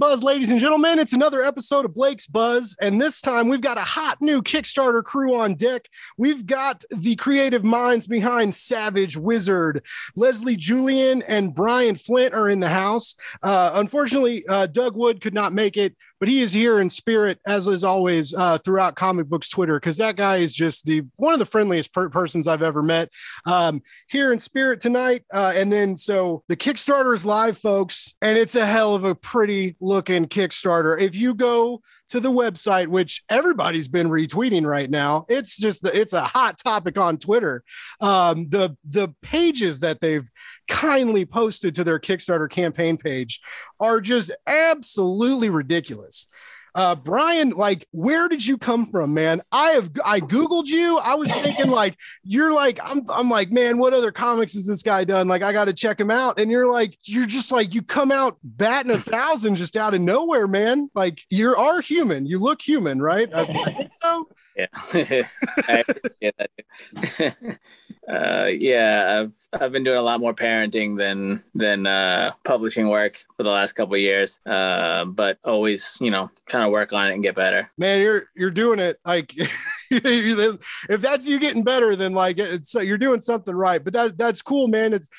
Buzz ladies and gentlemen, it's another episode of Blake's Buzz. And this time we've got a hot new Kickstarter crew on deck. We've got the creative minds behind Savage Wizard. Leslie Julian and Brian Flint are in the house. Uh, unfortunately, uh, Doug Wood could not make it but he is here in spirit as is always uh, throughout comic books twitter because that guy is just the one of the friendliest per- persons i've ever met um, here in spirit tonight uh, and then so the kickstarter is live folks and it's a hell of a pretty looking kickstarter if you go to the website, which everybody's been retweeting right now. It's just the, it's a hot topic on Twitter. Um, the the pages that they've kindly posted to their Kickstarter campaign page are just absolutely ridiculous. Uh, Brian, like, where did you come from, man? I have I googled you. I was thinking like you're like I'm I'm like man, what other comics has this guy done? Like, I got to check him out. And you're like you're just like you come out batting a thousand just out of nowhere, man. Like you are human. You look human, right? I, I think so. Yeah, I that. uh, yeah, I've I've been doing a lot more parenting than than uh, publishing work for the last couple years. Uh, but always, you know, trying to work on it and get better. Man, you're you're doing it like. if that's you getting better, then like it's you're doing something right. But that that's cool, man. It's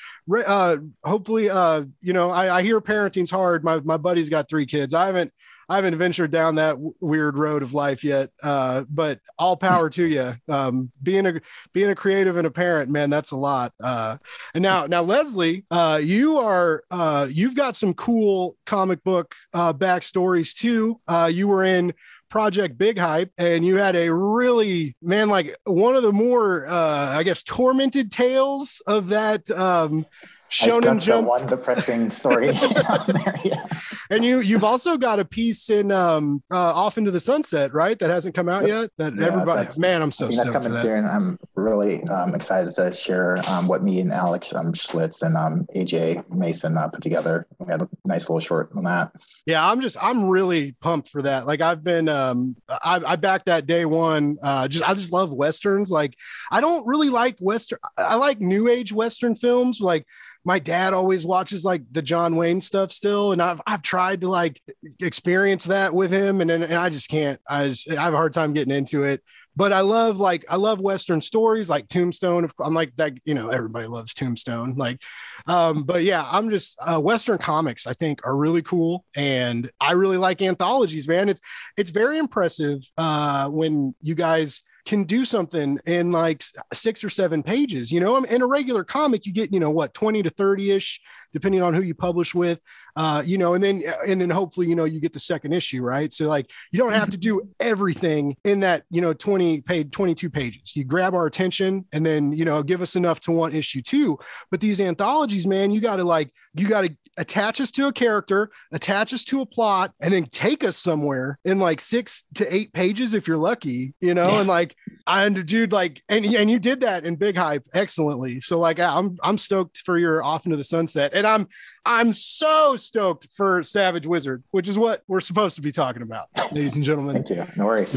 uh, hopefully, uh, you know, I, I hear parenting's hard. My my buddy's got three kids. I haven't I haven't ventured down that w- weird road of life yet. Uh, but all power to you. Um, being a being a creative and a parent, man, that's a lot. Uh, and now now Leslie, uh, you are uh, you've got some cool comic book uh, backstories too. Uh, you were in Project Big Hype, and you had a really man like one of the more uh, I guess tormented tales of that um, Shonen Jump. One depressing story there, yeah. And you you've also got a piece in um uh, Off into the Sunset, right? That hasn't come out yet. That yeah, everybody, man, I'm so stoked that's coming soon. I'm really um, excited to share um, what me and Alex um, Schlitz and um, AJ Mason uh, put together. We had a nice little short on that. Yeah, I'm just I'm really pumped for that. Like I've been um I, I backed that day one. Uh just I just love westerns. Like I don't really like western I like new age western films like my dad always watches like the John Wayne stuff still, and I've I've tried to like experience that with him, and and, I just can't. I just I have a hard time getting into it. But I love like I love Western stories like Tombstone. I'm like that, you know, everybody loves Tombstone. Like, um, but yeah, I'm just uh, Western comics. I think are really cool, and I really like anthologies, man. It's it's very impressive uh, when you guys can do something in like six or seven pages. You know, in a regular comic, you get, you know, what, 20 to 30 ish, depending on who you publish with uh, you know, and then and then hopefully you know you get the second issue, right? So like you don't have to do everything in that you know 20 paid 22 pages. You grab our attention and then you know give us enough to want issue two. But these anthologies, man, you got to like you got to attach us to a character, attach us to a plot, and then take us somewhere in like six to eight pages if you're lucky, you know. Yeah. And like I dude, like and and you did that in Big Hype excellently. So like I'm I'm stoked for your Off into the Sunset, and I'm I'm so stoked for Savage Wizard, which is what we're supposed to be talking about, ladies and gentlemen. Thank you. No worries.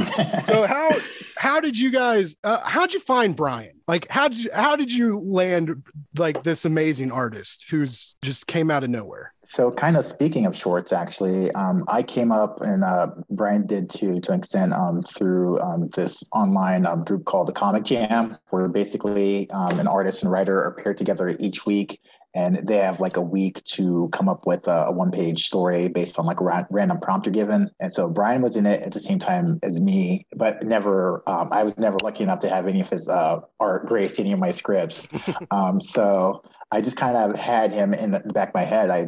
so how how did you guys? Uh, how'd you find Brian? Like, how did you, how did you land like this amazing artist who's just came out of nowhere? So, kind of speaking of shorts, actually, um, I came up and uh, Brian did too, to an extent, um, through um, this online um, group called the Comic Jam, where basically um, an artist and writer are paired together each week and they have like a week to come up with a, one page story based on like a ra- random prompt you're given. And so Brian was in it at the same time as me, but never, um, I was never lucky enough to have any of his uh, art graced any of my scripts. um, so I just kind of had him in the back of my head. I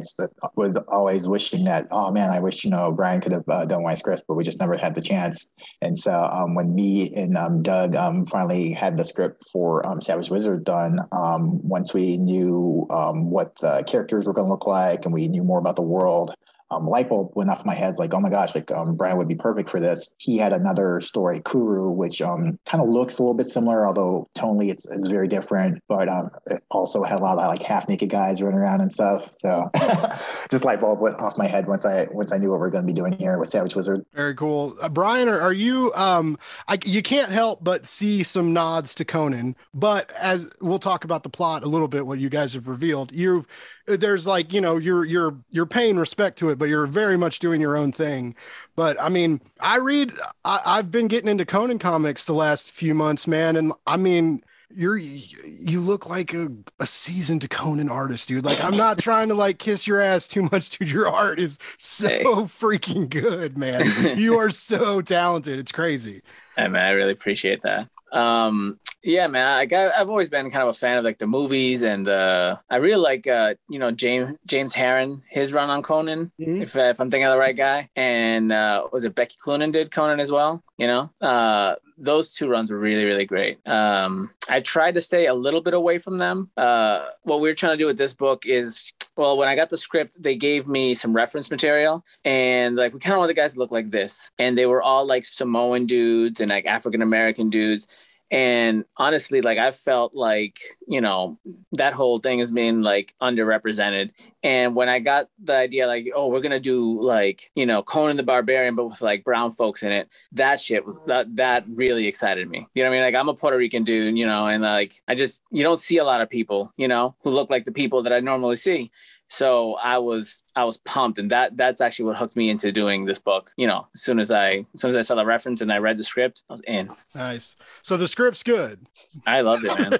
was always wishing that, oh man, I wish, you know, Brian could have uh, done my script, but we just never had the chance. And so um, when me and um, Doug um, finally had the script for um, Savage Wizard done, um, once we knew um, what the characters were going to look like and we knew more about the world, um, light bulb went off my head like oh my gosh like um, brian would be perfect for this. He had another story kuru which um, kind of looks a little bit similar although tonally it's, it's very different but um, it also had a lot of like half naked guys running around and stuff so just light bulb went off my head once i once i knew what we are going to be doing here with savage wizard. Very cool. Uh, brian are, are you um I, you can't help but see some nods to conan but as we'll talk about the plot a little bit what you guys have revealed you've there's like you know you're you're you're paying respect to it but you're very much doing your own thing. But i mean i read I, i've been getting into conan comics the last few months man. And i mean you're you look like a, a seasoned conan artist dude. Like i'm not trying to like kiss your ass too much dude. Your art is so hey. freaking good man. You are so talented. It's crazy. Hey man i really appreciate that um yeah, man. I got, I've always been kind of a fan of like the movies, and uh, I really like uh, you know James James Harren his run on Conan. Mm-hmm. If, if I'm thinking of the right guy, and uh, was it Becky Cloonan did Conan as well? You know, uh, those two runs were really really great. Um, I tried to stay a little bit away from them. Uh, what we are trying to do with this book is well, when I got the script, they gave me some reference material and like we kind of want the guys to look like this. And they were all like Samoan dudes and like African American dudes and honestly like i felt like you know that whole thing has been like underrepresented. And when i got the idea like oh we're gonna do like you know conan the barbarian but with like brown folks in it that shit was that that really excited me. You know what i mean? Like i'm a puerto rican dude you know and like i just you don't see a lot of people you know who look like the people that i normally see so I was I was pumped, and that that's actually what hooked me into doing this book. You know, as soon as I as soon as I saw the reference and I read the script, I was in. Nice. So the script's good. I loved it, man.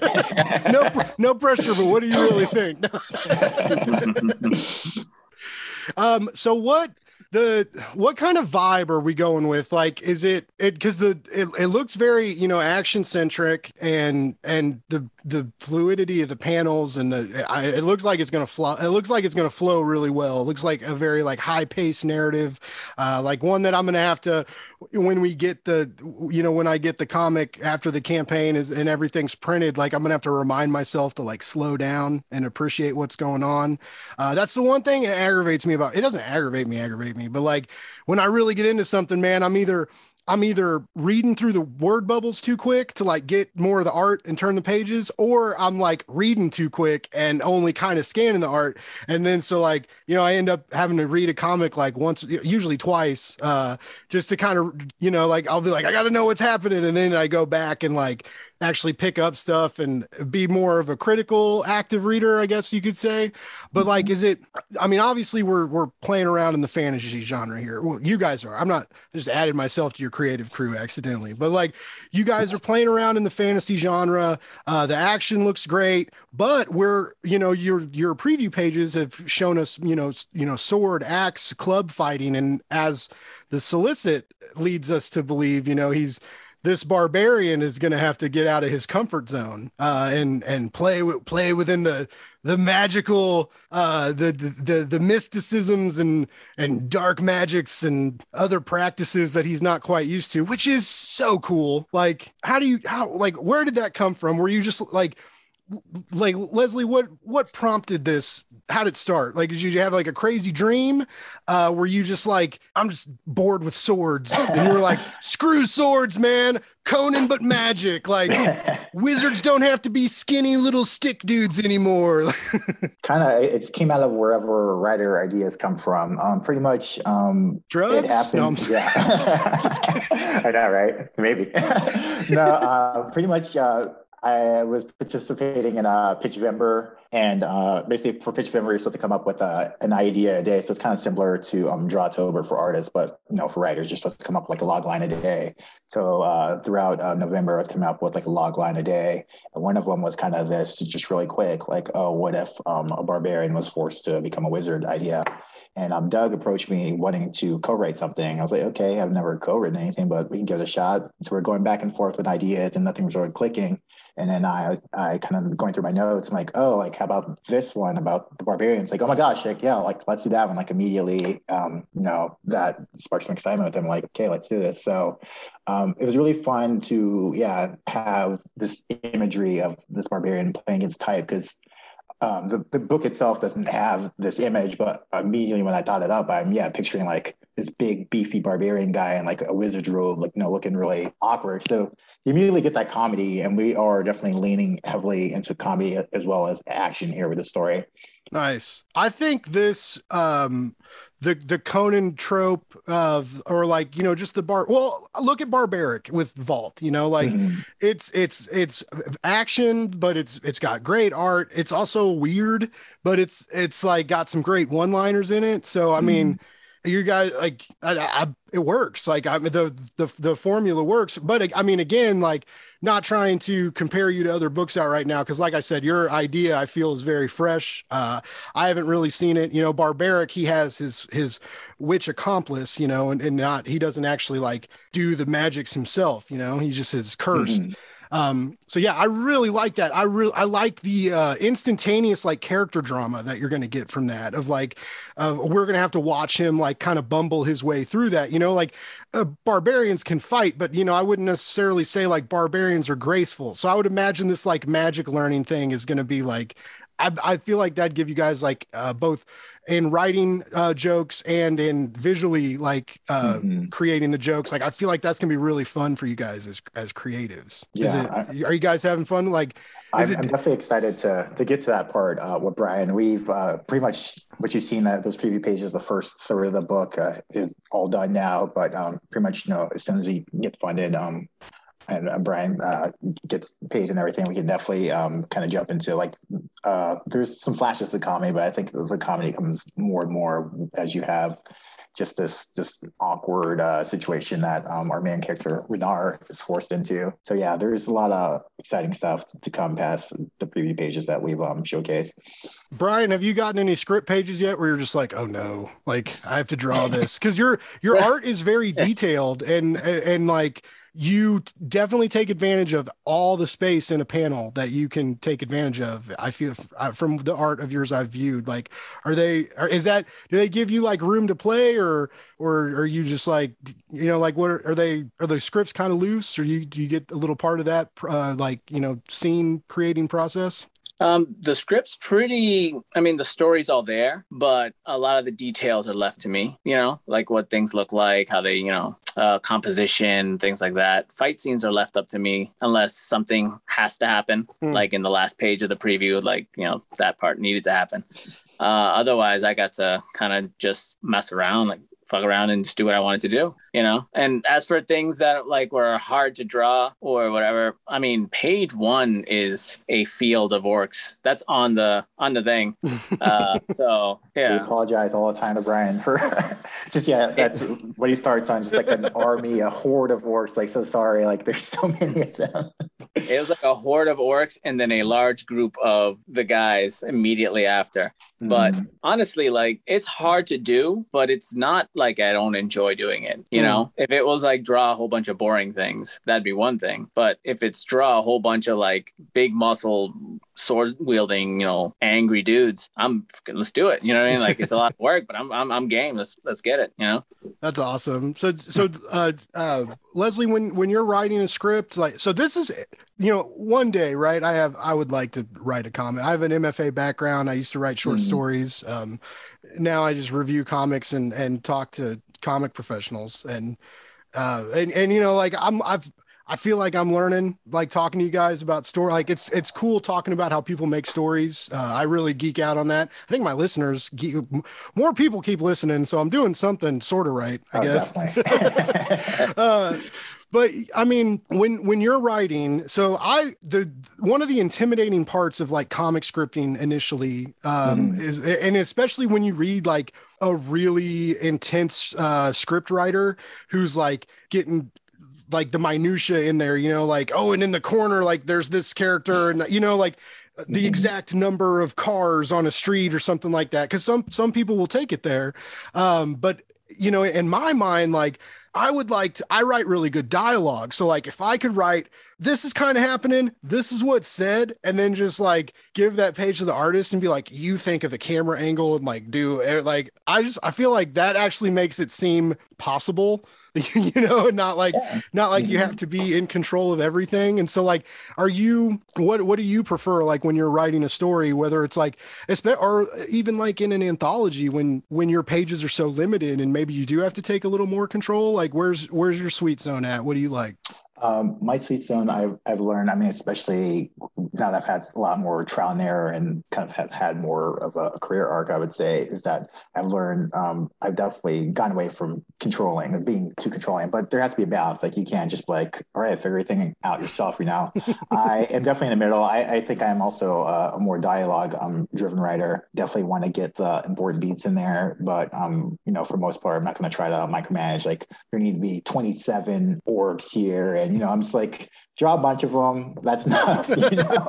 no no pressure, but what do you really think? um. So what? The what kind of vibe are we going with? Like is it it because the it, it looks very you know action centric and and the the fluidity of the panels and the I, it looks like it's gonna flow it looks like it's gonna flow really well. It looks like a very like high paced narrative uh like one that i'm gonna have to when we get the you know when i get the comic after the campaign is and everything's printed like i'm gonna have to remind myself to like slow down and appreciate what's going on. Uh that's the one thing it aggravates me about it doesn't aggravate me aggravate me but like when i really get into something man i'm either I'm either reading through the word bubbles too quick to like get more of the art and turn the pages, or I'm like reading too quick and only kind of scanning the art. And then so like, you know, I end up having to read a comic like once, usually twice, uh, just to kind of, you know, like I'll be like, I gotta know what's happening. And then I go back and like actually pick up stuff and be more of a critical active reader i guess you could say. But like mm-hmm. is it i mean obviously we're we're playing around in the fantasy genre here. Well you guys are. I'm not I just added myself to your creative crew accidentally. But like you guys are playing around in the fantasy genre. Uh the action looks great but we're you know your your preview pages have shown us you know you know sword axe club fighting. And as the solicit leads us to believe you know he's this barbarian is going to have to get out of his comfort zone uh, and and play play within the the magical uh, the, the the mysticisms and and dark magics and other practices that he's not quite used to, which is so cool. Like, how do you how like where did that come from? Were you just like like Leslie, what what prompted this? How did it start? Like, did you have like a crazy dream? Uh, were you just like, I'm just bored with swords, and you were like, screw swords, man, Conan but magic. Like wizards don't have to be skinny little stick dudes anymore. kind of, it came out of wherever writer ideas come from. Um, pretty much, um, drugs. It happened, no, yeah, I know, right? Maybe. no, uh, pretty much. Uh, I was participating in a pitch Pitchvember, and uh, basically for pitch Pitchvember, you're supposed to come up with a, an idea a day. So it's kind of similar to um, Drawtober for artists, but you know, for writers, you're supposed to come up with like a log line a day. So uh, throughout uh, November, I was coming up with like a log line a day, and one of them was kind of this, just really quick, like, oh, what if um, a barbarian was forced to become a wizard idea? And um, Doug approached me wanting to co-write something. I was like, okay, I've never co-written anything, but we can give it a shot. So we're going back and forth with ideas, and nothing was really clicking. And then I, I kind of going through my notes. I'm like, oh, like how about this one about the barbarians? Like, oh my gosh, like yeah, like let's do that one. Like immediately, um, you know, that sparks some excitement with them. Like, okay, let's do this. So um, it was really fun to yeah have this imagery of this barbarian playing against type because um, the, the book itself doesn't have this image, but immediately when I thought it up, I'm yeah picturing like this big beefy barbarian guy in like a wizard's robe, like you know, looking really awkward. So you immediately get that comedy, and we are definitely leaning heavily into comedy as well as action here with the story. Nice. I think this um the the Conan trope of or like you know just the bar well look at barbaric with Vault you know like mm-hmm. it's it's it's action but it's it's got great art. It's also weird but it's it's like got some great one liners in it. So I mean mm-hmm. you guys like I, I, it works. Like i mean the, the the formula works. But i mean again like not trying to compare you to other books out right now because like i said your idea i feel is very fresh. Uh i haven't really seen it. You know barbaric he has his his witch accomplice you know and, and not he doesn't actually like do the magics himself you know? He just is cursed. Mm-hmm. Um, so yeah, I really like that. I really I like the uh, instantaneous like character drama that you're going to get from that. Of like, uh, we're going to have to watch him like kind of bumble his way through that. You know, like uh, barbarians can fight, but you know, I wouldn't necessarily say like barbarians are graceful. So I would imagine this like magic learning thing is going to be like. I, I feel like that give you guys like uh, both in writing uh, jokes and in visually like uh, mm-hmm. creating the jokes. Like I feel like that's gonna be really fun for you guys as as creatives. Yeah, Is it? I, are you guys having fun? Like, I'm, it, I'm, definitely excited to to get to that part uh, with Brian. We've uh, pretty much what you've seen that those preview pages, the first third of the book uh, is all done now. But um, pretty much, you know, as soon as we get funded, um, and uh, Brian uh, gets paid and everything, we can definitely um, kind of jump into like uh, there's some flashes of comedy, but I think the, the, comedy comes more and more as you have just this this awkward uh, situation that um, our main character Renar is forced into. So yeah, there's a lot of exciting stuff to come past the preview pages that we've um, showcased. Brian, have you gotten any script pages yet where you're just like, oh no, like I have to draw this because your your art is very detailed and and like you definitely take advantage of all the space in a panel that you can take advantage of. I feel from the art of yours I've viewed, like, are they, are, is that, do they give you like room to play or, or are you just like, you know, like what are, are they, are the scripts kind of loose or you, do you get a little part of that, uh, like, you know, scene creating process? Um, the script's pretty, I mean, the story's all there, but a lot of the details are left to me, you know, like what things look like, how they, you know, uh, composition, things like that. Fight scenes are left up to me unless something has to happen, mm. like in the last page of the preview, like, you know, that part needed to happen. Uh, otherwise, I got to kind of just mess around, like fuck around and just do what I wanted to do, you know? And as for things that like were hard to draw or whatever, I mean, page one is a field of orcs. That's on the on the thing. Uh, so yeah. We apologize all the time to Brian for just yeah, that's what he starts on, just like an army, a horde of orcs. Like so sorry, like there's so many of them. it was like a horde of orcs and then a large group of the guys immediately after. But mm. honestly, like it's hard to do, but it's not like I don't enjoy doing it. You mm. know, if it was like draw a whole bunch of boring things, that'd be one thing. But if it's draw a whole bunch of like big muscle sword wielding, you know, angry dudes, I'm let's do it. You know what I mean? Like it's a lot of work, but I'm I'm, I'm game. Let's let's get it. You know. That's awesome. So so uh, uh, Leslie, when when you're writing a script, like so, this is you know one day, right? I have I would like to write a comic. I have an MFA background. I used to write short mm-hmm. stories. Um, now I just review comics and and talk to comic professionals and uh and and you know like I'm I've I feel like I'm learning, like talking to you guys about story. Like it's it's cool talking about how people make stories. Uh, I really geek out on that. I think my listeners, geek, more people keep listening, so I'm doing something sort of right, I Oh, guess. uh, but I mean, when when you're writing, so I the one of the intimidating parts of like comic scripting initially um, Mhm. is, and especially when you read like a really intense uh, script writer who's like getting like the minutia in there, you know, like oh, and in the corner, like there's this character, and you know, like the Mhm. exact number of cars on a street or something like that because some some people will take it there. Um but you know in my mind like i would like to i write really good dialogue. So like if i could write this is kind of happening this is what's said and then just like give that page to the artist and be like you think of the camera angle and like do it like i just i feel like that actually makes it seem possible you know and not like Yeah. not like you mm-hmm. have to be in control of everything. And so like are you what what do you prefer like when you're writing a story whether it's like or even like in an anthology when when your pages are so limited and maybe you do have to take a little more control? Like where's where's your sweet zone at? What do you like Um, my sweet zone, I've, I've learned, I mean, especially now that I've had a lot more trial and error and kind of have had more of a career arc, I would say, is that I've learned, um, I've definitely gotten away from controlling and being too controlling, but there has to be a balance. Like you can't just be like, all right, figure everything out yourself, you know? I am definitely in the middle. I, I think I'm also a, a more dialogue um, driven writer. Definitely want to get the important beats in there, but um, you know, for the most part, I'm not going to try to micromanage. Like there need to be 27 orcs here, and you know, I'm just like draw a bunch of them. That's enough. You know,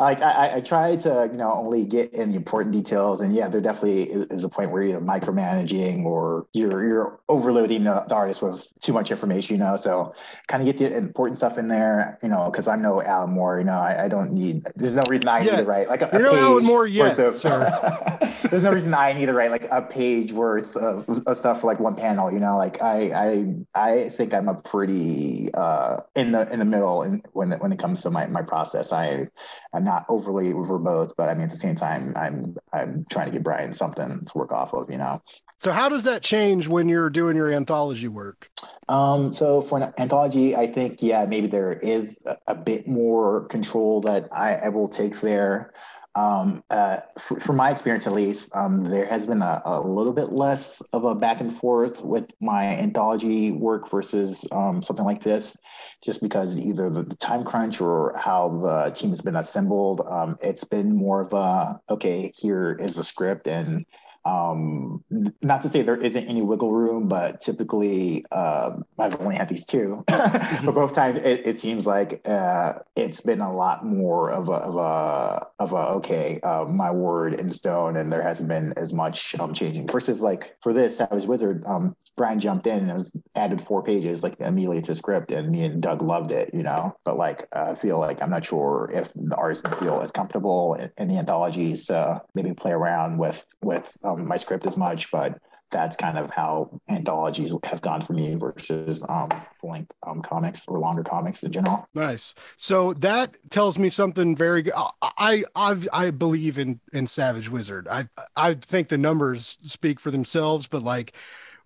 like I, I- try to you know only get in the important details, and yeah, there definitely is, is a point where you're micromanaging or you're you're overloading the, the artist with too much information. You know, so kind of get the important stuff in there. You know, because I'm no Alan Moore. You know, I, I don't need. There's no reason I Yeah. need to write like a, a You're no Alan page Moore yet, worth of-. There's no reason I need to write like a page worth of, of stuff for like one panel. You know, like I I I think I'm a pretty uh in the in the middle in, when it, when it comes to my my process. I I'm not overly verbose, but I mean at the same time I'm I'm trying to give Brian something to work off of. You know. so how does that change when you're doing your anthology work Um, so for an anthology, I think yeah, maybe there is a, a bit more control that I, I will take there. Um, uh, for, from my experience, at least, um, there has been a, a little bit less of a back and forth with my anthology work versus um, something like this, just because either the, the time crunch or how the team has been assembled. Um, it's been more of a okay, here is the script and um not to say there isn't any wiggle room but typically uh, i've only had these two. But both times it, it seems like uh it's been a lot more of a of a of a okay uh, my word in stone and there hasn't been as much um changing versus like for this I was wizard um Brian jumped in and it was added four pages like immediately to script, and me and Doug loved it, you know. But like, I feel like I'm not sure if the artists feel as comfortable in, in the anthologies, uh, maybe play around with with um, my script as much. But that's kind of how anthologies have gone for me versus um, full length um, comics or longer comics in general. Nice. So that tells me something very good. I I I believe in in Savage Wizard. I I think the numbers speak for themselves, but like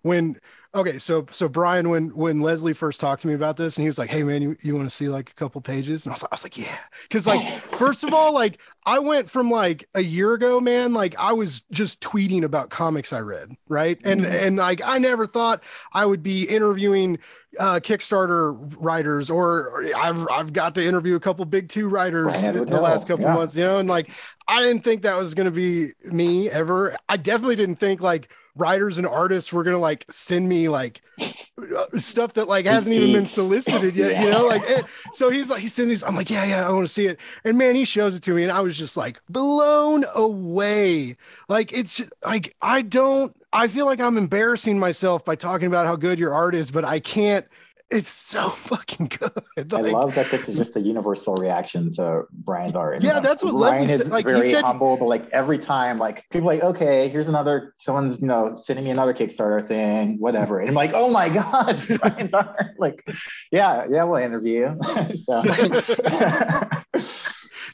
when okay, so so Brian, when when Leslie first talked to me about this, and he was like, "Hey man, you, you want to see like a couple pages?" And I was like, I was like, "Yeah," because like first of all, like I went from like a year ago, man, like I was just tweeting about comics I read, right? And Mhm. and like I never thought I would be interviewing uh Kickstarter writers or or I've I've got to interview a couple big two writers in the last couple yeah. months, you know, and like I didn't think that was gonna be me ever. I definitely didn't think like writers and artists were gonna like send me like uh, stuff that like hasn't even been solicited yet, you know, like it, so he's like, he sends these. I'm like, yeah, yeah, I want to see it. And man, he shows it to me, and I was just like blown away. Like it's just like I don't. I feel like I'm embarrassing myself by talking about how good your art is, but I can't. It's so fucking good. I love that this is just a universal reaction to Brian's art. Yeah, that's what Brian Leslie is said. Like, he very said- humble, but like every time, like people are like, okay, here's another someone's you know sending me another Kickstarter thing, whatever, and I'm like, oh my god, Brian's art. Like, yeah, yeah, we'll interview you. so,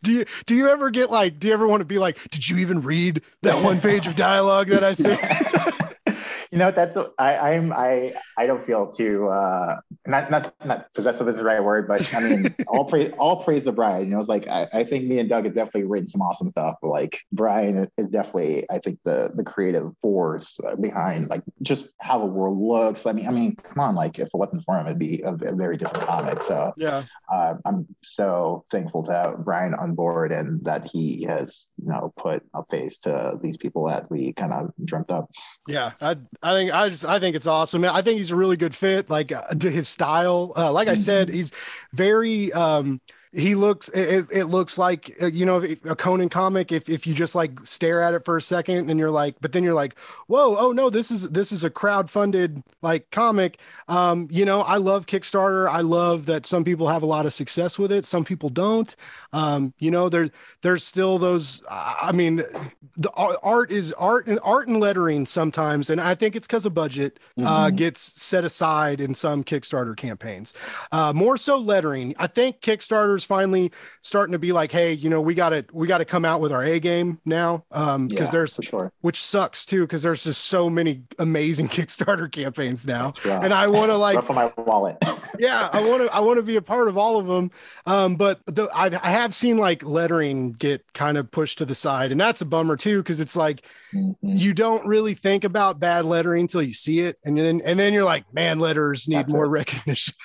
do you do you ever get like? Do you ever want to be like? Did you even read that one page of dialogue that I sent? You know, that's I, I'm I I don't feel too uh not not not possessive is the right word, but I mean all praise all praise to Brian. You know, it's like I, I think me and Doug have definitely written some awesome stuff, but like Brian is definitely I think the the creative force behind like just how the world looks. I mean, I mean, come on, like if it wasn't for him, it'd be a, a very different comic. So yeah, uh, I'm so thankful to have Brian on board and that he has you know put a face to these people that we kind of dreamt up. Yeah, I I think I just I think it's awesome. I think he's a really good fit. Like uh, to his style. Uh, like I said, mm-hmm. he's very um he looks it, it looks like uh, you know a conan comic if, if you just like stare at it for a second and you're like but then you're like whoa oh no this is this is a crowd funded like comic. Um you know i love kickstarter. I love that some people have a lot of success with it. Some people don't. Um you know there there's still those i mean the art is art and art and lettering sometimes and i think it's because of budget uh, mm-hmm. uh gets set aside in some kickstarter campaigns. Uh more so lettering. I think kickstarters finally starting to be like, hey, you know, we got to we got to come out with our A game now, um, because yeah, there's sure. which sucks too, because there's just so many amazing Kickstarter campaigns now, and I want to like for my wallet. yeah, I want to I want to be a part of all of them, um, but the, I, I have seen like lettering get kind of pushed to the side, and that's a bummer too, because it's like mm-hmm. you don't really think about bad lettering until you see it, and then and then you're like, man, letters need that's more it. recognition.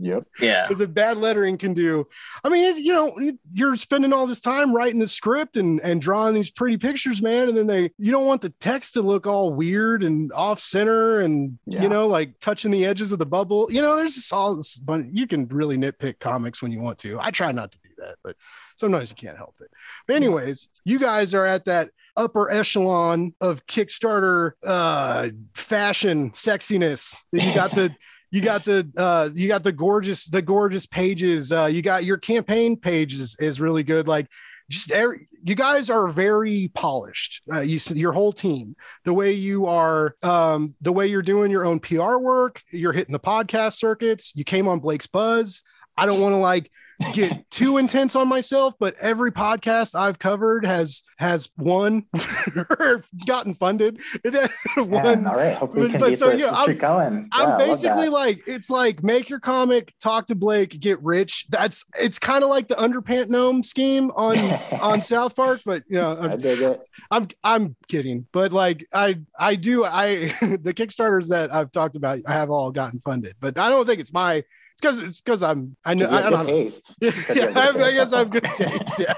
yep. Yeah. Because if bad lettering can do I mean, you know, you're spending all this time writing the script and and drawing these pretty pictures, man, and then they you don't want the text to look all weird and off center and yeah. you know like touching the edges of the bubble. You know, there's just all this. But you can really nitpick comics when you want to. I try not to do that, but sometimes you can't help it. But anyways, you guys are at that upper echelon of Kickstarter uh fashion sexiness. You got the you got the uh you got the gorgeous the gorgeous pages uh you got your campaign page is, is really good. Like just every, you guys are very polished. Uh, you your whole team. The way you are um the way you're doing your own pr work you're hitting the podcast circuits you came on blake's buzz i don't want to like get too intense on myself, but every podcast I've covered has has won or gotten funded. It won. Yeah, all right. Hope we can but, keep so, yeah, I'm, going. Yeah, I'm basically like it's like make your comic, talk to Blake, get rich. That's it's kind of like the underpant gnome scheme on on South Park, but you know, I'm, I dig it. I'm I'm kidding, but like I I do I the Kickstarters that I've talked about, I have all gotten funded, but I don't think it's my because it's because I'm I know I, I don't taste. Yeah, I, I, guess I have good taste. Yeah,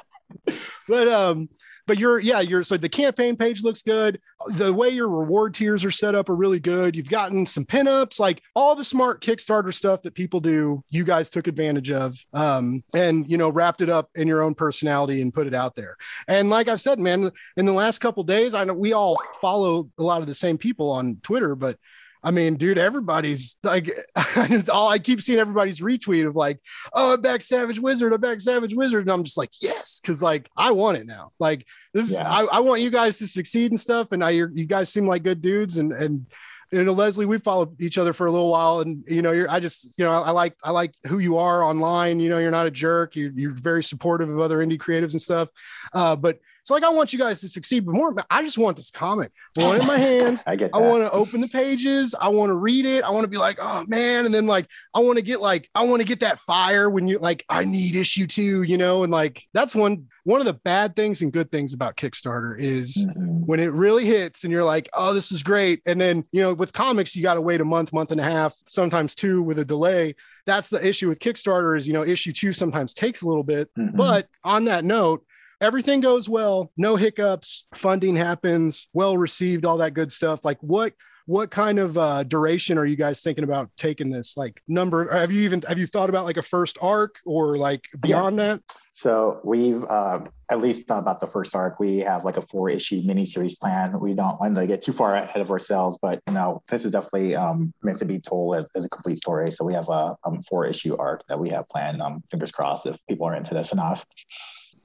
but um, but you're yeah you're so the campaign page looks good. The way your reward tiers are set up are really good. You've gotten some pinups, like all the smart Kickstarter stuff that people do. You guys took advantage of, um, and you know wrapped it up in your own personality and put it out there. And like I've said, man, in the last couple days, I know we all follow a lot of the same people on Twitter, but I mean, dude, everybody's like, all I keep seeing everybody's retweet of like, oh, I'm back Savage Wizard, I'm back Savage Wizard. And I'm just like, yes, because like I want it now. Like, this yeah. is, I, I, want you guys to succeed and stuff. And I, you guys seem like good dudes. And, and, you know, Leslie, we followed each other for a little while, and you know, you're. I just, you know, I like, I like who you are online. You know, you're not a jerk. You're, you're very supportive of other indie creatives and stuff. Uh, but so like I want you guys to succeed, but more I just want this comic. I want it in my hands. I get that. I want to open the pages. I want to read it. I want to be like, oh man. And then like I want to get like I want to get that fire when you like I need issue two, you know, and like that's one one of the bad things and good things about Kickstarter is mm-hmm. when it really hits and you're like, oh, this is great. And then, you know, with comics, you got to wait a month, month and a half, sometimes two with a delay. That's the issue with Kickstarter is, you know, issue two sometimes takes a little bit. Mm-hmm. But on that note, everything goes well, no hiccups, funding happens, well received, all that good stuff. Like what what kind of uh, duration are you guys thinking about taking this? Like number have you even have you thought about like a first arc or like beyond yeah. that? So we've uh, at least thought about the first arc. We have like a four issue miniseries plan. We don't want to get too far ahead of ourselves but you know this is definitely um, meant to be told as, as, a complete story. So we have a um, four issue arc that we have planned. Um, fingers crossed if people are into this enough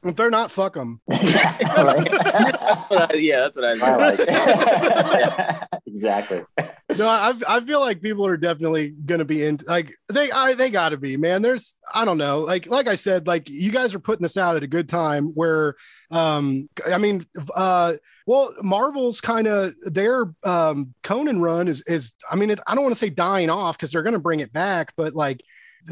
if they're not, fuck them. yeah, that's what I, like. yeah. Exactly. No, I, I feel like people are definitely gonna be in like they I they gotta be man. There's I don't know like like I said like you guys are putting this out at a good time where um I mean uh Well, Marvel's kind of their um, Conan run is is I mean it, I don't want to say dying off because they're going to bring it back, but like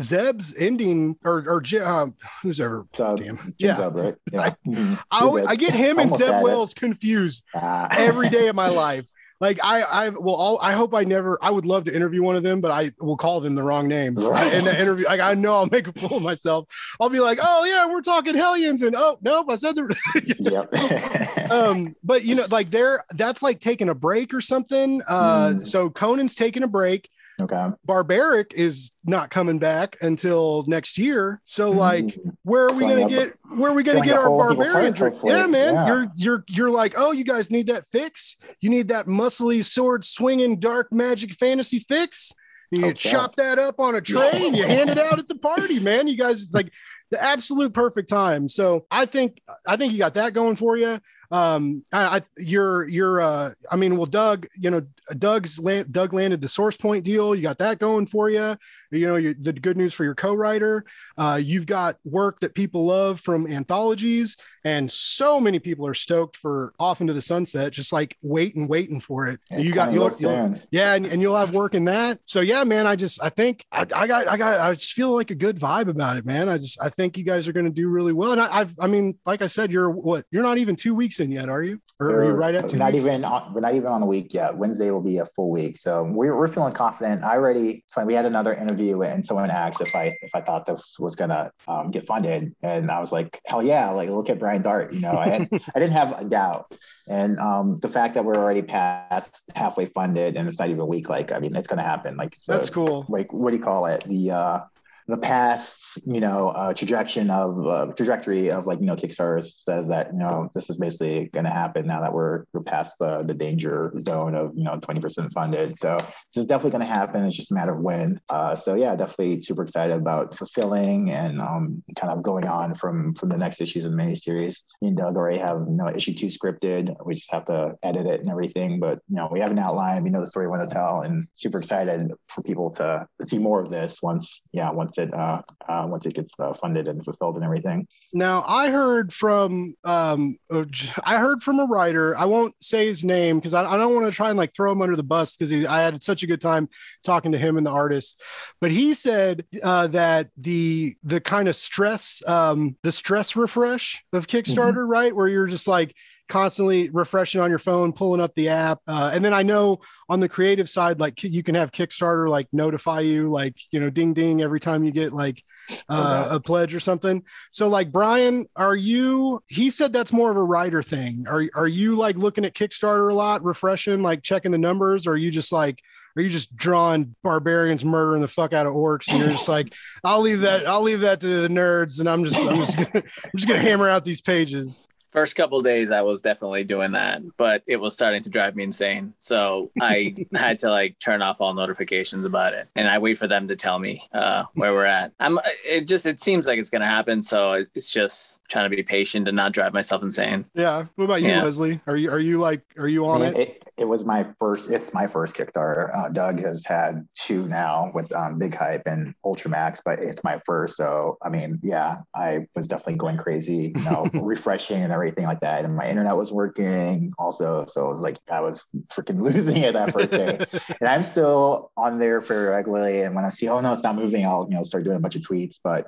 Zeb's ending or or uh, who's ever So, damn yeah. Zub, right? Yeah. I, always- good. I get him and Zeb had it. Wells confused Ah. every day of my life. Like I, I well, all, I hope I never. I would love to interview one of them, but I will call them the wrong name Right. in the interview. Like I know I'll make a fool of myself. I'll be like, oh yeah, we're talking Hellions, and oh nope, I said the. yep. um, but you know, like they're that's like taking a break or something. Uh, Mm. so Conan's taking a break. Okay. Barbaric is not coming back until next year. So like, Mm. where are we gonna get where are we gonna get our barbarian people's barbarians? hearts, hopefully. Yeah, man. Yeah. You're you're you're like, oh, you guys need that fix. You need that muscly sword swinging dark magic fantasy fix. You so. chop that up on a tray and you hand it out at the party, man. You guys, it's like the absolute perfect time. So I think I think you got that going for you. Um, I, I you're you're uh, I mean, well, Doug, you know, Doug's land, Doug landed the source point deal. You got that going for you. You know, the good news for your co-writer. Uh, you've got work that people love from anthologies, and so many people are stoked for Off into the Sunset. Just like waiting, waiting for it. It's you got you'll, you'll, yeah, and, and you'll have work in that. So yeah, man, I just I think I, I got I got I just feel like a good vibe about it, man. I just I think you guys are going to do really well. And I, I've I mean, like I said, you're what you're not even two weeks in yet, are you? Or are you right at two? not weeks? even on, we're not even on a week yet. Wednesday will be a full week, so we're, we're feeling confident. I already we had another interview and someone asked if I if I thought this was gonna um, get funded, and I was like, hell yeah! Like look at Art. You know, I had I didn't have a doubt, and um, the fact that we're already past halfway funded and it's not even a week, like I mean, it's gonna happen. Like That's cool. like what do you call it the uh the past you know uh trajectory of uh, trajectory of like you know kickstarter says that you know this is basically going to happen now that we're we're past the the danger zone of you know 20% funded. So this is definitely going to happen. It's just a matter of when. Uh so yeah definitely super excited about fulfilling and um kind of going on from from the next issues of the miniseries. Me and doug already have you know issue two scripted. We just have to edit it and everything but you know we have an outline. We know the story we want to tell and super excited for people to see more of this once yeah once it uh, uh once it gets uh, funded and fulfilled and everything Now I heard from um uh, I heard from a writer. I won't say his name because I, I don't want to try and like throw him under the bus because he I had such a good time talking to him and the artist. But he said uh, that the the kind of stress um the stress refresh of Kickstarter, right, where you're just like constantly refreshing on your phone, pulling up the app, uh, and then I know on the creative side, like you can have Kickstarter like notify you, like you know, ding ding every time you get like uh, Okay. a pledge or something. So like Brian, are you he said that's more of a writer thing. Are are you like looking at Kickstarter a lot, refreshing, like checking the numbers, or are you just like are you just drawing barbarians murdering the fuck out of orcs and you're just like I'll leave that I'll leave that to the nerds and I'm just I'm just gonna I'm just gonna hammer out these pages. First couple days, I was definitely doing that, but it was starting to drive me insane. So I had to like turn off all notifications about it, and I wait for them to tell me uh, where we're at. I'm. It just it seems like it's gonna happen, so it's just trying to be patient and not drive myself insane. Yeah. What about you, Yeah. Leslie? Are you are you like are you on I it? it, it was my first it's my first kickstarter. Uh, doug has had two now with um, big hype and ultramax but it's my first. So i mean yeah i was definitely going crazy you know refreshing and everything like that. And my internet was working also. So it was like i was freaking losing it that first day. And i'm still on there fairly regularly. And when i see oh no it's not moving i'll you know start doing a bunch of tweets. But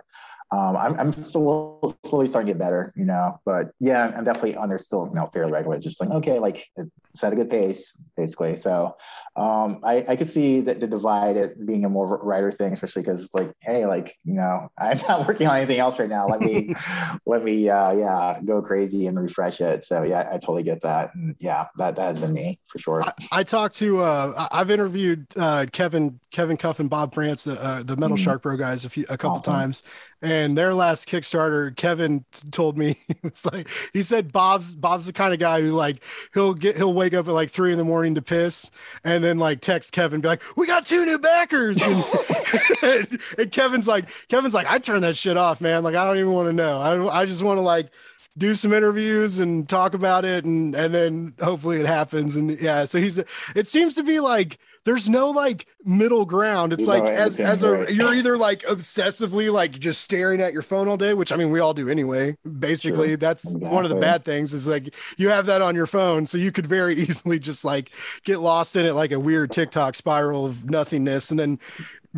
um, I'm, I'm still slowly starting to get better, you know, but yeah, I'm definitely on there still, you know, fairly regular. It's just like, okay, like it's at a good pace, basically. So um, I, I could see that the divide it being a more writer thing, especially because it's like, hey, like, you know, I'm not working on anything else right now. Let me, let me, uh, yeah, go crazy and refresh it. So yeah, I totally get that. And yeah, that, that has been me for sure. I, I talked to uh I've interviewed uh Kevin Kevin Cuff and Bob Frantz uh, uh, the Metal Mhm. Shark Bro guys a few a couple Awesome. times and their last Kickstarter Kevin told me it's like he said Bob's Bob's the kind of guy who like he'll get he'll wake up at like three in the morning to piss and then like text Kevin be like we got two new backers! And, and Kevin's like Kevin's like I turn that shit off man. Like I don't even want to know. I I just want to like do some interviews and talk about it and and then hopefully it happens. And yeah so he's it seems to be like there's no like middle ground. It's You like know as as a right. you're either like obsessively like just staring at your phone all day which i mean we all do anyway. Basically Sure. that's one of the bad things is like you have that on your phone so you could very easily just like get lost in it like a weird tiktok spiral of nothingness and then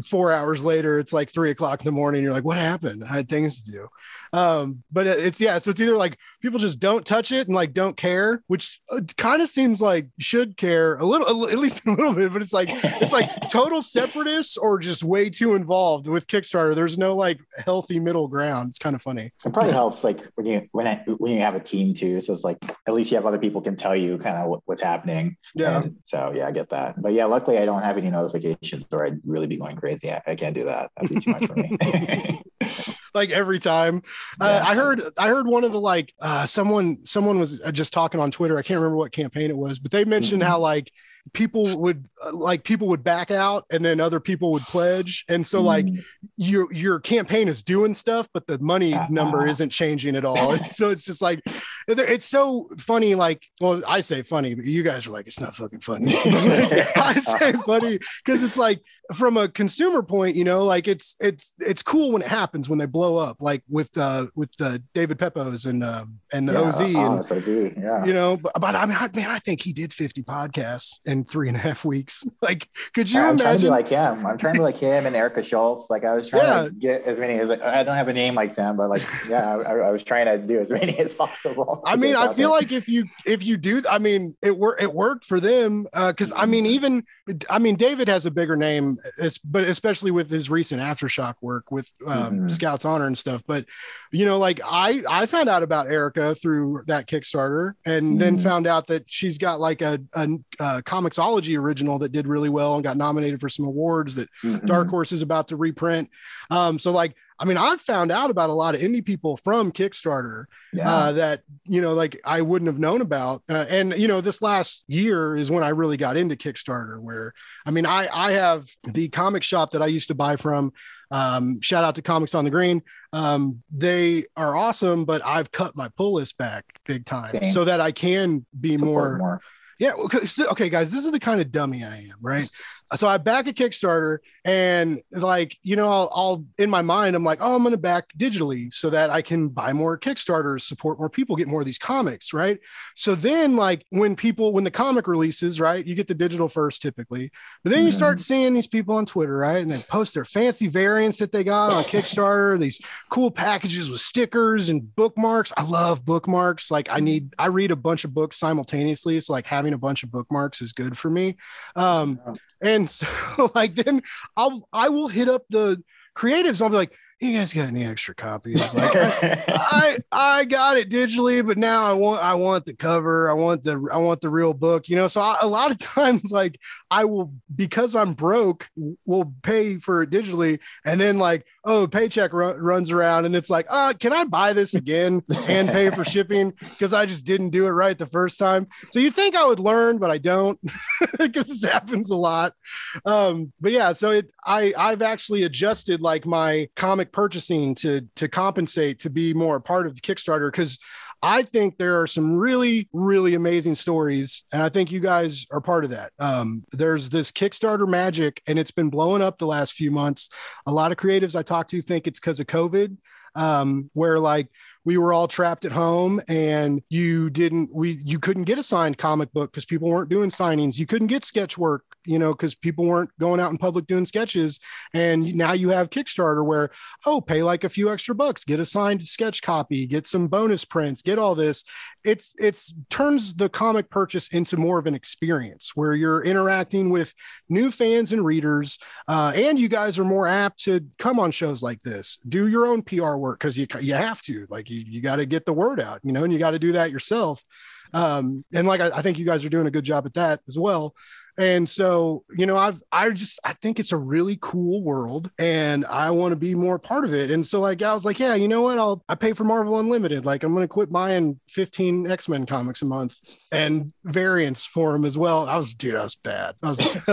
four hours later it's like three o'clock in the morning you're like what happened? I had things to do um but it's yeah so it's either like people just don't touch it and like don't care which kind of seems like should care a little at least a little bit but it's like it's like total separatists or just way too involved with kickstarter there's no like healthy middle ground it's kind of funny It probably helps like when you when I, when you have a team too. So it's like at least you have other people can tell you kind of what, what's happening. yeah And so yeah, I get that. But yeah, luckily I don't have any notifications, or I'd really be going crazy. I, I can't do that. That'd be too much for me. like every time. Uh, i heard i heard one of the like uh someone someone was uh, just talking on twitter. I can't remember what campaign it was but they mentioned Mhm. how like people would uh, like people would back out and then other people would pledge. And so like Mm, your your campaign is doing stuff but the money Uh-uh. number isn't changing at all. And so it's just like it's so funny like well i say funny but you guys are like it's not fucking funny. I say funny because it's like from a consumer point you know like it's it's it's cool when it happens when they blow up like with uh with uh, David Pepose and um and the yeah, oz and OZ, yeah. you know but, but i mean I, man i think he did 50 podcasts in three and a half weeks like could you I'm trying to imagine be like him. I'm trying to be like him and Erica Schultz. Like I was trying Yeah. to like, get as many as like, I don't have a name like them, but like yeah, I, I was trying to do as many as possible. I mean, I feel like if you if you do, I mean, it worked it worked for them because I mean, even I mean, David has a bigger name, it's, but especially with his recent aftershock work with um, Mhm. Scouts Honor and stuff. But you know, like I I found out about Erica through that Kickstarter, and then Mhm. found out that she's got like a, a, a Comixology original that did really well and got nominated for some awards that Mhm. Dark Horse is about to reprint. Um, so like. I mean, I've found out about a lot of indie people from Kickstarter yeah. uh, that you know like i wouldn't have known about uh, and you know this last year is when i really got into kickstarter where i mean i i have the comic shop that i used to buy from um, shout out to comics on the green um, they are awesome but i've cut my pull list back big time Same. so that i can be Support more yeah. Okay, guys, this is the kind of dummy I am, right? So I back a Kickstarter and like, you know, I'll, I'll in my mind, I'm like, oh, I'm going to back digitally so that I can buy more Kickstarters, support more people, get more of these comics, right? So then, like, when people, when the comic releases, right, you get the digital first typically, but then you start seeing these people on Twitter, right? And they post their fancy variants that they got on Kickstarter, these cool packages with stickers and bookmarks. I love bookmarks. Like, I need, I read a bunch of books simultaneously. So, like, having a bunch of bookmarks is good for me. Um, and so, like, then I'll, I will hit up the creatives. I'll be like, you guys got any extra copies? Like, I, I I got it digitally, but now I want I want the cover. I want the I want the real book. You know, so I, a lot of times, like I will because I'm broke, will pay for it digitally, and then like oh, paycheck ru- runs around, and it's like, uh, can I buy this again and pay for shipping because I just didn't do it right the first time. So you think I would learn, but I don't because this happens a lot. Um, but yeah, so it I I've actually adjusted like my comic purchasing to to compensate to be more a part of the Kickstarter because I think there are some really, really amazing stories, and I think you guys are part of that. Um, there's this Kickstarter magic, and it's been blowing up the last few months. A lot of creatives I talk to think it's because of COVID, um, where like we were all trapped at home and you didn't we you couldn't get a signed comic book because people weren't doing signings. You couldn't get sketch work you know because people weren't going out in public doing sketches. And now you have kickstarter where oh pay like a few extra bucks get a signed sketch copy get some bonus prints get all this it's it's turns the comic purchase into more of an experience where you're interacting with new fans and readers uh, and you guys are more apt to come on shows like this. Do your own pr work because you, you have to like you, you got to get the word out you know and you got to do that yourself. Um, and like I, I think you guys are doing a good job at that as well and so you know i've i just i think it's a really cool world and i want to be more part of it. And so like i was like yeah you know what? I'll i pay for marvel unlimited. Like i'm gonna quit buying 15 x-men comics a month and variants for them as well. I was dude i was bad. I was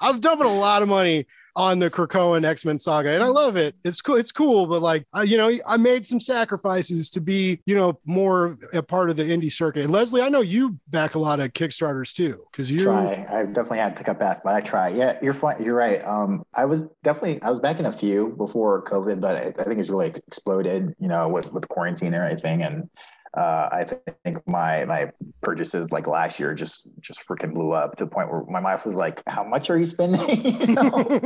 i was dumping a lot of money on the Krakoan X Men saga, and I love it. It's cool. It's cool, but like uh, you know, I made some sacrifices to be you know more a part of the indie circuit. And Leslie, I know you back a lot of Kickstarters too, because you try. I definitely had to cut back, but I try. Yeah, you're fine. You're right. Um, I was definitely I was back in a few before COVID, but I, I think it's really exploded. You know, with with quarantine and everything, and uh, I think my my purchases like last year just just freaking blew up to the point where my wife was like, "How much are you spending?" you know?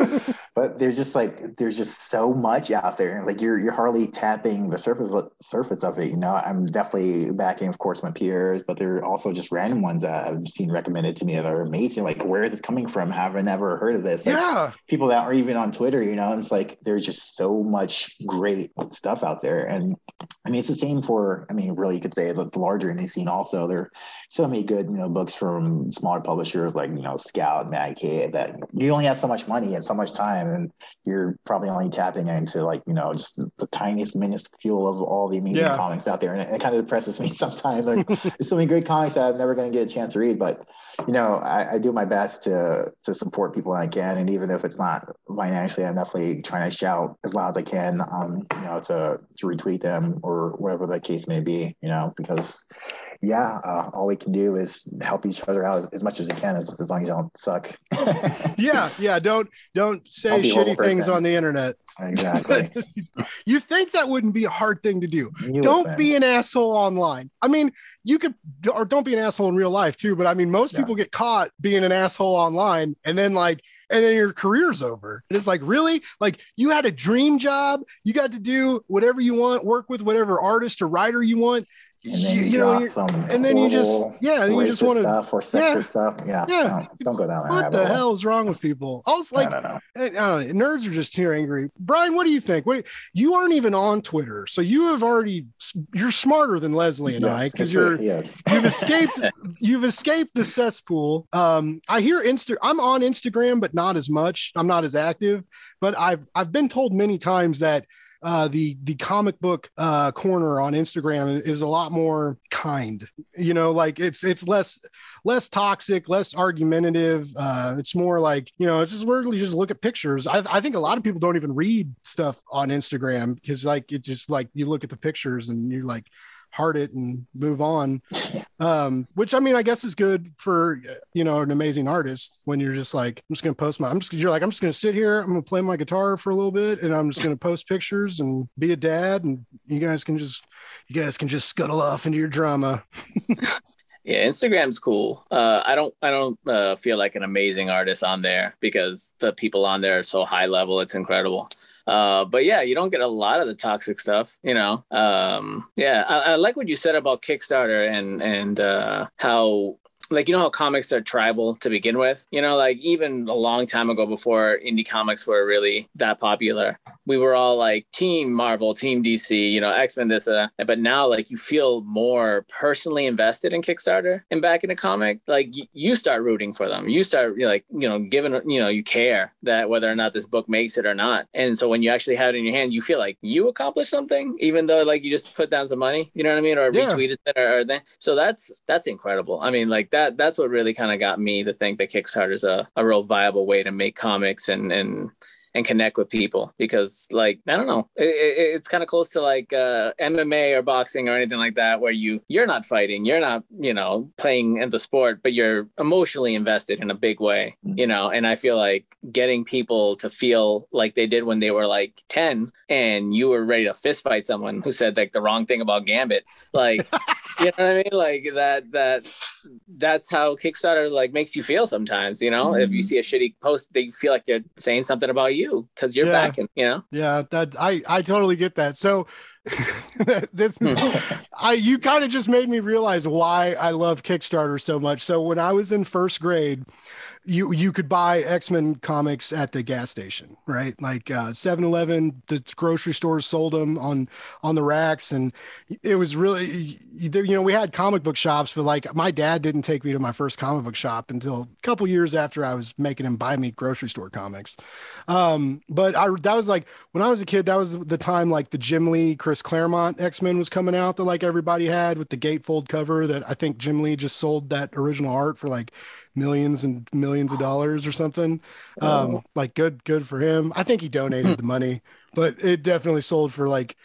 But there's just like there's just so much out there, like you're you're hardly tapping the surface surface of it. You know, I'm definitely backing, of course, my peers, but there are also just random ones that I've seen recommended to me that are amazing. Like, where is this coming from? Have I never heard of this? Like, yeah, people that are even on Twitter. You know, it's like there's just so much great stuff out there, and I mean, it's the same for. I mean, really you could say the, the larger indie scene also. There are so many good, you know, books from smaller publishers like, you know, Scout, Mad Cave that you only have so much money and so much time and you're probably only tapping into like, you know, just the tiniest minuscule of all the amazing yeah. comics out there. And it, it, kind of depresses me sometimes. Like there's so many great comics that I'm never going to get a chance to read, but you know, I, I, do my best to to support people I can, and even if it's not financially, I'm definitely trying to shout as loud as I can, um, you know, to to retweet them or whatever the case may be, you know, because yeah, uh, all we can do is help each other out as, as much as we can, as, as long as you don't suck. yeah, yeah, don't don't say shitty things on the internet. Exactly. you think that wouldn't be a hard thing to do? You don't be an asshole online. I mean, you could, or don't be an asshole in real life too. But I mean, most yes. people get caught being an asshole online, and then like, and then your career's over. And it's like, really? Like, you had a dream job. You got to do whatever you want, work with whatever artist or writer you want and then you, you know, some and then you just yeah, you just want to stuff or sexist yeah, stuff. Yeah, yeah. Don't, don't go down there. What the hell is wrong with people? Also, like, I don't know. I don't know. Nerds are just here angry. Brian, what do you think? What you aren't even on Twitter, so you have already you're smarter than Leslie and yes, I because you're yes. you've escaped you've escaped the cesspool. Um, I hear Insta. I'm on Instagram, but not as much. I'm not as active, but I've I've been told many times that uh, the the comic book uh, corner on Instagram is a lot more kind. You know, like it's it's less less toxic, less argumentative. Uh, it's more like you know, it's just really just look at pictures. I, I think a lot of people don't even read stuff on Instagram because like it just like you look at the pictures and you're like heart it and move on. Um, which I mean, I guess is good for you know an amazing artist when you're just like, I'm just gonna post my, I'm just you're like, I'm just gonna sit here, I'm gonna play my guitar for a little bit, and I'm just gonna post pictures and be a dad, and you guys can just, you guys can just scuttle off into your drama. yeah instagram's cool uh, i don't i don't uh, feel like an amazing artist on there because the people on there are so high level it's incredible uh, but yeah, you don't get a lot of the toxic stuff, you know. Um, yeah, I, I like what you said about Kickstarter and and uh, how like you know how comics are tribal to begin with? You know like even a long time ago before indie comics were really that popular we were all like team marvel team dc you know x-men this and that but now like you feel more personally invested in kickstarter and back in a comic like y- you start rooting for them. You start like you know giving you know you care that whether or not this book makes it or not. And so when you actually have it in your hand you feel like you accomplished something even though like you just put down some money you know what i mean or yeah. retweeted it or, or then so that's that's incredible. I mean like that that that's what really kind of got me to think that Kickstarter is a, a real viable way to make comics and and and connect with people because like i don't know it, it, it's kind of close to like uh, mma or boxing or anything like that where you you're not fighting you're not you know playing in the sport but you're emotionally invested in a big way mm. you know and i feel like getting people to feel like they did when they were like 10 and you were ready to fist fight someone who said like the wrong thing about gambit like you know what i mean like that that that's how kickstarter like makes you feel sometimes you know mm-hmm. if you mm. see a shitty post they feel like they're saying something about you you because you're yeah. backing, you know? Yeah, that I I totally get that. So this is I you kind of just made me realize why I love Kickstarter so much. So when I was in first grade, you you could buy X-Men comics at the gas station, right? Like uh 7-Eleven, the grocery stores sold them on on the racks and it was really you know, we had comic book shops, but like my dad didn't take me to my first comic book shop until a couple years after I was making him buy me grocery store comics. Um, but I that was like when I was a kid, that was the time like the Jim Lee, Chris Claremont X-Men was coming out that like everybody had with the gatefold cover that I think Jim Lee just sold that original art for like millions and millions of dollars or something. Um, Oh. like good, good for him. I think he donated the money, but it definitely sold for like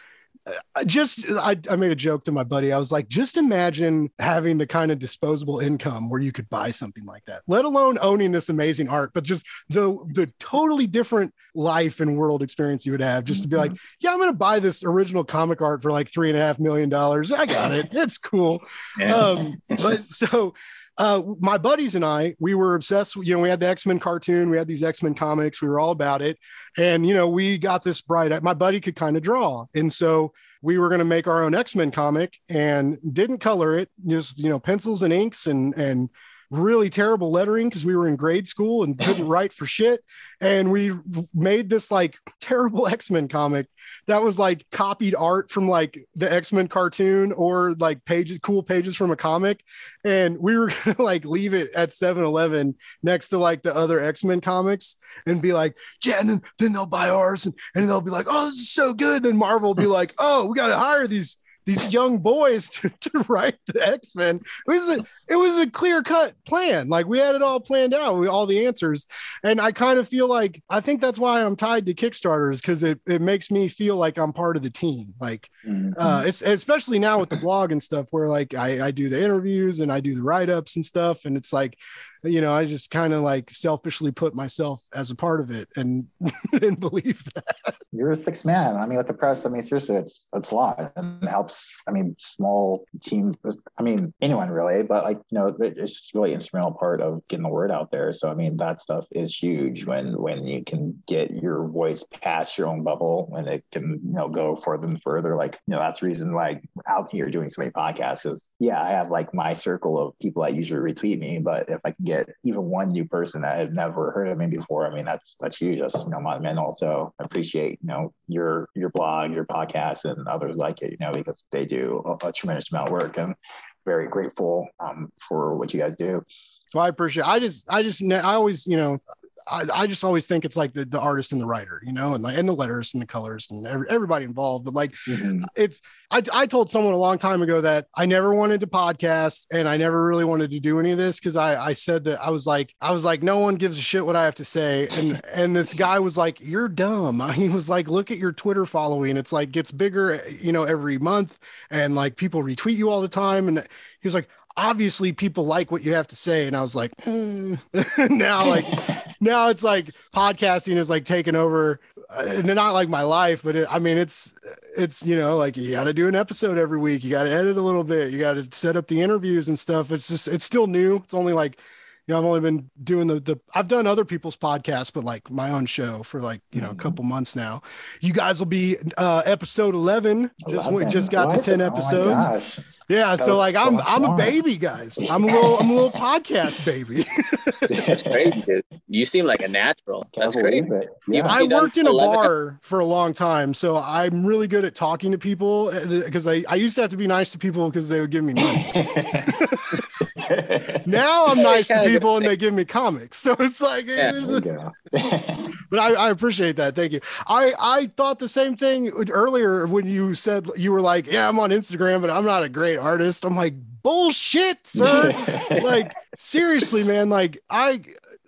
uh, just I, I made a joke to my buddy. I was like, just imagine having the kind of disposable income where you could buy something like that, let alone owning this amazing art, but just the the totally different life and world experience you would have just to be like, yeah, I'm gonna buy this original comic art for like three and a half million dollars. I got it. It's cool. Yeah. Um, but so uh, my buddies and I, we were obsessed. You know, we had the X Men cartoon, we had these X Men comics, we were all about it. And, you know, we got this bright, my buddy could kind of draw. And so we were going to make our own X Men comic and didn't color it, just, you know, pencils and inks and, and, really terrible lettering because we were in grade school and couldn't write for shit. And we made this like terrible x-men comic that was like copied art from like the x-men cartoon or like pages cool pages from a comic. And we were gonna like leave it at 7-eleven next to like the other x-men comics and be like yeah and then, then they'll buy ours and, and they'll be like oh this is so good then marvel will be like oh we got to hire these these young boys to, to write the x-men. It was a it was a clear cut plan. Like we had it all planned out we all the answers. And i kind of feel like i think that's why i'm tied to kickstarters because it, it makes me feel like i'm part of the team. Like Mhm. uh especially now with the blog and stuff where like I, I do the interviews and i do the write-ups and stuff. And it's like you know i just kind of like selfishly put myself as a part of it and and believe that You're a six man. I mean, with the press, I mean, seriously, it's it's a lot and it helps. I mean, small teams. I mean, anyone really, but like you know, it's just really instrumental part of getting the word out there. So I mean, that stuff is huge when when you can get your voice past your own bubble and it can you know go further and further. Like you know, that's the reason like out here doing so many podcasts is yeah, I have like my circle of people that usually retweet me, but if I can get even one new person that has never heard of me before, I mean, that's that's huge. That's you know monumental. So I appreciate you know your your blog, your podcast, and others like it. You know because they do a, a tremendous amount of work, and very grateful um, for what you guys do. so i appreciate i just i just i always you know I, I just always think it's like the, the artist and the writer, you know, and like and the letters and the colors and every, everybody involved. But like it's I, I told someone a long time ago that I never wanted to podcast and I never really wanted to do any of this because I, I said that I was like I was like no one gives a shit what I have to say and and this guy was like you're dumb he was like look at your Twitter following it's like gets bigger you know every month and like people retweet you all the time and he was like obviously people like what you have to say and I was like "Hmm." now like now it's like podcasting is like taking over uh, not like my life but it, i mean it's it's you know like you got to do an episode every week. You got to edit a little bit. You got to set up the interviews and stuff. It's just it's still new. It's only like you know i've only been doing the the i've done other people's podcasts but like my own show for like you know a couple months now you guys will be uh episode 11 just we just got What? to 10 Oh episodes gosh. yeah That so was like i'm so i'm a baby guys i'm a little i'm a little podcast baby That's crazy, dude. You seem like a natural. That's great. believe it. You- Yeah. I worked in a 11 bar for a long time, so I'm really good at talking to people because I, I used to have to be nice to people because they would give me money. Now I'm nice to people and they give me comics. So it's like, eh, Yeah. there's a- but I, I appreciate that. Thank you. I, I thought the same thing earlier when you said you were like, yeah, I'm on Instagram, but I'm not a great artist. I'm like, bullshit, sir. like seriously, man. Like I,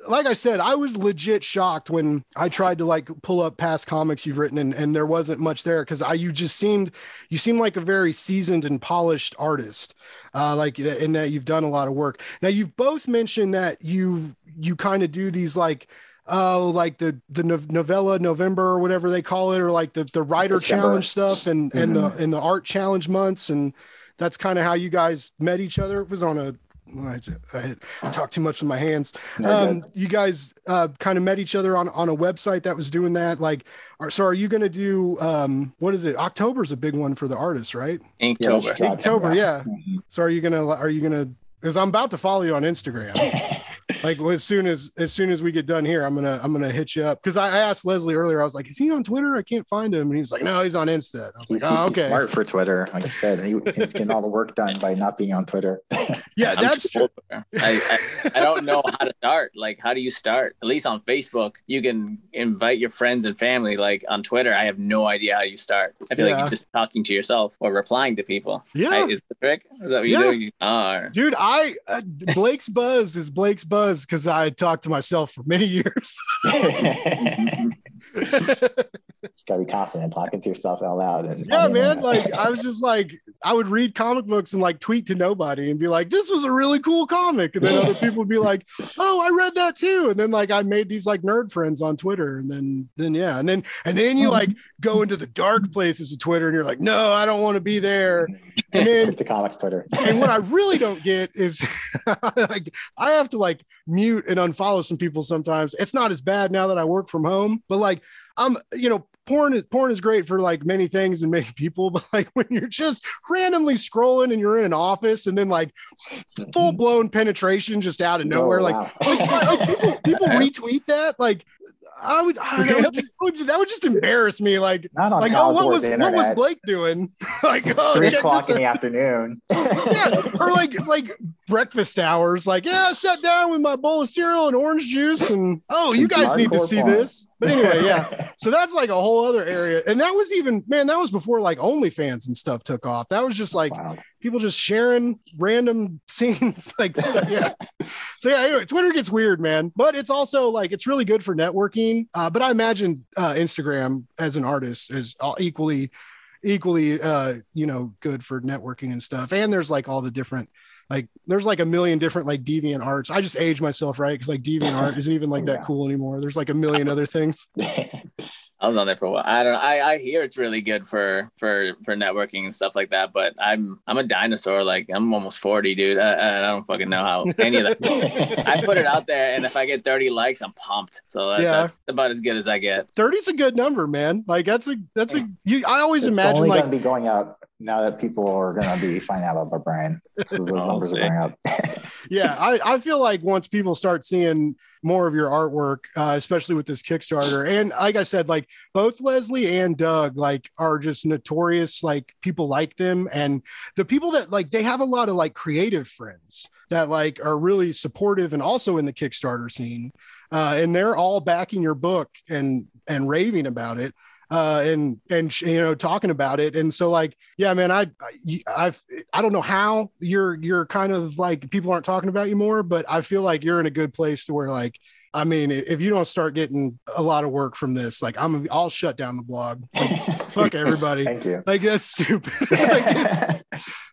like I said, I was legit shocked when I tried to like pull up past comics you've written and, and there wasn't much there because I you just seemed you seem like a very seasoned and polished artist. Uh, like uh, in that you've done a lot of work. Now you've both mentioned that you you kind of do these like oh like the the novella November or whatever they call it or like the the writer December. challenge stuff and and the mm-hmm. and the art challenge months and that's kind of how you guys met each other. It was on a I, I, I talk too much with my hands. Um, you guys uh, kind of met each other on on a website that was doing that. Like, are, so are you going to do um, what is it? October's a big one for the artists, right? Yeah, Inktober. let's try it. October, yeah. Mhm. So are you gonna are you gonna? Because I'm about to follow you on Instagram. like well, as soon as as soon as we get done here, I'm gonna I'm gonna hit you up because I, I asked Leslie earlier. I was like, "Is he on Twitter? I can't find him." And he was like, "No, he's on Insta." I was He's, like, "Oh, he's okay, smart for Twitter. Like I said, he, he's getting all the work done by not being on Twitter. yeah, I'm that's true." old for it. I, I, I don't know how to start. Like, how do you start? At least on Facebook, you can invite your friends and family. Like on Twitter, I have no idea how you start. I feel like you're just talking to yourself or replying to people. Yeah. I- is the trick? Is that what you Yeah. do? You are. Dude, I uh, Blake's Buzz is Blake's Buzz was because I talked to myself for many years. just gotta be confident talking to yourself out loud. And yeah, man. Uh, like I was just like, I would read comic books and like tweet to nobody and be like, this was a really cool comic. And then other people would be like, oh, I read that too. And then like I made these like nerd friends on Twitter. And then then yeah. And then and then you hmm. like go into the dark places of Twitter and you're like, no, I don't want to be there. And then the comics Twitter. and what I really don't get is like I have to like mute and unfollow some people sometimes. It's not as bad now that I work from home, but like I'm, you know, porn is porn is great for like many things and many people, but like when you're just randomly scrolling and you're in an office and then like full blown penetration just out of oh, nowhere, oh, like, like, like, people, people retweet that, like I would, I, that, would just, that would just embarrass me. Like, like oh, what was what was Blake doing? like, oh, three o'clock in the afternoon. yeah, or like like breakfast hours. Like, yeah, I sat down with my bowl of cereal and orange juice, and oh, you guys need to see this. But anyway, yeah. So that's like a whole other area, and that was even man, that was before like OnlyFans and stuff took off. That was just like wow. people just sharing random scenes. like, so, yeah. So yeah, anyway, Twitter gets weird, man. But it's also like it's really good for networking. Uh, but I imagine uh, Instagram as an artist is equally equally uh you know good for networking and stuff and there's like all the different like there's like a million different like deviant arts. I just age myself, right? Because like deviant art isn't even like that cool anymore. There's like a million other things. I was on there for a while. I don't know. I, I hear it's really good for for for networking and stuff like that. But I'm I'm a dinosaur. Like I'm almost forty, dude. I, I don't fucking know how any of that. I put it out there, and if I get thirty likes, I'm pumped. So that, yeah. that's about as good as I get. 30's a good number, man. Like that's a that's a. You, I always it's imagine only like be going up now that people are gonna be finding out about Brian. Those oh, numbers are going up. yeah, I I feel like once people start seeing more of your artwork, uh, especially with this Kickstarter. And like I said, like both Leslie and Doug, like are just notorious. Like people like them, and the people that like they have a lot of like creative friends that like are really supportive and also in the Kickstarter scene. Uh, and they're all backing your book and and raving about it uh, and and you know talking about it. And so like, yeah, man, I I've I don't know how you're you're kind of like people aren't talking about you more, but I feel like you're in a good place to where like. I mean, if you don't start getting a lot of work from this, like I'm, I'll shut down the blog. Like, fuck everybody. Thank you. Like that's stupid. like,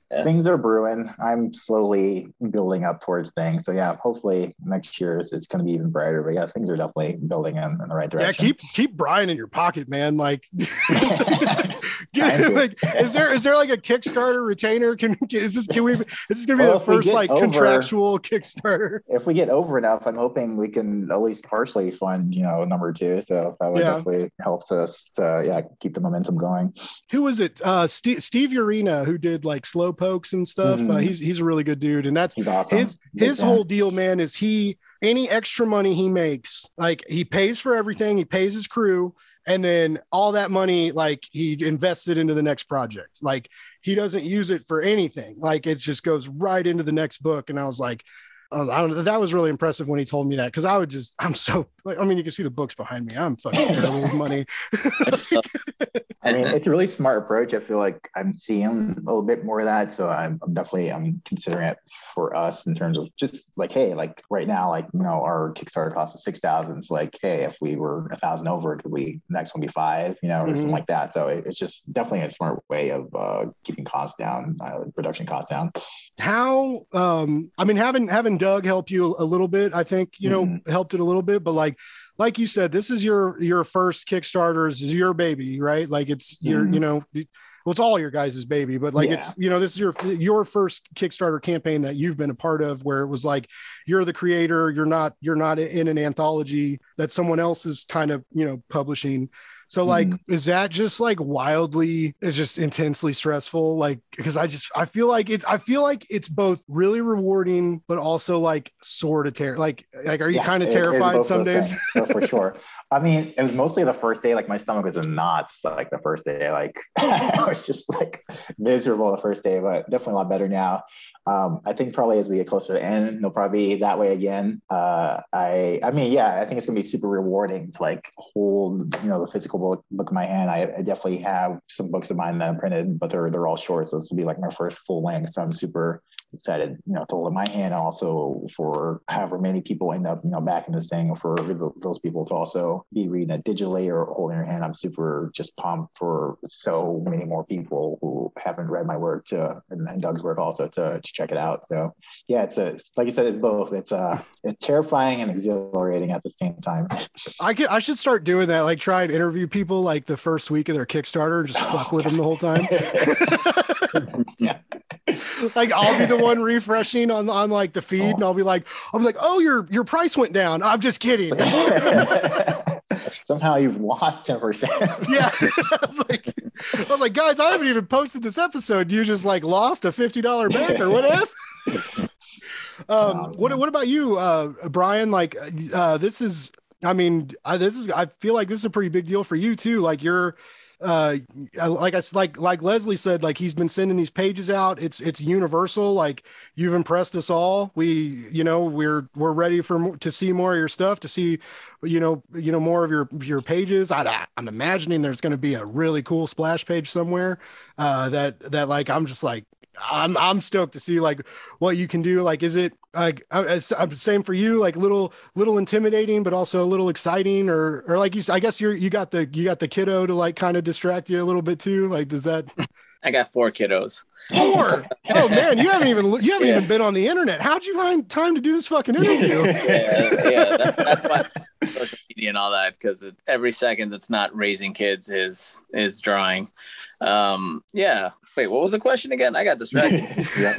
things are brewing. I'm slowly building up towards things. So yeah, hopefully next year is, it's going to be even brighter. But yeah, things are definitely building in, in the right direction. Yeah, keep keep Brian in your pocket, man. Like, get, like is there is there like a Kickstarter retainer? Can is this can we is this going to be well, the first like over, contractual Kickstarter? If we get over enough, I'm hoping we can at least partially fund you know number two. So that would yeah. definitely helps us to yeah keep the momentum going. Who was it? Uh, Steve, Steve Urena who did like slow pokes and stuff. Uh, mm-hmm. Uh, he's he's a really good dude, and that's awesome. his his whole deal, man. Is he any extra money he makes, like he pays for everything, he pays his crew, and then all that money, like he invests it into the next project. Like he doesn't use it for anything. Like it just goes right into the next book. And I was like, I don't know. That was really impressive when he told me that because I would just, I'm so, like, I mean, you can see the books behind me. I'm fucking terrible with money. I mean, it's a really smart approach. I feel like I'm seeing a little bit more of that. So I'm, I'm, definitely, I'm considering it for us in terms of just like, hey, like right now, like, you know, our Kickstarter cost was 6,000. So like, hey, if we were a thousand over, could we, next one be five, you know, or mm-hmm. something like that. So it, it's just definitely a smart way of uh, keeping costs down, uh, production costs down. How, um, I mean, having, having Doug help you a little bit, I think, you know, mm-hmm. helped it a little bit, but like, like you said, this is your your first Kickstarter. This is your baby, right? Like it's your, mm-hmm. you know, well, it's all your guys' baby, but like yeah. it's you know, this is your your first Kickstarter campaign that you've been a part of, where it was like you're the creator, you're not you're not in an anthology that someone else is kind of you know publishing. So like, mm-hmm. is that just like wildly? It's just intensely stressful. Like, because I just I feel like it's I feel like it's both really rewarding, but also like sort of ter- like like are you yeah, kind of terrified some days? for sure. I mean, it was mostly the first day. Like my stomach was in knots. Like the first day, like I was just like miserable the first day, but definitely a lot better now. Um, I think probably as we get closer to the end, they'll probably be that way again. Uh, I I mean, yeah, I think it's gonna be super rewarding to like hold you know the physical book, book in my hand. I, I definitely have some books of mine that I printed, but they're they're all short, so this will be like my first full length. So I'm super excited, you know, to hold my hand also for however many people end up, you know, back in this thing for those people to also be reading it digitally or holding your hand. I'm super just pumped for so many more people who haven't read my work to and, and Doug's work also to, to check it out. So yeah, it's a like I said, it's both. It's uh it's terrifying and exhilarating at the same time. I could, I should start doing that. Like try and interview people like the first week of their Kickstarter and just fuck with them the whole time. like I'll be the one refreshing on on like the feed, oh. and I'll be like, I'll be like, oh, your your price went down. I'm just kidding. Somehow you've lost ten percent. yeah, I was like, I was like, guys, I haven't even posted this episode. You just like lost a fifty dollar bag or whatever. um, what what about you, uh, Brian? Like, uh, this is, I mean, I, this is, I feel like this is a pretty big deal for you too. Like, you're uh like i like like leslie said like he's been sending these pages out. It's it's universal. Like you've impressed us all. We you know we're we're ready for to see more of your stuff to see you know you know more of your your pages. I, i'm imagining there's going to be a really cool splash page somewhere uh that that like i'm just like I'm I'm stoked to see like what you can do. Like, is it like I'm same for you? Like little little intimidating, but also a little exciting, or or like you I guess you're you got the you got the kiddo to like kind of distract you a little bit too. Like, does that? I got four kiddos. Four. oh man, you haven't even you haven't yeah. even been on the internet. How'd you find time to do this fucking interview? yeah, yeah, that, that's why social media and all that because every second that's not raising kids is is drawing. Um, yeah, Wait, what was the question again? I got distracted. yeah,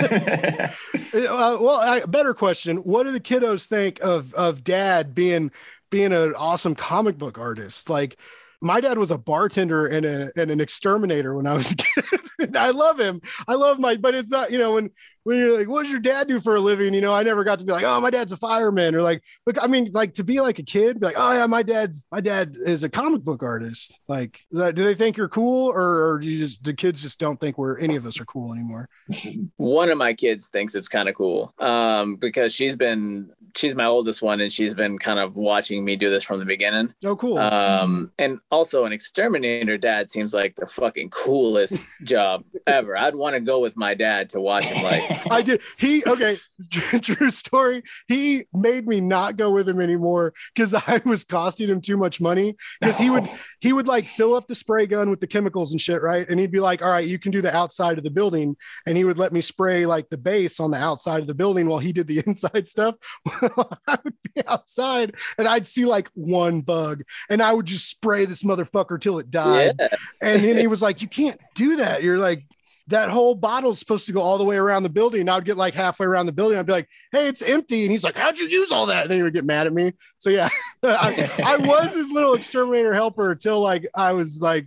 uh, well, a better question. What do the kiddos think of of dad being being an awesome comic book artist? Like my dad was a bartender and, a, and an exterminator when I was a kid. I love him. I love my, but it's not, you know, when when you're like, what does your dad do for a living? You know, I never got to be like, oh, my dad's a fireman, or like, look, I mean, like to be like a kid, be like, oh yeah, my dad's my dad is a comic book artist. Like, that, do they think you're cool, or, or do you just the kids just don't think we're any of us are cool anymore? One of my kids thinks it's kind of cool, um, because she's been she's my oldest one, and she's been kind of watching me do this from the beginning. Oh, cool. Um, and also an exterminator dad seems like the fucking coolest job ever. I'd want to go with my dad to watch him like I did. He okay. True story. He made me not go with him anymore because I was costing him too much money. Because he would he would like fill up the spray gun with the chemicals and shit, right? And he'd be like, "All right, you can do the outside of the building," and he would let me spray like the base on the outside of the building while he did the inside stuff. I would be outside and I'd see like one bug, and I would just spray this motherfucker till it died. Yeah. And then he was like, "You can't do that. You're like." That whole bottle's supposed to go all the way around the building. And I would get like halfway around the building. I'd be like, hey, it's empty. And he's like, how'd you use all that? And then he would get mad at me. So yeah, I, I, was his little exterminator helper until like I was like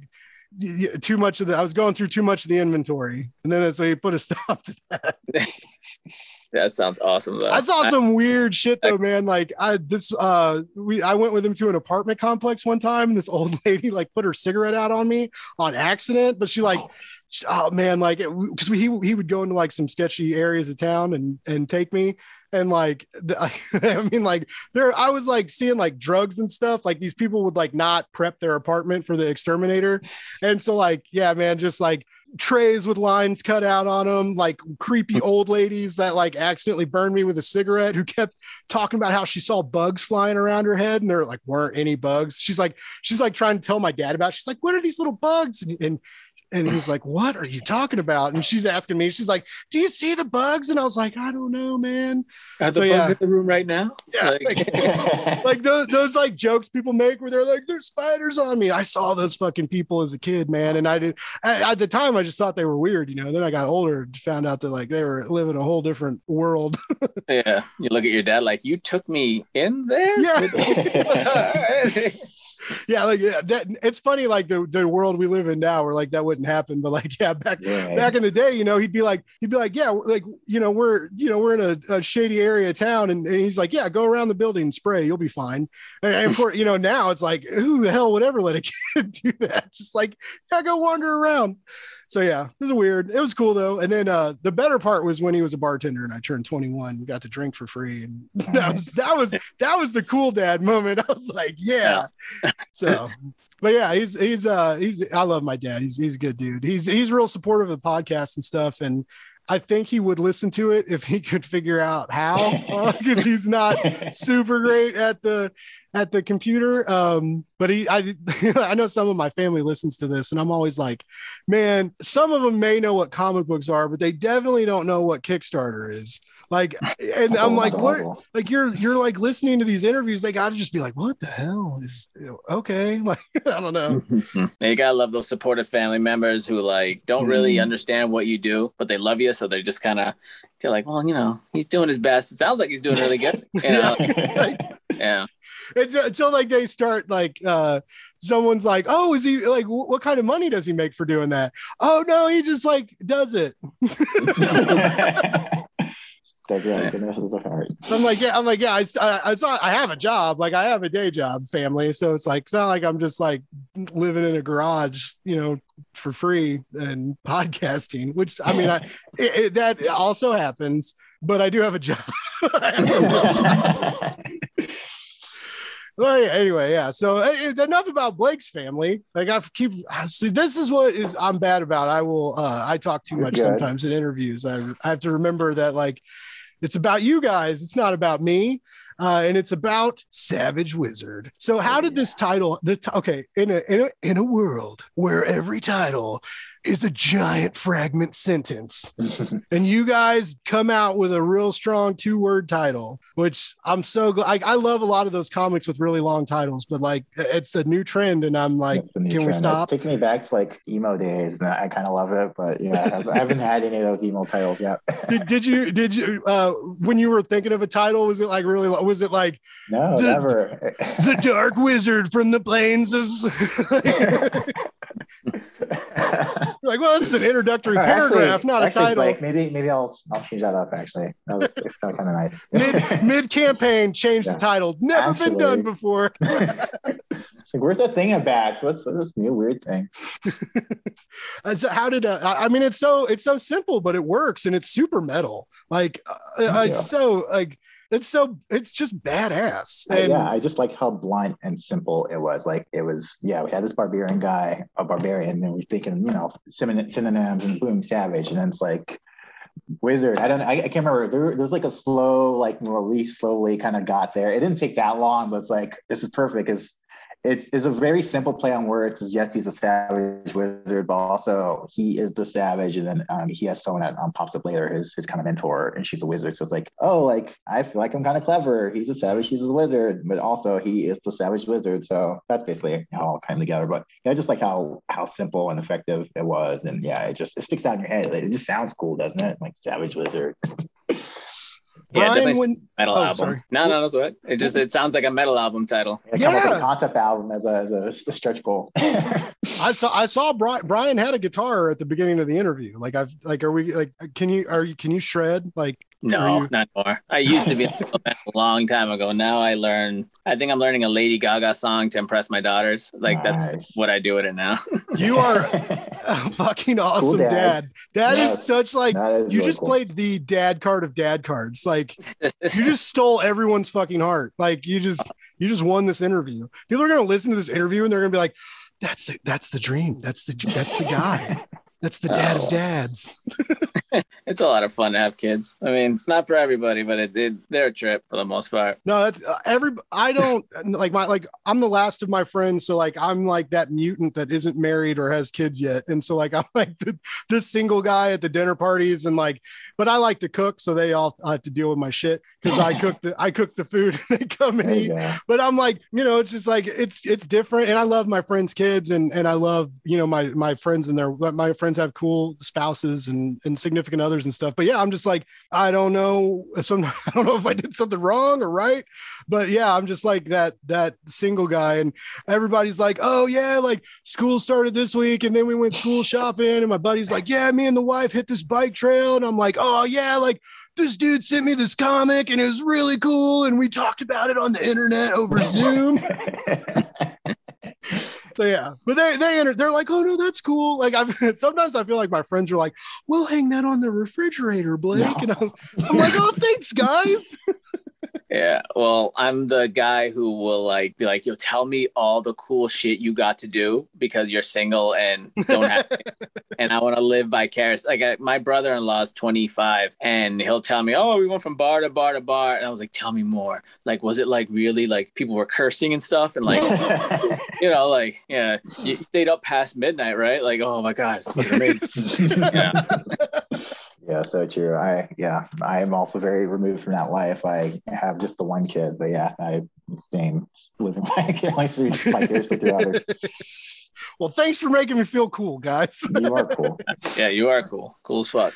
too much of the, I was going through too much of the inventory. And then so he put a stop to that. that sounds awesome though. I saw some weird shit though, man. Like I this uh we I went with him to an apartment complex one time and this old lady like put her cigarette out on me on accident, but she like oh man, like because he he would go into like some sketchy areas of town and and take me and like I mean like there I was like seeing like drugs and stuff like these people would like not prep their apartment for the exterminator and so like yeah man just like trays with lines cut out on them, like creepy old ladies that like accidentally burned me with a cigarette who kept talking about how she saw bugs flying around her head and there like weren't any bugs. She's like, she's like trying to tell my dad about. It. She's like, what are these little bugs? And, and and he's like, What are you talking about? And she's asking me, She's like, Do you see the bugs? And I was like, I don't know, man. Are the so, bugs yeah. in the room right now? Yeah. Like, like, like, those, those like jokes people make where they're like, There's spiders on me. I saw those fucking people as a kid, man. And I did at the time, I just thought they were weird, you know. Then I got older, and found out that like they were living a whole different world. yeah. You look at your dad like, You took me in there? Yeah yeah, like that it's funny, like the, the world we live in now, where like that wouldn't happen. But like, yeah, back yeah. back in the day, you know, he'd be like, he'd be like, yeah, like you know, we're you know, we're in a, a shady area of town, and, and, he's like, yeah, go around the building and spray, you'll be fine. And, and course, you know, now it's like, who the hell would ever let a kid do that? Just like, yeah, go wander around so yeah, this is weird. It was cool though. And then uh, the better part was when he was a bartender and I turned 21, got to drink for free, and that was that was that was the cool dad moment. I was like, yeah. yeah. so, but yeah, he's he's uh he's I love my dad. He's he's a good dude. He's he's real supportive of the podcast and stuff. And I think he would listen to it if he could figure out how, because uh, he's not super great at the at the computer. Um, but he, I, I know some of my family listens to this, and I'm always like, man, some of them may know what comic books are, but they definitely don't know what Kickstarter is. Like, and I'm like, what? Like, you're you're like listening to these interviews. They got to just be like, what the hell is okay? Like, I don't know. you gotta love those supportive family members who like don't really mm. understand what you do, but they love you, so they're just kind of they're like, well, you know, he's doing his best. It sounds like he's doing really good. You know? yeah, like, yeah. It's until like they start like uh someone's like, oh, is he like what kind of money does he make for doing that? Oh no, he just like does it. does it goodness of heart. I'm like, yeah, I'm like, yeah, I, I, it's not, I have a job, like I have a day job, family. So it's like, it's not like I'm just like living in a garage, you know, for free and podcasting, which I mean, I, it, it, that also happens, but I do have a job. well, yeah, anyway, yeah. So uh, enough about Blake's family. Like I keep see, this is what is I'm bad about. I will. uh I talk too much sometimes in interviews. I I have to remember that like it's about you guys. It's not about me. Uh, and it's about Savage Wizard. So, how did this title? The t- okay, in a, in a in a world where every title is a giant fragment sentence. and you guys come out with a real strong two word title, which I'm so glad. I, I, love a lot of those comics with really long titles, but like it's a new trend. And I'm like, can trend. we stop? It's taking me back to like emo days. And I kind of love it. But yeah, I haven't had any of those emo titles yet. did, did, you, did you, uh, when you were thinking of a title, was it like really, was it like, no, the, never. the Dark Wizard from the plains of. like, well, this is an introductory paragraph, actually, not actually, a title. Blake, maybe maybe I'll I'll change that up. Actually, it's kind of nice. mid mid campaign, change yeah. the title. Never actually, been done before. it's like, where's the thing back? What's this new weird thing? so how did uh, I mean? It's so it's so simple, but it works, and it's super metal. Like uh, it's so like it's so it's just badass. And, yeah, I just like how blunt and simple it was. Like it was, yeah, we had this barbarian guy, a barbarian, and we're thinking, you know, synonyms and boom, savage, and then it's like wizard. I don't, I, I can't remember. There, there was like a slow, like where we slowly kind of got there. It didn't take that long, but it's like this is perfect because it's, it's a very simple play on words because yes, he's a savage wizard, but also he is the savage, and then um, he has someone that um, pops up later, his his kind of mentor, and she's a wizard. So it's like, oh, like I feel like I'm kind of clever. He's a savage, he's a wizard, but also he is the savage wizard. So that's basically how all came together. But yeah, just like how how simple and effective it was, and yeah, it just it sticks out in your head. It just sounds cool, doesn't it? Like savage wizard. Yeah, Brian, when, metal oh, album. Sorry. No, no, that's what it just it sounds like a metal album title. Yeah, yeah. a concept album as a, as a, stretch goal. I saw I saw Brian, Brian had a guitar at the beginning of the interview. Like I've like are we like can you are you can you shred like no, you... not more. I used to be a long time ago. Now I learn. I think I'm learning a Lady Gaga song to impress my daughters. Like nice. that's what I do with it now. you are a fucking awesome cool dad. dad. That yes, is such like is you really just cool. played the dad card of dad cards. Like you just stole everyone's fucking heart. Like you just you just won this interview. People are gonna listen to this interview and they're gonna be like, "That's that's the dream. That's the that's the guy." That's the dad oh. of dads. it's a lot of fun to have kids. I mean, it's not for everybody, but it, it they're a trip for the most part. No, that's uh, every. I don't like my like. I'm the last of my friends, so like I'm like that mutant that isn't married or has kids yet, and so like I'm like the, this single guy at the dinner parties, and like, but I like to cook, so they all have to deal with my shit because I cook the I cook the food and they come and eat. But I'm like, you know, it's just like it's it's different, and I love my friends' kids, and and I love you know my my friends and their my friends friends have cool spouses and, and significant others and stuff. But yeah, I'm just like, I don't know. Some, I don't know if I did something wrong or right, but yeah, I'm just like that, that single guy. And everybody's like, oh yeah, like school started this week. And then we went school shopping and my buddy's like, yeah, me and the wife hit this bike trail. And I'm like, oh yeah, like this dude sent me this comic and it was really cool. And we talked about it on the internet over Zoom. so yeah, but they they enter, they're like, oh no, that's cool. Like I sometimes I feel like my friends are like, we'll hang that on the refrigerator, Blake, no. and I'm, I'm like, oh thanks guys. yeah, well, I'm the guy who will like be like, yo, tell me all the cool shit you got to do because you're single and don't have. and I want to live vicarious. Like I, my brother-in-law is 25, and he'll tell me, "Oh, we went from bar to bar to bar," and I was like, "Tell me more. Like, was it like really like people were cursing and stuff, and like, you know, like yeah, you stayed up past midnight, right? Like, oh my god, it's amazing. yeah. Yeah, so true. I yeah, I am also very removed from that life. I have just the one kid, but yeah, I'm staying living my vicariously through others. Well, thanks for making me feel cool, guys. you are cool. Yeah, you are cool. Cool as fuck.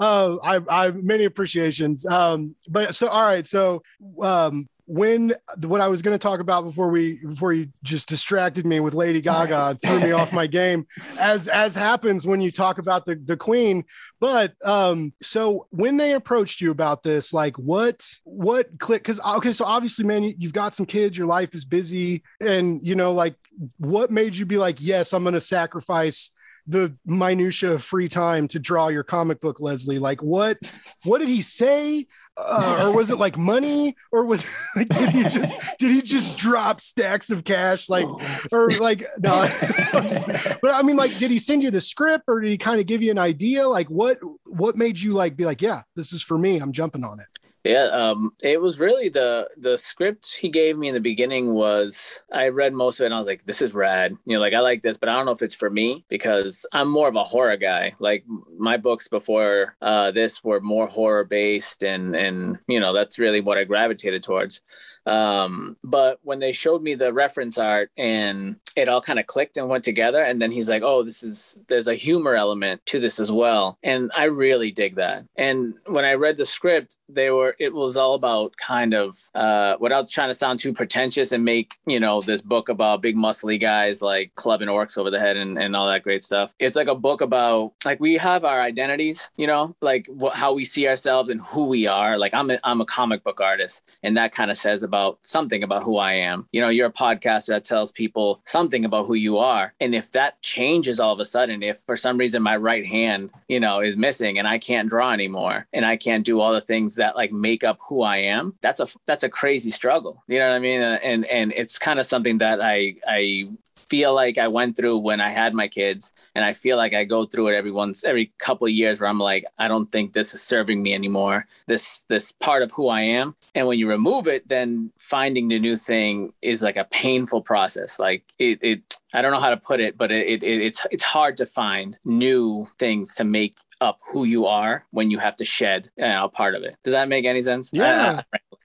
Uh, I, I many appreciations. Um, but so all right, so um, when what I was going to talk about before we before you just distracted me with Lady Gaga threw me off my game as as happens when you talk about the the queen. But um so when they approached you about this like what what click cuz okay so obviously man you, you've got some kids your life is busy and you know like what made you be like yes I'm going to sacrifice the minutia of free time to draw your comic book leslie? Like what what did he say uh, or was it like money? Or was like did he just did he just drop stacks of cash? Like or like no just, but i mean like did he send you the script or did he kind of give you an idea? Like what what made you like be like yeah this is for me. I'm jumping on it yeah, um, it was really the the script he gave me in the beginning was I read most of it and I was like, this is rad. You know, like I like this, but I don't know if it's for me because I'm more of a horror guy. Like my books before uh, this were more horror based and and you know that's really what I gravitated towards. Um, but when they showed me the reference art and it all kind of clicked and went together, and then he's like, "Oh, this is there's a humor element to this as well," and I really dig that. And when I read the script, they were it was all about kind of uh, without trying to sound too pretentious and make you know this book about big muscly guys like clubbing orcs over the head and, and all that great stuff. It's like a book about like we have our identities, you know, like what, how we see ourselves and who we are. Like I'm a, I'm a comic book artist, and that kind of says about something about who I am. You know, you're a podcaster that tells people something about who you are. And if that changes all of a sudden, if for some reason my right hand, you know, is missing and I can't draw anymore and I can't do all the things that like make up who I am, that's a that's a crazy struggle. You know what I mean? And and it's kind of something that I I feel like I went through when I had my kids, and I feel like I go through it every once every couple years where I'm like, I don't think this is serving me anymore. This this part of who I am, and when you remove it, then finding the new thing is like a painful process. Like it, it I don't know how to put it, but it, it, it's it's hard to find new things to make up who you are when you have to shed uh, you know, part of it. Does that make any sense? Yeah.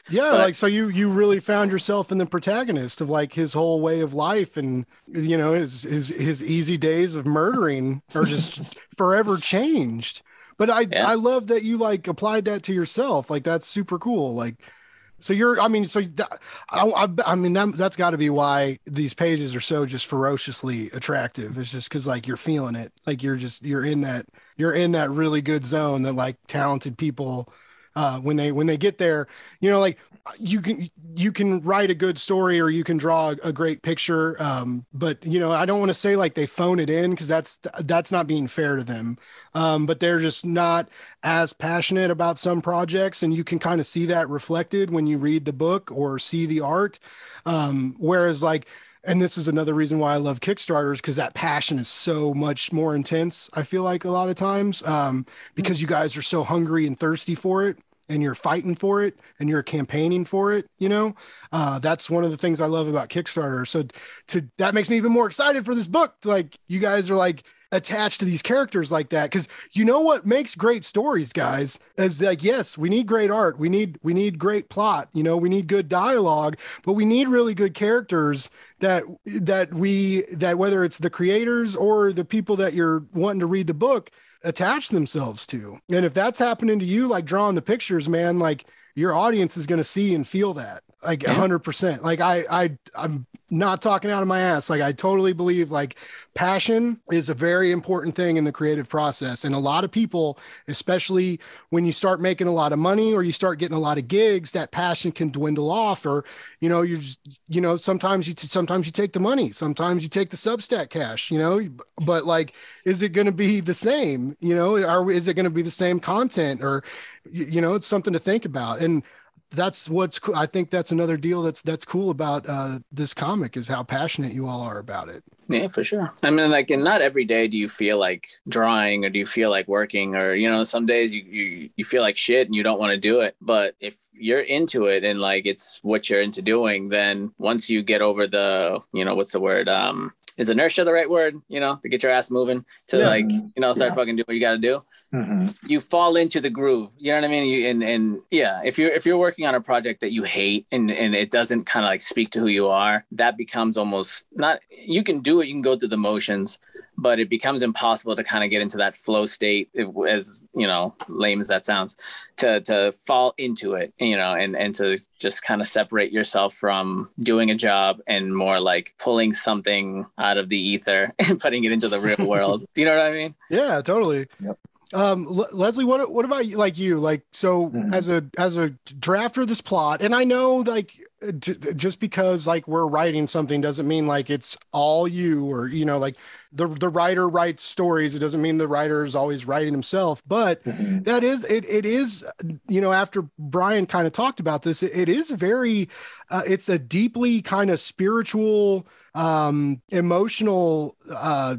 yeah, but, like so you you really found yourself in the protagonist of like his whole way of life and you know his his his easy days of murdering are just forever changed. But I yeah. I love that you like applied that to yourself. Like that's super cool. Like so you're, I mean, so that, I, I, I, mean, that, that's got to be why these pages are so just ferociously attractive. It's just because like you're feeling it, like you're just you're in that you're in that really good zone that like talented people, uh, when they when they get there, you know, like you can you can write a good story or you can draw a, great picture um, but you know i don't want to say like they phone it in because that's that's not being fair to them. Um, but they're just not as passionate about some projects and you can kind of see that reflected when you read the book or see the art. Um, whereas like and this is another reason why I love Kickstarters because that passion is so much more intense. I feel like a lot of times um, because you guys are so hungry and thirsty for it and you're fighting for it and you're campaigning for it you know? Uh, that's one of the things i love about kickstarter. So to that makes me even more excited for this book. Like you guys are like attached to these characters like that. Because you know what makes great stories guys is like yes we need great art. We need we need great plot you know? We need good dialogue but we need really good characters that that we that whether it's the creators or the people that you're wanting to read the book attach themselves to. And if that's happening to you, like drawing the pictures, man, like your audience is going to see and feel that like a hundred percent. Like I, I, I'm not talking out of my ass. Like I totally believe like passion is a very important thing in the creative process. And a lot of people, especially when you start making a lot of money or you start getting a lot of gigs, that passion can dwindle off. Or, you know, you you know, sometimes you, sometimes you take the money, sometimes you take the Substack cash, you know, but like, is it going to be the same, you know, or is it going to be the same content or, you know, it's something to think about. And that's what's cool. I think that's another deal that's that's cool about uh, this comic is how passionate you all are about it. Yeah, for sure. I mean, like, and not every day do you feel like drawing or do you feel like working or, you know, some days you, you, you feel like shit and you don't want to do it. But if you're into it and like it's what you're into doing, then once you get over the, you know, what's the word? Um, is inertia the right word? You know, to get your ass moving to Yeah. like, you know, start Yeah. fucking do what you got to do Mhm. you fall into the groove. You know what I mean? You, and and yeah, if you're if you're working on a project that you hate and and it doesn't kind of like speak to who you are, that becomes almost not. You can do it. You can go through the motions, but it becomes impossible to kind of get into that flow state. As you know, lame as that sounds, to to fall into it. You know, and and to just kind of separate yourself from doing a job and more like pulling something out of the ether and putting it into the real world. Do you know what I mean? Yeah, totally. Yep. Um, Le- Leslie, what what about you? Like you, like so Mhm. as a as a drafter of this plot, and I know like j- just because like we're writing something doesn't mean like it's all you or you know like the the writer writes stories. It doesn't mean the writer is always writing himself, but Mhm. that is it it is you know after brian kind of talked about this it, it is very uh, it's a deeply kind of spiritual um emotional uh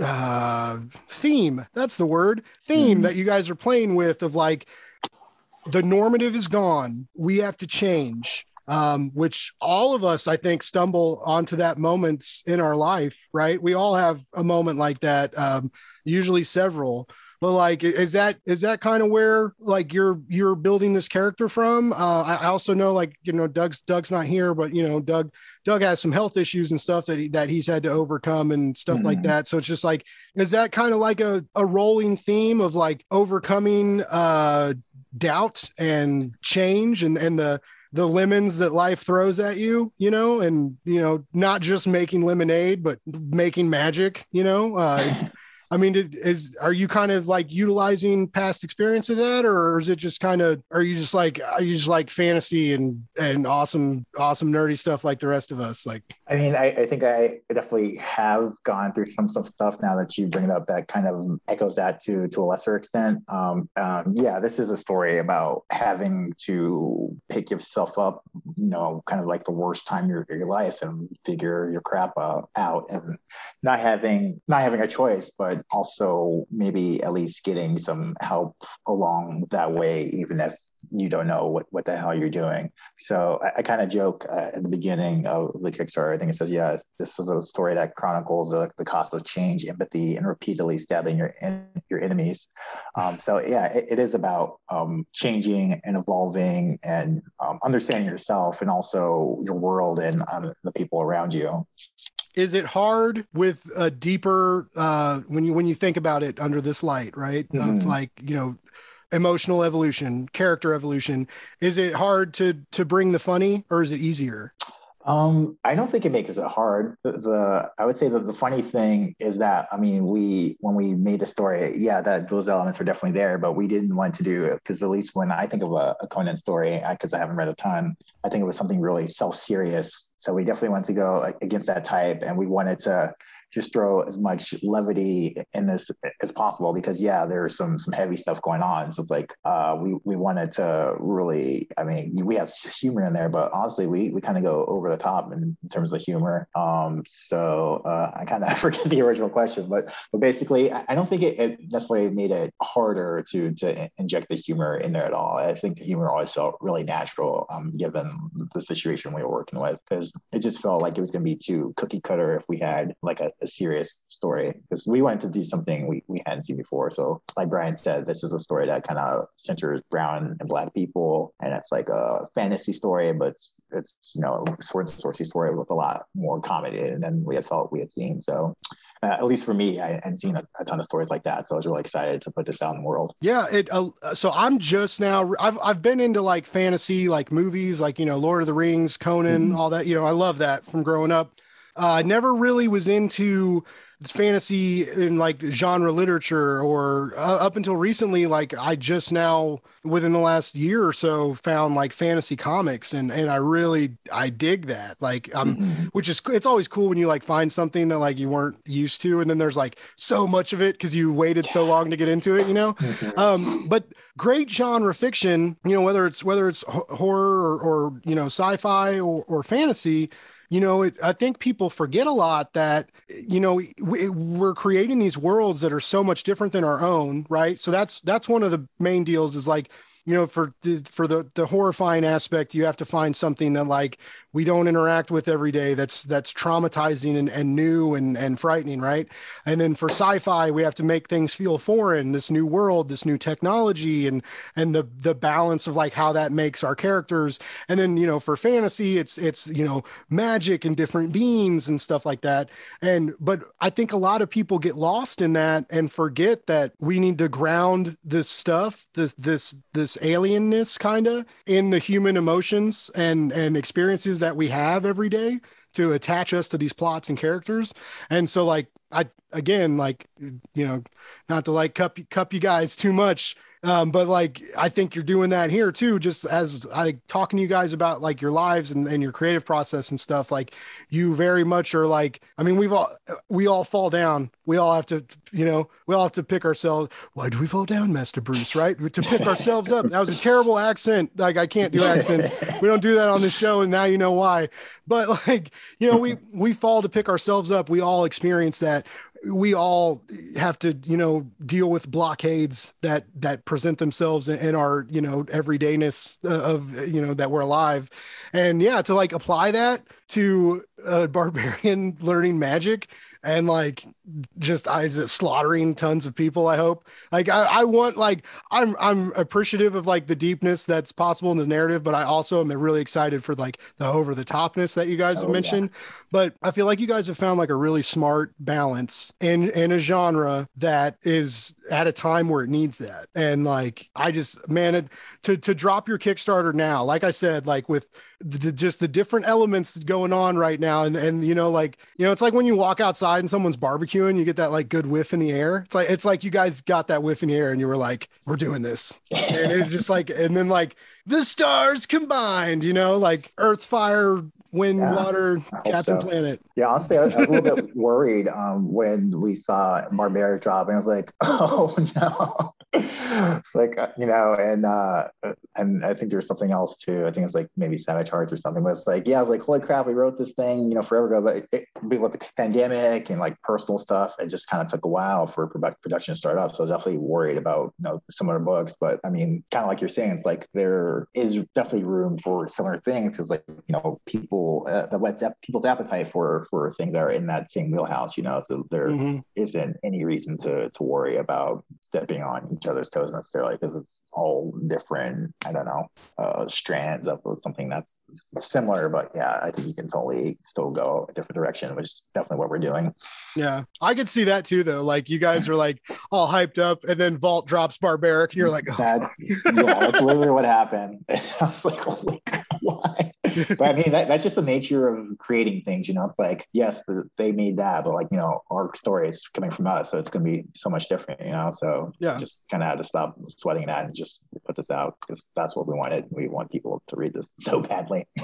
uh theme that's the word theme Mhm. that you guys are playing with of like the normative is gone we have to change um, which all of us i think stumble onto that moments in our life right? We all have a moment like that um, usually several but like is that is that kind of where like you're you're building this character from? Uh I, also know like you know doug's doug's not here but you know doug doug has some health issues and stuff that he that he's had to overcome and stuff like Mhm. that. So it's just like is that kind of like a, a rolling theme of like overcoming uh doubt and change and and the the lemons that life throws at you you know and you know not just making lemonade but making magic you know uh I mean, is are you kind of like utilizing past experience of that, or is it just kind of are you just like are you just like fantasy and and awesome awesome nerdy stuff like the rest of us? Like, I mean, I, I think I definitely have gone through some some stuff now that you bring it up that kind of echoes that to to a lesser extent. Um, um, yeah, this is a story about having to pick yourself up, you know, kind of like the worst time of your, life and figure your crap out, out and not having not having a choice, but also maybe at least getting some help along that way, even if you don't know what, what the hell you're doing. So I, I kind of joke uh, at the beginning of the Kickstarter. I think it says, "Yeah, this is a story that chronicles uh, the cost of change, empathy, and repeatedly stabbing your your enemies." Um, so yeah, it, it is about um, changing and evolving and um, understanding yourself and also your world and um, the people around you. Is it hard with a deeper uh, when you when you think about it under this light, right? Of Mhm. like you know emotional evolution, character evolution. Is it hard to to bring the funny, or is it easier? Um, I don't think it makes it hard. The, the I would say that the funny thing is that I mean, we when we made the story, yeah, that those elements were definitely there, but we didn't want to do because at least when I think of a, a Conan story, because I, haven't read a ton, I think it was something really self-serious. So we definitely wanted to go against that type, and we wanted to just throw as much levity in this as possible because yeah, there's some some heavy stuff going on. So it's like uh, we we wanted to really, I mean, we have humor in there, but honestly, we we kind of go over the top in, in terms of humor. Um, so uh, I kind of forget the original question, but but basically, I, don't think it, it necessarily made it harder to to inject the humor in there at all. I think the humor always felt really natural, um, given the situation we were working with, because it just felt like it was going to be too cookie cutter if we had like a, a serious story. Because we wanted to do something we, we hadn't seen before. So, like Brian said, this is a story that kind of centers brown and black people, and it's like a fantasy story, but it's, it's you know sword and sorcery story with a lot more comedy than we had felt we had seen. So. Uh, at least for me, I hadn't seen a, a ton of stories like that, so I was really excited to put this out in the world. Yeah, it. Uh, so I'm just now. I've I've been into like fantasy, like movies, like you know, Lord of the Rings, Conan, Mhm. all that. You know, I love that from growing up. Uh, I never really was into fantasy in like genre literature, or uh, up until recently. Like I just now, within the last year or so, found like fantasy comics, and and I really I dig that. Like I'm Mhm. which is it's always cool when you like find something that like you weren't used to and then there's like so much of it because you waited so long to get into it you know Mhm. um but great genre fiction you know whether it's whether it's horror or, or you know sci-fi or, or fantasy you know, it, I think people forget a lot that, you know, we, we're creating these worlds that are so much different than our own, right? So that's that's one of the main deals is like you know for for the the horrifying aspect you have to find something that like we don't interact with every day. That's that's traumatizing and, and new and and frightening right? And then for sci-fi we have to make things feel foreign this new world this new technology and and the the balance of like how that makes our characters. And then you know for fantasy it's it's you know magic and different beings and stuff like that. And but i think a lot of people get lost in that and forget that we need to ground this stuff this this this alienness kind of in the human emotions and and experiences that we have every day to attach us to these plots and characters. And so like I again like you know not to like cup cup you guys too much um, but like I think you're doing that here too, just as I talking to you guys about like your lives and, and your creative process and stuff. Like you very much are like, I mean, we've all we all fall down. We all have to, you know, we all have to pick ourselves. Why do we fall down, Master Bruce? Right? To pick ourselves up. That was a terrible accent. Like I can't do accents. We don't do that on the show, and now you know why. But like, you know, we we fall to pick ourselves up. We all experience that we all have to you know deal with blockades that that present themselves in, our you know everydayness uh, of you know that we're alive. And yeah to like apply that to a barbarian learning magic and like just I just slaughtering tons of people. I hope like I, I want like I'm I'm appreciative of like the deepness that's possible in the narrative, but I also am really excited for like the over the topness that you guys oh, have mentioned. Yeah. But I feel like you guys have found like a really smart balance in in a genre that is at a time where it needs that. And like I just man, it, to to drop your Kickstarter now, like I said, like with the, just the different elements going on right now and and you know like you know it's like when you walk outside and someone's barbecuing you get that like good whiff in the air. It's like it's like you guys got that whiff in the air and you were like we're doing this. And it's just like and then like the stars combined you know like earth fire wind yeah, water captain so. planet. Yeah honestly I was, I was a little bit worried um when we saw barbaric drop and i was like oh no it's like uh, you know, and uh, and I think there's something else too. I think it's like maybe Savage Hearts or something. But it's like, yeah, I was like, holy crap, we wrote this thing, you know, forever ago. But it, it, with the pandemic and like personal stuff, it just kind of took a while for production to start up. So I was definitely worried about you know similar books. But I mean, kind of like you're saying, it's like there is definitely room for similar things. because like you know, people uh, that whets people's appetite for for things that are in that same wheelhouse. You know, so there mm-hmm. not any reason to to worry about stepping on each other's toes necessarily because it's all different. I don't know uh, strands of something that's similar, but yeah, I think you can totally still go a different direction, which is definitely what we're doing. Yeah, I could see that too, though. Like you guys are like all hyped up, and then Vault drops barbaric, and you're like, oh. that, yeah, that's literally what happened. I was like, holy, why? but I mean, that, that's just the nature of creating things. You know, it's like, yes, the, they made that, but like, you know, our story is coming from us, so it's going to be so much different. You know, so yeah, just kind of had to stop sweating that and just put this out because that's what we wanted. We want people to read this so badly.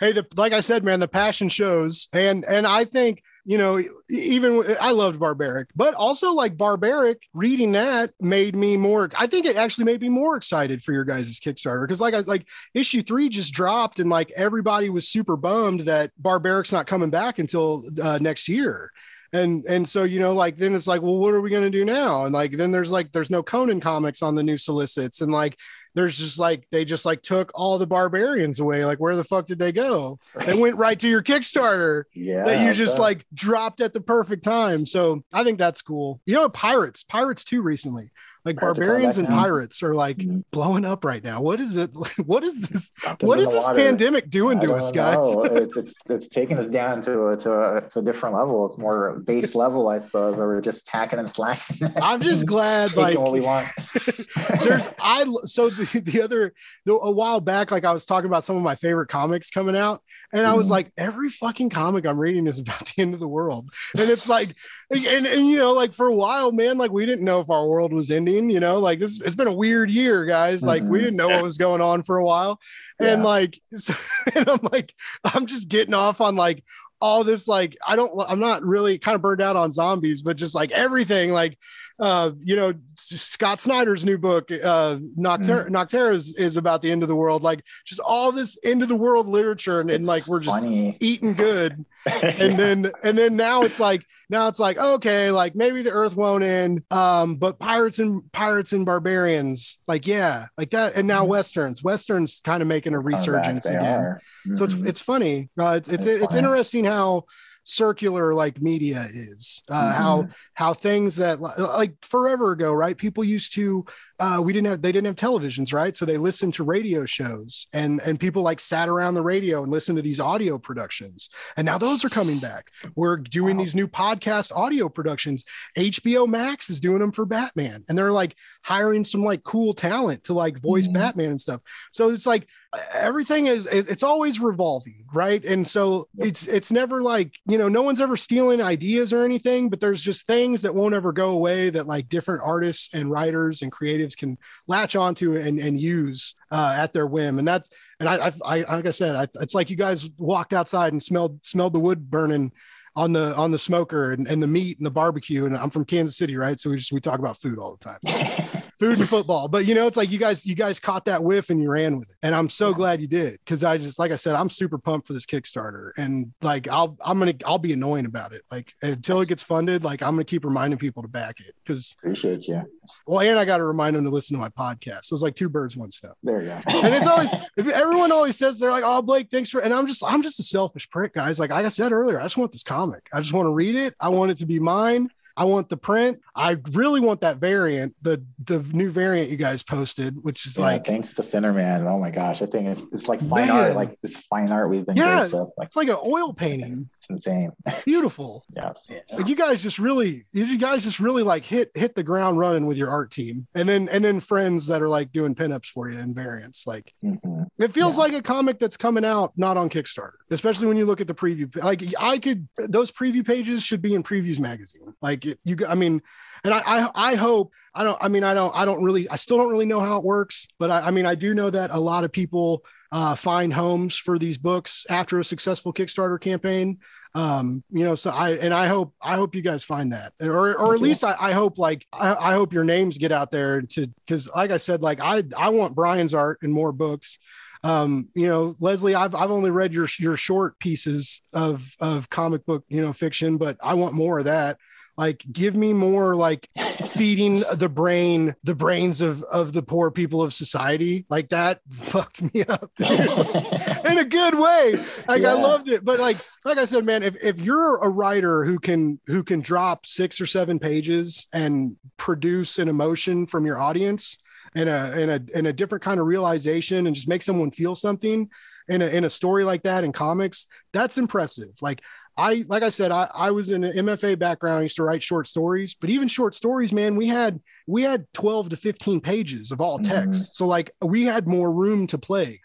hey, the, like I said, man, the passion shows, and and I think you know, even I loved Barbaric, but also like Barbaric, reading that made me more. I think it actually made me more excited for your guys' Kickstarter because, like, I like, issue three just dropped, and like everybody was super bummed that Barbaric's not coming back until uh, next year and and so you know like then it's like well what are we going to do now and like then there's like there's no conan comics on the new solicits and like there's just like they just like took all the barbarians away. Like where the fuck did they go? They went right to your Kickstarter. Yeah, that you just like dropped at the perfect time. So I think that's cool. You know, pirates, pirates too recently. Like barbarians and pirates are like mm-hmm. blowing up right now. What is it? What is this? Something what is this water. pandemic doing I to us, guys? it's, it's, it's taking us down to a, to a to a different level. It's more base level, I suppose, or we're just hacking and slashing. I'm just glad, like what we want. there's I so the, the other the, a while back, like I was talking about some of my favorite comics coming out, and I was mm-hmm. like, every fucking comic I'm reading is about the end of the world. And it's like, and, and you know, like for a while, man, like we didn't know if our world was ending, you know, like this, it's been a weird year, guys. Like we Mhm. didn't know what was going on for a while. And Yeah. like, so, and I'm like, I'm just getting off on like all this, like, I don't, I'm not really kind of burned out on zombies, but just like everything, like, uh, you know, Scott Snyder's new book, uh, Nocterra, Nocterra is, is about the end of the world, like just all this end of the world literature. And, and like, we're just funny. eating good and then and then now it's like now it's like okay like maybe the earth won't end um but pirates and pirates and barbarians like yeah like that and now Mhm. westerns westerns kind of making a back, resurgence again are. so it's Mhm. it's funny uh, it's it's, It's it's interesting how circular like media is uh how Mhm. How things that like forever ago right? People used to uh we didn't have they didn't have televisions right? So they listened to radio shows and and people like sat around the radio and listened to these audio productions. And now those are coming back. We're doing Wow. these new podcast audio productions. Hbo max is doing them for batman. And they're like hiring some like cool talent to like voice Mhm. batman and stuff. So it's like everything is is- it's always revolving right? And so it's it's never like you know no one's ever stealing ideas or anything but there's just things that won't ever go away that like different artists and writers and creatives can latch onto and and use uh, at their whim and that's and I, I, I like I said, I, it's like you guys walked outside and smelled smelled the wood burning on the on the smoker and, and the meat and the barbecue. And I'm from Kansas City, right? So we just we talk about food all the time, food and football. But you know, it's like you guys you guys caught that whiff and you ran with it, and I'm so Yeah. glad you did because I just like I said, I'm super pumped for this Kickstarter, and like I'll I'm gonna I'll be annoying about it. Like until it gets funded, like I'm gonna keep reminding people to back it because Appreciate you. well, and I got to remind them to listen to my podcast. So it's like two birds, one stone There you go. and it's always everyone always says they're like, "Oh, Blake, thanks for," and I'm just I'm just a selfish prick, guys. Like, like I said earlier, I just want this comic. I just want to read it. I want it to be mine. I want the print. I really want that variant, the the new variant you guys posted, which is Yeah, like thanks to Thinnerman. Oh my gosh, I think it's it's like fine Man. art, like this fine art we've been Yeah. graced. Like it's like an oil painting. it's insane. Beautiful. Yes. Yeah. Like you guys just really, you guys just really like hit hit the ground running with your art team, and then and then friends that are like doing pinups for you and variants. Like Mhm. It feels Yeah. like a comic that's coming out not on Kickstarter, especially when you look at the preview. Like I could, those preview pages should be in Previews magazine. Like it, you, I mean, and I, I, I hope. I don't. I mean, I don't. I don't really. I still don't really know how it works, but I, I mean, I do know that a lot of people uh, find homes for these books after a successful Kickstarter campaign. Um, you know, so I and I hope I hope you guys find that, or or at least I, I hope like I, I hope your names get out there to because like I said, like I I want Brian's art and more books um you know leslie i've i've only read your your short pieces of of comic book you know fiction but i want more of that like give me more like feeding the brain the brains of of the poor people of society. Like that fucked me up in a good way. Like i loved it. But like like i said man if, if you're a writer who can who can drop six or seven pages and produce an emotion from your audience and a and a and a different kind of realization and just make someone feel something in a in a story like that in comics that's impressive. Like I like I said, I, I was in an MFA background. I used to write short stories, but even short stories, man, we had we had 12 to 15 pages of all text. Mm-hmm. So like we had more room to play.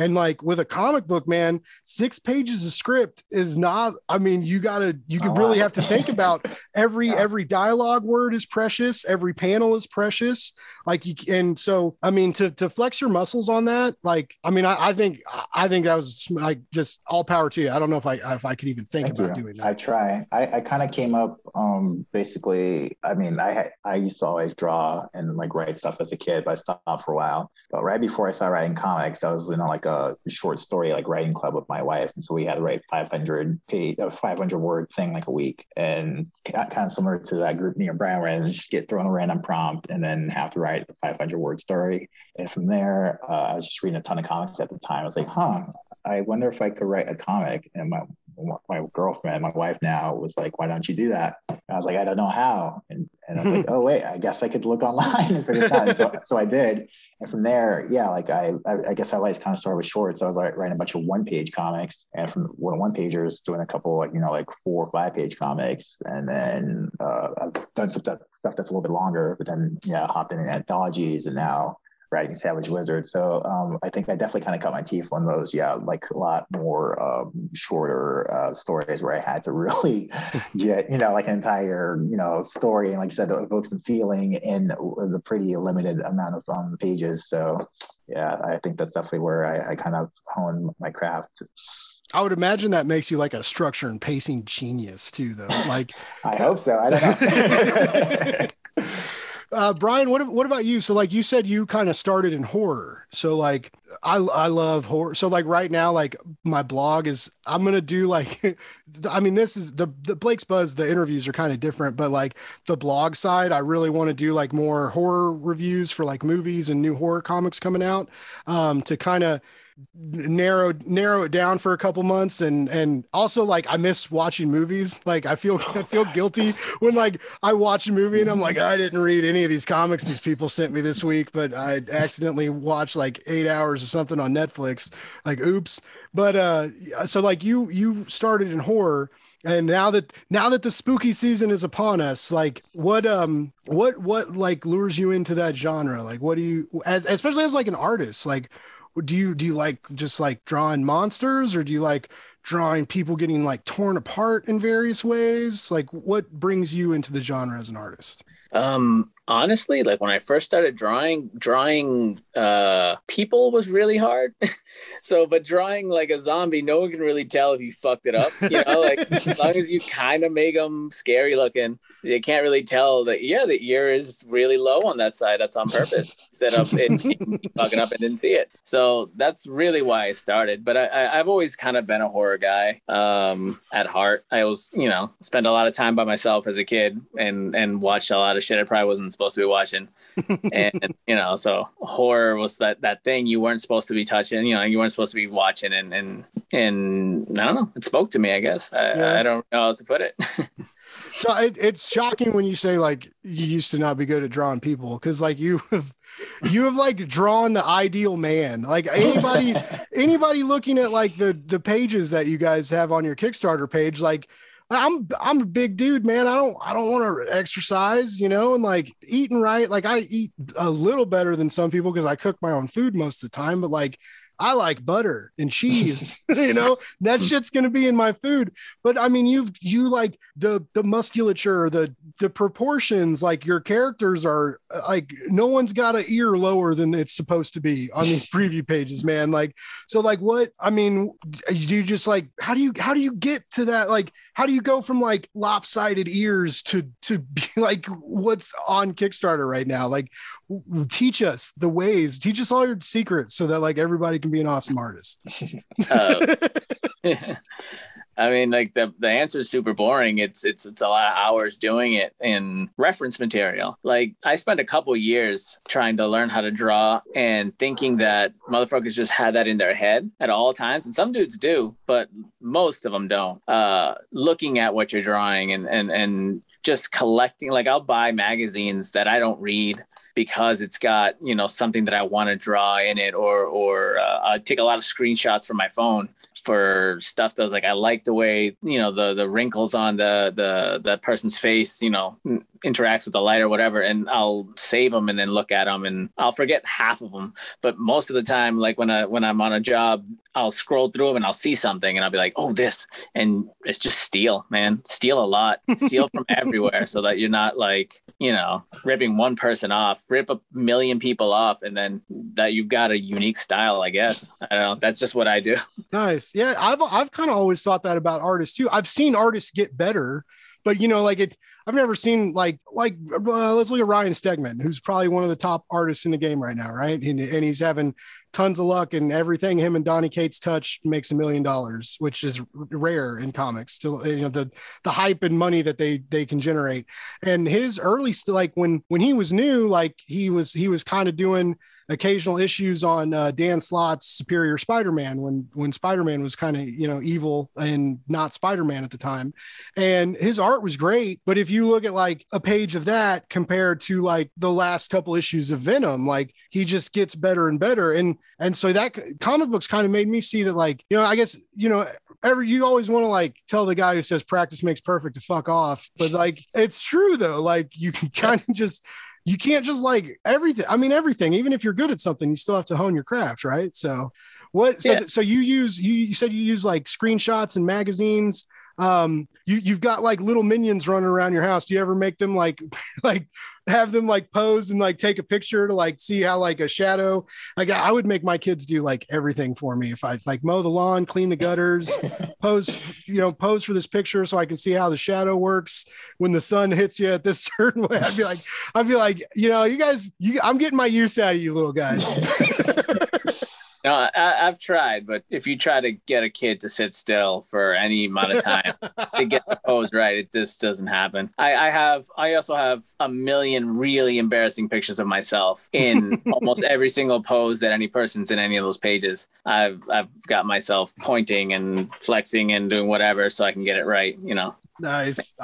And like with a comic book, man, six pages of script is not. I mean, you gotta, you A really have to think about every Yeah. every dialogue word is precious, every panel is precious. Like you, and so I mean, to to flex your muscles on that, like I mean, I, I think I think that was like just all power to you. I don't know if I if I could even think Thank about you. doing that. I try. I, I kind of came up um basically I mean I had I used to always draw and like write stuff as a kid, but I stopped for a while. But right before I started writing comics, I was in like a short story like writing club with my wife. And so we had to write 500 page a 500 word thing like a week. And it's kind of similar to that group me and Brian where I just get thrown a random prompt and then have to write the 500 word story. And from there, uh, I was just reading a ton of comics at the time. I was like, huh, I wonder if I could write a comic. And my my girlfriend, my wife now, was like, "Why don't you do that?" And I was like, "I don't know how." And, and I was like, "Oh wait, I guess I could look online and figure it out." So, so I did. And from there, yeah, like I, I, I guess I like kind of started with shorts. So I was like writing a bunch of one page comics, and from one one pagers, doing a couple like you know like four or five page comics, and then uh, I've done some stuff, stuff that's a little bit longer. But then yeah, hopped in anthologies, and now writing Savage Wizard. So um, I think I definitely kind of cut my teeth on those. Yeah, like a lot more um, shorter uh, stories where I had to really get, you know, like an entire, you know, story and like I said, to evoke some feeling in the pretty limited amount of um, pages. So yeah, I think that's definitely where I, I kind of hone my craft. I would imagine that makes you like a structure and pacing genius too, though. Like, I hope so. I don't know. uh, Brian, what what about you? So, like you said, you kind of started in horror. So, like, I I love horror. So, like right now, like my blog is I'm gonna do like, I mean, this is the the Blake's Buzz. The interviews are kind of different, but like the blog side, I really want to do like more horror reviews for like movies and new horror comics coming out, um, to kind of narrow narrow it down for a couple months. And and also like I miss watching movies. Like I feel I feel guilty when like I watch a movie and I'm like I didn't read any of these comics these people sent me this week but I accidentally watched like 8 hours or something on Netflix. Like oops. But uh so like you you started in horror and now that now that the spooky season is upon us like what um what what like lures you into that genre? Like what do you as especially as like an artist like do you do you like just like drawing monsters or do you like drawing people getting like torn apart in various ways? Like what brings you into the genre as an artist? Um honestly like when i first started drawing drawing uh people was really hard. So but drawing like a zombie no one can really tell if you fucked it up you know like as long as you kind of make them scary looking you can't really tell that yeah the ear is really low on that side. That's on purpose instead of it fucking up and didn't see it. So that's really why i started. But I, I have always kind of been a horror guy um at heart. I was you know spent a lot of time by myself as a kid and and watched a lot of shit i probably wasn't supposed to be watching. And you know so horror was that that thing you weren't supposed to be touching you know you weren't supposed to be watching and and and i don't know. It spoke to me i guess. I, yeah. I don't know how else to put it. So it, it's shocking when you say like you used to not be good at drawing people because like you have you have like drawn the ideal man. Like anybody anybody looking at like the the pages that you guys have on your kickstarter page like i'm i'm a big dude man. I don't i don't want to exercise you know and like eating right like i eat a little better than some people because i cook my own food most of the time but like I like butter and cheese, you know, that shit's going to be in my food. But I mean, you've, you like the, the musculature, the, the proportions, like your characters are like, no one's got an ear lower than it's supposed to be on these preview pages, man. Like, so like what, I mean, do you just like, how do you, how do you get to that? Like, how do you go from like lopsided ears to, to be like what's on Kickstarter right now? Like, teach us the ways, teach us all your secrets so that like everybody can be an awesome artist. uh, I mean, like the, the answer is super boring. It's it's it's a lot of hours doing it in reference material. Like I spent a couple years trying to learn how to draw and thinking that motherfuckers just had that in their head at all times. And some dudes do, but most of them don't. Uh, looking at what you're drawing and and and just collecting like I'll buy magazines that I don't read because it's got you know something that I want to draw in it, or or uh, I take a lot of screenshots from my phone for stuff that was like I like the way you know the the wrinkles on the the the person's face you know interacts with the light or whatever and I'll save them and then look at them and I'll forget half of them but most of the time like when I when I'm on a job I'll scroll through them and I'll see something and I'll be like oh this. And it's just steal man. Steal a lot. Steal from everywhere so that you're not like you know ripping one person off. Rip a million people off and then that you've got a unique style I guess. I don't know. That's just what I do. Nice. Yeah I've I've kind of always thought that about artists too. I've seen artists get better but you know, like it, I've never seen like like uh, let's look at Ryan Stegman, who's probably one of the top artists in the game right now, right? And, and he's having tons of luck and everything. Him and Donny Cates touch makes a million dollars, which is rare in comics. To you know the the hype and money that they they can generate. And his early, like when when he was new, like he was he was kind of doing occasional issues on uh, Dan Slott's Superior Spider-Man when when Spider-Man was kind of you know evil and not Spider-Man at the time, and his art was great. But if you look at like a page of that compared to like the last couple issues of Venom, like he just gets better and better. And and so that comic books kind of made me see that like you know I guess you know every you always want to like tell the guy who says practice makes perfect to fuck off, but like it's true though. Like you can kind of just you can't just like everything. I mean, everything, even if you're good at something, you still have to hone your craft, right? So, what, so, Yeah. so you use, you, you said you use like screenshots and magazines. Um, you, you've got like little minions running around your house. Do you ever make them like, like have them like pose and like take a picture to like see how like a shadow, like I would make my kids do like everything for me. If I like mow the lawn, clean the gutters, pose, you know, pose for this picture so I can see how the shadow works when the sun hits you at this certain way. I'd be like, I'd be like, you know, you guys, you, I'm getting my use out of you little guys. No, I, I've tried, but if you try to get a kid to sit still for any amount of time to get the pose right, it just doesn't happen. I, I have, I also have a million really embarrassing pictures of myself in almost every single pose that any person's in any of those pages. I've, I've got myself pointing and flexing and doing whatever so I can get it right. You know. Nice.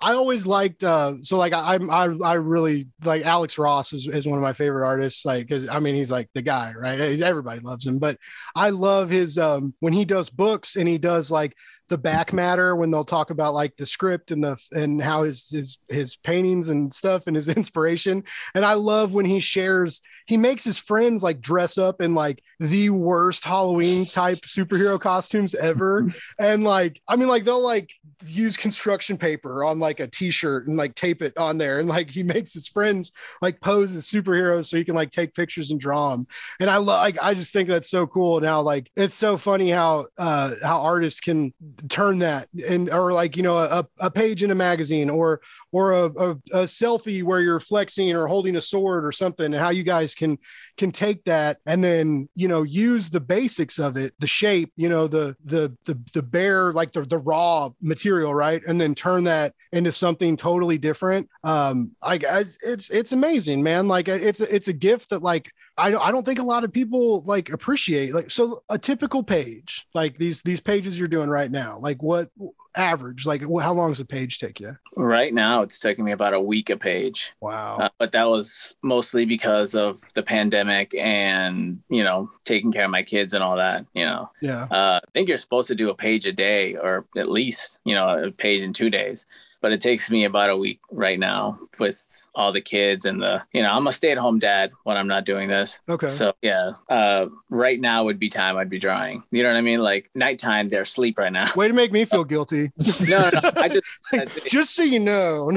I, always liked, uh, so like I, I, I really like Alex Ross is, is one of my favorite artists. Like, cause I mean, he's like the guy, right? He's, everybody loves him, but I love his, um, when he does books and he does like, the back matter when they'll talk about like the script and the and how his his his paintings and stuff and his inspiration and i love when he shares he makes his friends like dress up in like the worst halloween type superhero costumes ever. And like i mean like they'll like use construction paper on like a t-shirt and like tape it on there. And like he makes his friends like pose as superheroes so he can like take pictures and draw them and i love like i just think that's so cool and now like it's so funny how uh how artists can turn that and or like you know a, a page in a magazine or or a, a, a selfie where you're flexing or holding a sword or something and how you guys can can take that and then you know use the basics of it the shape you know the the the, the bare like the, the raw material right? And then turn that into something totally different. Um like I, it's it's amazing man. Like it's it's a gift that like I don't, I don't think a lot of people like appreciate like so a typical page like these these pages you're doing right now like what average like how long does a page take you? Right now, it's taking me about a week a page. wow. Uh, but that was mostly because of the pandemic and you know taking care of my kids and all that you know. Yeah. Uh, i think you're supposed to do a page a day or at least you know a page in two days but it takes me about a week right now with all the kids and the you know i'm a stay-at-home dad when i'm not doing this. Okay. So yeah uh, right now would be time i'd be drawing. You know what i mean? Like nighttime they're asleep right now. Way to make me feel guilty. No no no i just I- just so you know.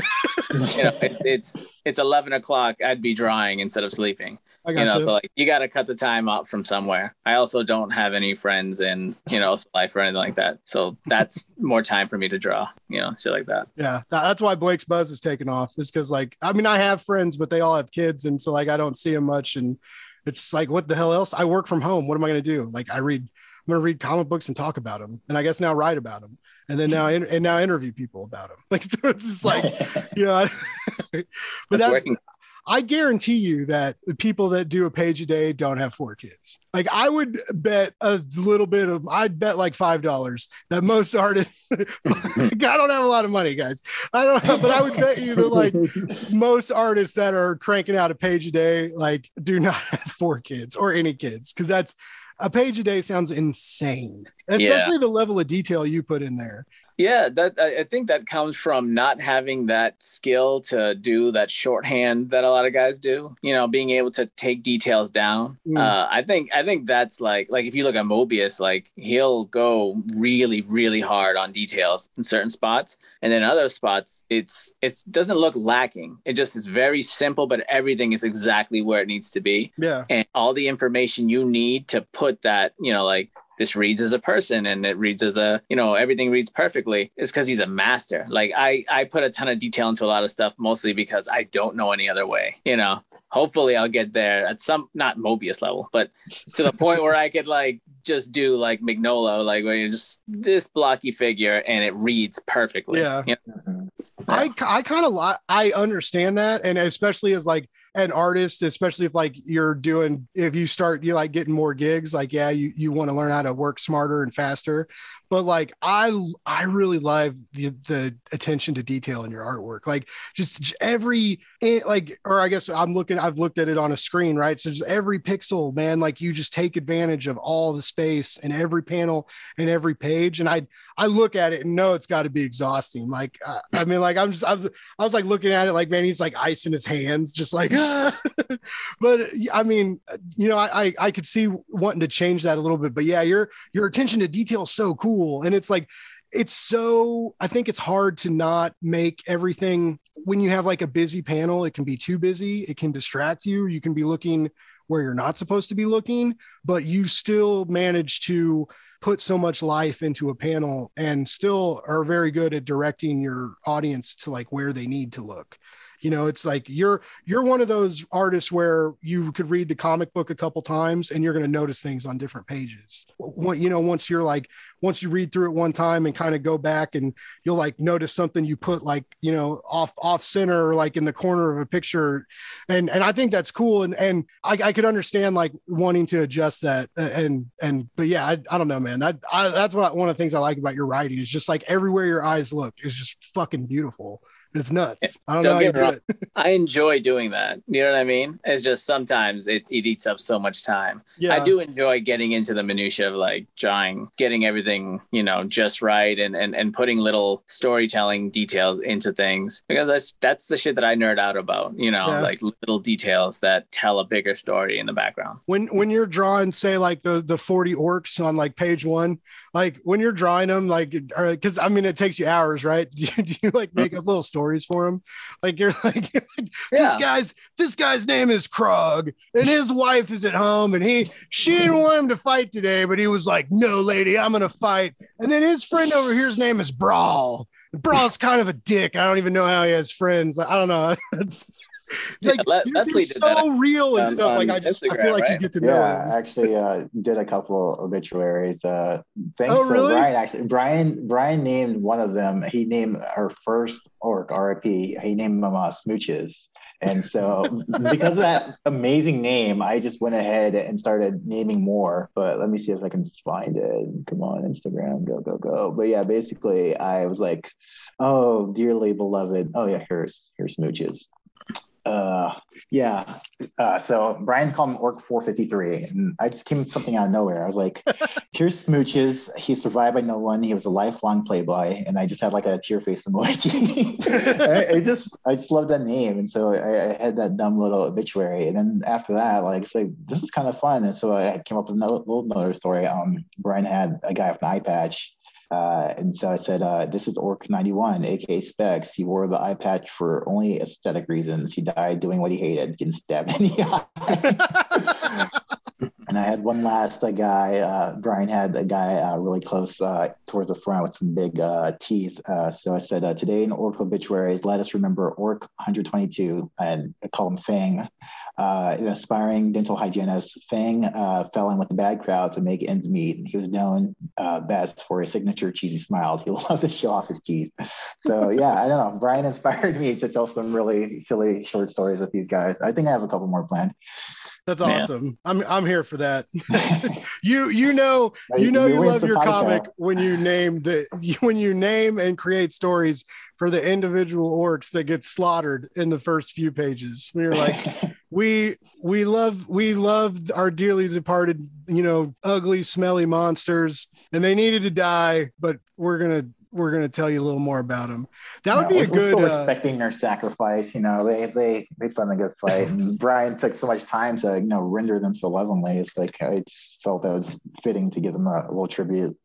You know it's it's it's 11 o'clock i'd be drawing instead of sleeping i got you know you so like you got to cut the time out from somewhere. I also don't have any friends in you know life or anything like that. So that's more time for me to draw you know shit like that. Yeah that's why blake's buzz is taking off is because like i mean i have friends but they all have kids and so like i don't see them much and it's like what the hell else? I work from home. What am i going to do? Like i read i'm going to read comic books and talk about them and i guess now write about them and then now and now interview people about them like so it's just like you know I- but that's. I guarantee you that the people that do a page a day don't have four kids. Like I would bet a little bit of, I'd bet like five dollars that most artists. I don't have a lot of money, guys. I don't have, but I would bet you that like most artists that are cranking out a page a day, like do not have four kids or any kids, because that's a page a day sounds insane, especially the level of detail you put in there. Yeah, that I think that comes from not having that skill to do that shorthand that a lot of guys do. You know, being able to take details down. Mm. Uh, I think I think that's like like if you look at Moebius, like he'll go really really hard on details in certain spots, and then other spots it's it doesn't look lacking. It just is very simple, but everything is exactly where it needs to be Yeah. and all the information you need to put that, you know, like this reads as a person and it reads as a, you know, everything reads perfectly is because he's a master. Like I, I put a ton of detail into a lot of stuff mostly because I don't know any other way, you know. Hopefully I'll get there at some not Moebius level, but to the point where I could like just do like Mignola, like where you just this blocky figure and it reads perfectly. Yeah. You know? Mm-hmm. I, I kind of li- I understand that, and especially as like an artist, especially if like you're doing if you start you like getting more gigs, like yeah, you you want to learn how to work smarter and faster. but like I I really love the the attention to detail in your artwork. Like just, every eh, like or I guess I'm looking I've looked at it on a screen, right? So just every pixel, man, like you just take advantage of all the space and every panel and every page and I I look at it and know it's got to be exhausting. Like uh, I mean like I'm just I'm, I was like looking at it like man he's like ice in his hands just like. but I mean you know I, I could see wanting to change that a little bit but yeah your your attention to detail is so cool. And it's like it's so i think it's hard to not make everything when you have like a busy panel it can be too busy it can distract you you can be looking where you're not supposed to be looking but you still manage to put so much life into a panel and still are very good at directing your audience to like where they need to look you know it's like you're you're one of those artists where you could read the comic book a couple times and you're going to notice things on different pages. You know once you're like once you read through it one time and kind of go back and you'll like notice something you put like you know off off center or like in the corner of a picture. And and i think that's cool. And and i, I could understand like wanting to adjust that. And and but yeah i, I don't know man. I that's what I, one of the things i like about your writing is just like everywhere your eyes look is just fucking beautiful it's nuts. I don't, don't know. How you do I enjoy doing that. You know what I mean? It's just sometimes it, it eats up so much time. Yeah. I do enjoy getting into the minutia of like drawing, getting everything, you know, just right and, and, and putting little storytelling details into things because that's, that's the shit that I nerd out about, you know, yeah. like little details that tell a bigger story in the background. When, when you're drawing, say like the, the 40 orcs on like page one, like when you're drawing them, like, cause I mean, it takes you hours, right? Do you, do you like make up little stories for them? Like you're like, like yeah. this guy's this guy's name is Krug, and his wife is at home, and he she didn't want him to fight today, but he was like, "No, lady, I'm gonna fight." And then his friend over here's name is Brawl. Brawl's kind of a dick. I don't even know how he has friends. I don't know. like yeah, Leslie did so that real and on, stuff. Like I just Instagram, I feel like right? you get to know. Yeah, him. actually uh, did a couple of obituaries. Uh, thanks oh, really? Brian. Actually, Brian Brian named one of them. He named her first orc RIP. He named them uh, Smooches. And so, because of that amazing name, I just went ahead and started naming more. But let me see if I can find it. Come on, Instagram, go, go, go. But yeah, basically, I was like, oh, dearly beloved. Oh, yeah, here's, here's Smooches. Uh, yeah. Uh, so Brian called him Orc 453, and I just came with something out of nowhere. I was like, "Here's Smooches. He survived by no one. He was a lifelong playboy." And I just had like a tear face emoji. I, I, just, I just love that name, and so I, I, had that dumb little obituary. And then after that, like, it's like this is kind of fun. And so I came up with another little story. Um, Brian had a guy with an eye patch uh, and so I said, uh, this is Orc 91, aka Specs. He wore the eye patch for only aesthetic reasons. He died doing what he hated, getting stabbed in the eye. I had one last uh, guy. Uh, Brian had a guy uh, really close uh, towards the front with some big uh, teeth. Uh, so I said, today in Orc obituaries, let us remember Orc 122, and call him Fang, an aspiring dental hygienist. Fang fell in with the bad crowd to make ends meet. He was known best for his signature cheesy smile. He loved to show off his teeth. So yeah, I don't know. Brian inspired me to tell some really silly short stories with these guys. I think I have a couple more planned. That's awesome. I'm I'm here for that. you you know you know you love your comic when you name the when you name and create stories for the individual orcs that get slaughtered in the first few pages. We're like we we love we love our dearly departed, you know, ugly, smelly monsters, and they needed to die, but we're gonna we're going to tell you a little more about them. That would be a good. Still uh, respecting their sacrifice, you know, they they they fought a good fight, and Brian took so much time to you know render them so lovingly. It's like I just felt that was fitting to give them a, a little tribute.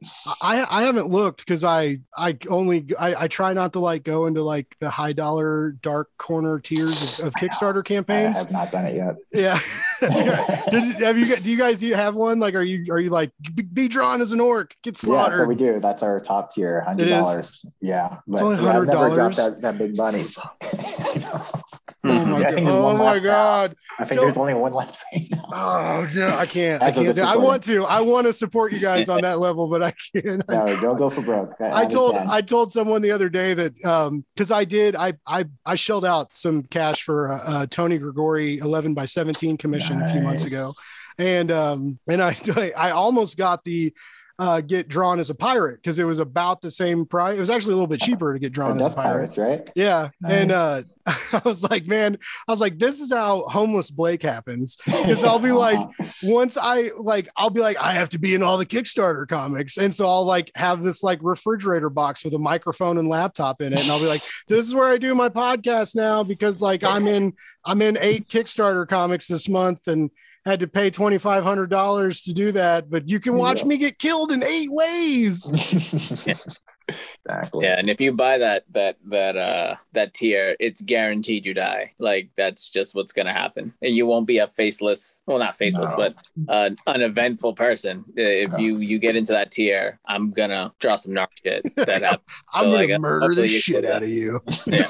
I I haven't looked because I I only I, I try not to like go into like the high dollar dark corner tiers of, of Kickstarter campaigns. I have not done it yet. Yeah. Did, have you do you guys do you have one like are you are you like be drawn as an orc get slaughtered? Yeah, so we do. That's our top tier, hundred dollars. Yeah, but it's only hundred dollars. That, that big money. Oh my, god. oh my god! I think so, there's only one left right now. Oh no, I can't. I can't. I want to. I want to support you guys on that level, but I can't. No, don't go for broke. I, I told I told someone the other day that um because I did I I I shelled out some cash for a, a Tony Gregori 11 by 17 commission nice. a few months ago, and um and I I almost got the uh, get drawn as a pirate because it was about the same price. It was actually a little bit cheaper to get drawn as a pirate. Pirates, right? Yeah. And uh, I was like, man, I was like, this is how homeless Blake happens. Because I'll be like, once I like, I'll be like, I have to be in all the Kickstarter comics. And so I'll like have this like refrigerator box with a microphone and laptop in it. And I'll be like, this is where I do my podcast now because like I'm in, I'm in eight Kickstarter comics this month and had to pay $2,500 to do that. But you can watch Yeah. me get killed in eight ways. exactly. Yeah, and if you buy that that that uh that tier, it's guaranteed you die. Like that's just what's gonna happen. And you won't be a faceless, well, not faceless, No. but an uneventful person. Uh, If No. you you get into that tier, I'm gonna draw some narc shit that happens. I'm So, gonna uh, murder the shit out of you. Yeah.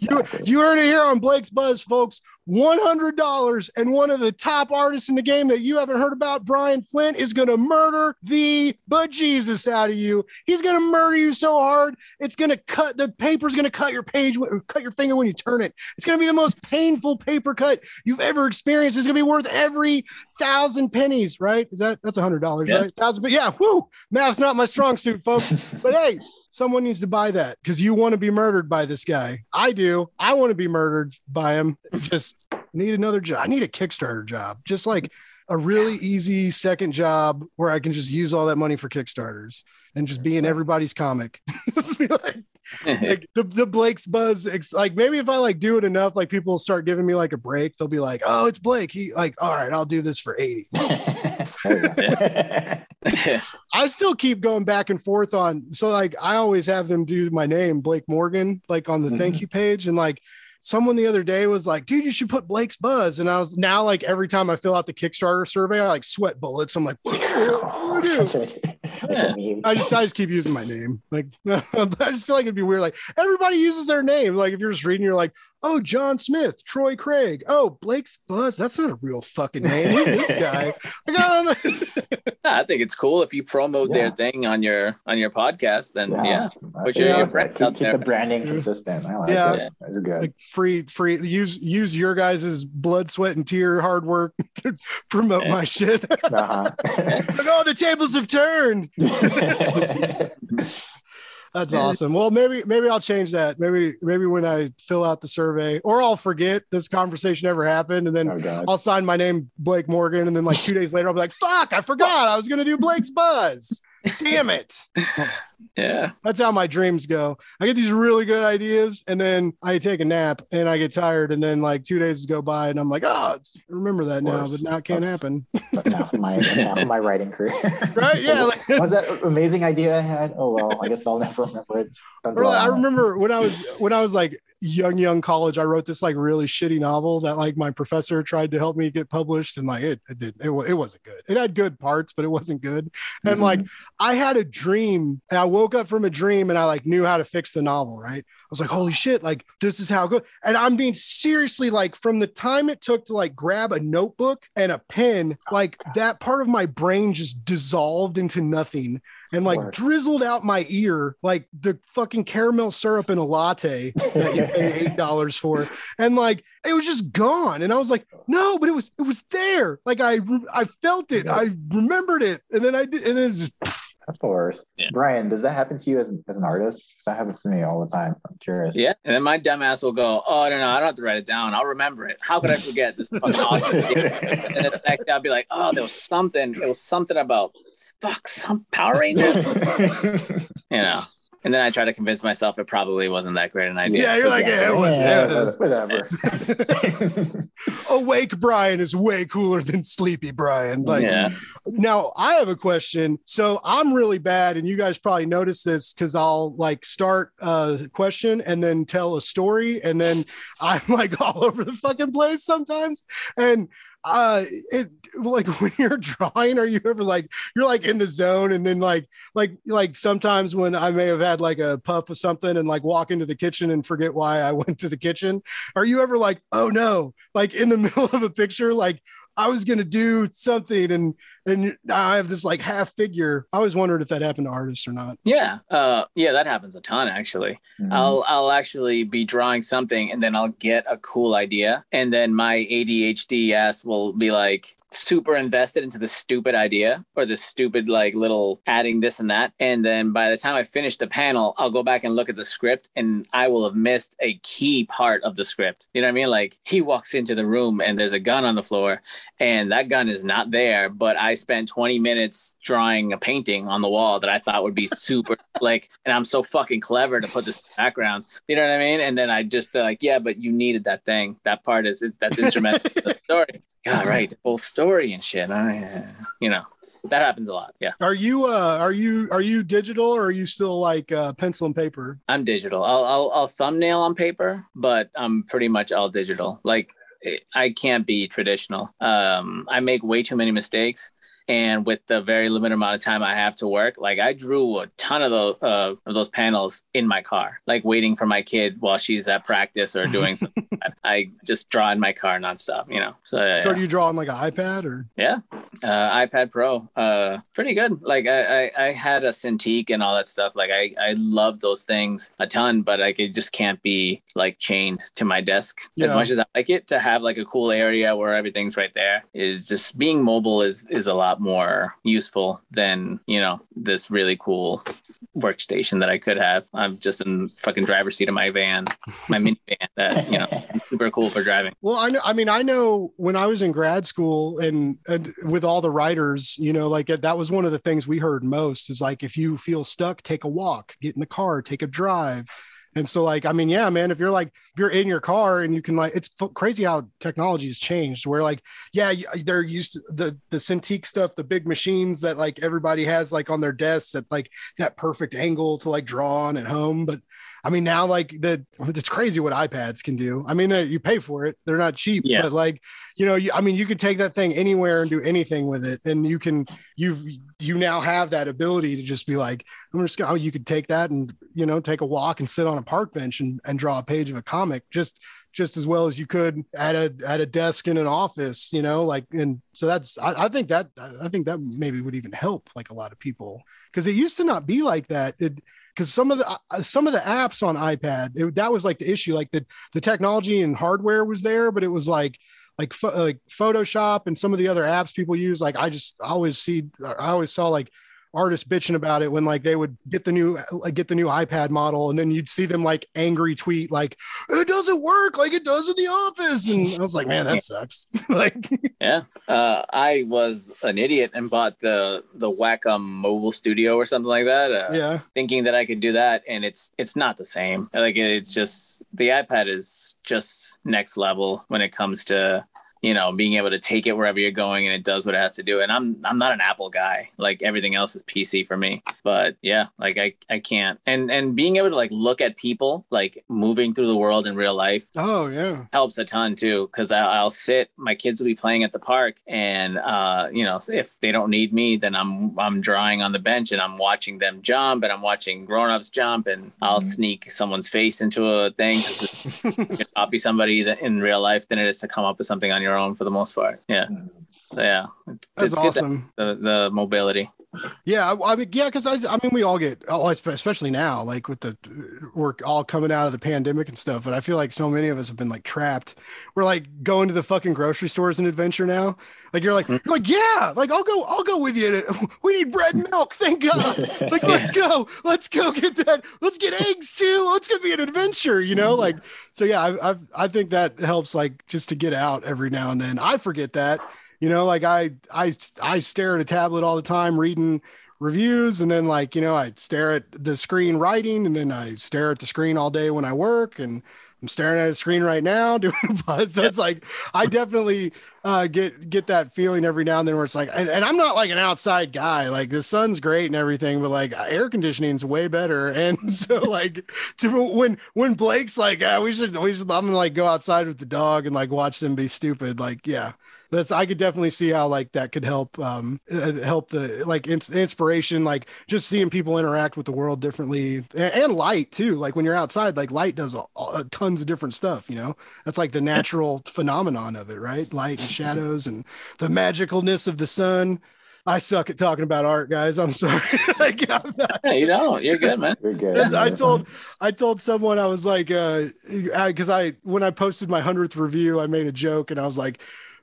You, you heard it here on Blake's Buzz, folks. $100 and one of the top artists in the game that you haven't heard about, Brian Flint, is going to murder the bejesus out of you. He's going to murder you so hard, it's going to cut the paper's going to cut your page, cut your finger when you turn it. It's going to be the most painful paper cut you've ever experienced. It's going to be worth every thousand pennies, right? Is that that's a hundred dollars, Yeah. right? Thousand, but yeah, whoo, math's not my strong suit, folks. But hey, someone needs to buy that because you want to be murdered by this guy. I do. I want to be murdered by him. Just need another job. I need a Kickstarter job, just like a really easy second job where I can just use all that money for Kickstarters and just being everybody's comic. Be like, like the, the Blake's buzz. Like maybe if I like do it enough, like people start giving me like a break. They'll be like, "Oh, it's Blake." He like, all right, I'll do this for eighty. There you go. I still keep going back and forth on. So like I always have them do my name, Blake Morgan, like on the thank mm-hmm. you page, and like someone the other day was like, "Dude, you should put Blake's Buzz." And I was now like every time I fill out the Kickstarter survey, I like sweat bullets. I'm like, what, what do I do? Such a- Yeah. I just I just keep using my name. Like I just feel like it'd be weird. Like everybody uses their name. Like if you're just reading, you're like, oh, John Smith, Troy Craig. Oh, Blake's Buzz. That's not a real fucking name. Who's this guy? I don't know. I think it's cool if you promote Yeah. their thing on your on your podcast. Then yeah, that's Put your Yeah, brand keep, keep the branding consistent. I like Yeah. it. You're good. like free free use use your guys' blood sweat and tear hard work to promote my shit like Uh-huh. oh the tables have turned that's awesome. Well maybe maybe i'll change that. Maybe maybe when i fill out the survey or i'll forget this conversation ever happened and then oh i'll sign my name blake morgan and then like two days later i'll be like fuck i forgot. I was gonna do blake's buzz damn it yeah. that's how my dreams go. I get these really good ideas and then I take a nap and I get tired and then like two days go by and I'm like, oh, remember that now, but now it can't That's- happen. That's half of my that's half my writing career. Right? Yeah. Like, was that amazing idea I had? Oh well, I guess I'll never remember it. Don't or dwell like, I remember when I was when I was like young, young college, I wrote this like really shitty novel that like my professor tried to help me get published and like it, it didn't it, it wasn't good. It had good parts, but it wasn't good. And like mm-hmm. I had a dream and I woke up from a dream and I like knew how to fix the novel, right? I was like, holy shit, like this is how good. And I'm being seriously like from the time it took to like grab a notebook and a pen, like that part of my brain just dissolved into nothing and like Word. drizzled out my ear like the fucking caramel syrup in a latte that you pay eight dollars for. And like it was just gone. And I was like, no, but it was it was there. Like I I felt it. Yeah. I remembered it. And then I did and then it just Of course. Yeah. Brian, does that happen to you as, as an artist? Because that happens to me all the time. I'm curious. Yeah. And then my dumbass will go, Oh no, no, I don't have to write it down. I'll remember it. How could I forget this fucking awesome? And then the next day I'll be like, Oh, there was something. It was something about fuck some Power Rangers. you know. And then I try to convince myself it probably wasn't that great an idea. Yeah, you're like, yeah, it was- Yeah, it was- whatever. awake Brian is way cooler than sleepy Brian. Like yeah. now I have a question. So I'm really bad, and you guys probably noticed this because I'll like start a question and then tell a story, and then I'm like all over the fucking place sometimes. And uh it like when you're drawing, are you ever like you're like in the zone and then like like like sometimes when I may have had like a puff of something and like walk into the kitchen and forget why I went to the kitchen. Are you ever like, oh no, like in the middle of a picture, like I was gonna do something and and I have this like half figure. I always wondered if that happened to artists or not. Yeah, uh, yeah, that happens a ton actually. Mhm. I'll I'll actually be drawing something and then I'll get a cool idea and then my ADHD ass will be like super invested into the stupid idea or the stupid like little adding this and that and then by the time I finish the panel I'll go back and look at the script and I will have missed a key part of the script. You know what I mean? Like he walks into the room and there's a gun on the floor and that gun is not there but I spent 20 minutes drawing a painting on the wall that I thought would be super like and I'm so fucking clever to put this background. You know what I mean? And then I just they're like, yeah, but you needed that thing. That part is that's instrumental to the story. God, right, the whole story and shit. I, uh, you know, that happens a lot. Yeah, Are you uh are you are you digital or are you still like uh pencil and paper? I'm digital. I'll I'll, I'll thumbnail on paper, but I'm pretty much all digital. Like I can't be traditional. Um, I make way too many mistakes. And with the very limited amount of time I have to work, like I drew a ton of those uh, of those panels in my car, like waiting for my kid while she's at practice or doing something. I just draw in my car nonstop, you know. So, yeah, So do you draw on like an iPad or yeah, uh, iPad Pro, uh, pretty good. Like I, I, I had a Cintiq and all that stuff. Like I, I love those things a ton, but like it just can't be like chained to my desk as much as I like it to have like a cool area where everything's right there. Is just being mobile is is a lot more useful than you know this really cool workstation that I could have. I'm just in fucking driver's seat of my van, my minivan that you know super cool for driving. Well, I know. I mean, I know when I was in grad school and, and with all the writers, you know, like uh, that was one of the things we heard most is like, if you feel stuck, take a walk, get in the car, take a drive. And so, like, I mean, yeah, man, if you're like, if you're in your car and you can like, it's f- crazy how technology has changed. Where like, yeah, they're used to the the Cintiq stuff, the big machines that like everybody has like on their desks at like that perfect angle to like draw on at home. But I mean, now like the it's crazy what iPads can do. I mean, you pay for it; they're not cheap. Yeah. But like, you know, you, I mean, you could take that thing anywhere and do anything with it, and you can you've you now have that ability to just be like, I'm just gonna. Oh, you could take that and you know take a walk and sit on a park bench and, and draw a page of a comic just just as well as you could at a at a desk in an office. You know, like and so that's I, I think that I think that maybe would even help like a lot of people because it used to not be like that. It, because some of the uh, some of the apps on iPad it, that was like the issue like the the technology and hardware was there but it was like like like Photoshop and some of the other apps people use like I just always see I always saw like artists bitching about it when like they would get the new like get the new iPad model and then you'd see them like angry tweet like it doesn't work like it does in the office. And I was like man that sucks. Like Yeah, uh, I was an idiot and bought the the Wacom Mobile Studio or something like that, uh, yeah. thinking that I could do that, and it's it's not the same. Like it's just the iPad is just next level when it comes to you know being able to take it wherever you're going and it does what it has to do. And I'm I'm not an Apple guy. Like everything else is PC for me. But yeah, like I I can't. And and being able to like look at people like moving through the world in real life oh yeah helps a ton too because I'll sit my kids will be playing at the park and uh you know if they don't need me then i'm i'm drawing on the bench and i'm watching them jump and i'm watching grown-ups jump and i'll Mhm. sneak someone's face into a thing 'cause you can copy somebody that in real life than it is to come up with something on your own for the most part. Yeah. So, yeah it's, that's it's awesome the, the mobility Yeah, I, I mean, yeah, because I, I mean, we all get, oh, especially now, like with the work all coming out of the pandemic and stuff. But I feel like so many of us have been like trapped. We're like going to the fucking grocery stores and adventure now. Like you're like, Mhm. you're like, yeah, like I'll go, I'll go with you. To, we need bread and milk. Thank God. Like let's go, let's go get that. Let's get eggs too. It's gonna be an adventure, you know. Like so, yeah. I, I've, I think that helps, like just to get out every now and then. I forget that you know like i i i stare at a tablet all the time reading reviews and then like you know i stare at the screen writing and then i stare at the screen all day when i work and i'm staring at a screen right now doing a buzz. So it's like i definitely uh get get that feeling every now and then where it's like and, and i'm not like an outside guy. Like the sun's great and everything but like air conditioning's way better. And so like to when when blake's like ah, we should we should i'm gonna like go outside with the dog and like watch them be stupid like yeah that's I could definitely see how like that could help um uh, help the like ins- inspiration like just seeing people interact with the world differently and, and light too like when you're outside like light does a, a, tons of different stuff you know that's like the natural phenomenon of it right light and shadows and the magicalness of the sun I suck at talking about art, guys. I'm sorry. like, I'm not, Yeah, you don't. You're good, man. You're good. I told I told someone I was like, uh, because I when I posted my hundredth review, I made a joke and I was like,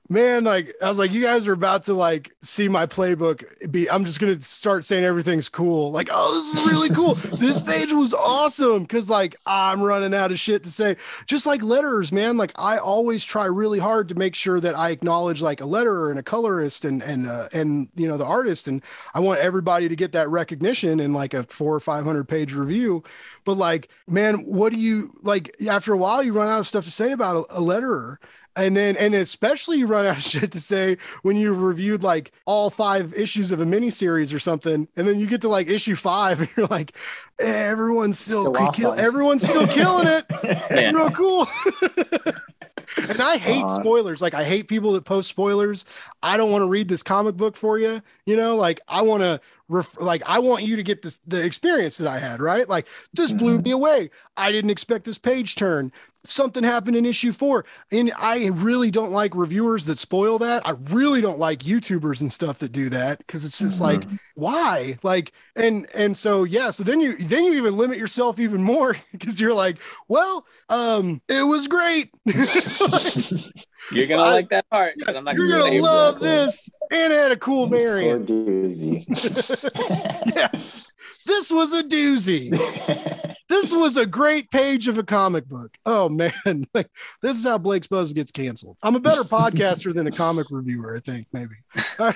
man, like I was like, you guys are about to like see my playbook. Be I'm just gonna start saying everything's cool. Like, oh, this is really cool. this page was awesome because like I'm running out of shit to say. Just like letters, man. Like I always try really hard to make sure that I acknowledge like a letterer and a colorist and and uh, and you know the artist, and I want everybody to get that recognition in like a four or five hundred page review. But like, man, what do you like? After a while, you run out of stuff to say about a, a letterer and then and especially you run out of shit to say when you've reviewed like all five issues of a miniseries or something and then you get to like issue five and you're like everyone's still, Still awesome. kill, everyone's still killing it. Yeah. real cool. And i hate Uh, spoilers. Like i hate people that post spoilers. I don't want to read this comic book for you you know? Like i want to ref- like i want you to get this the experience that i had right? Like this blew Mhm. me away i didn't expect this page turn. Something happened in issue four and i really don't like reviewers that spoil that. I really don't like youtubers and stuff that do that because it's just like why? Like and and so yeah so then you then you even limit yourself even more because you're like well um it was great. You're gonna I- like that part. but I'm not you're gonna gonna love exactly. this and it had a cool Or variant. doozy. yeah. This was a doozy this was a great page of a comic book oh man like this is how blake's buzz gets canceled i'm a better podcaster than a comic reviewer i think maybe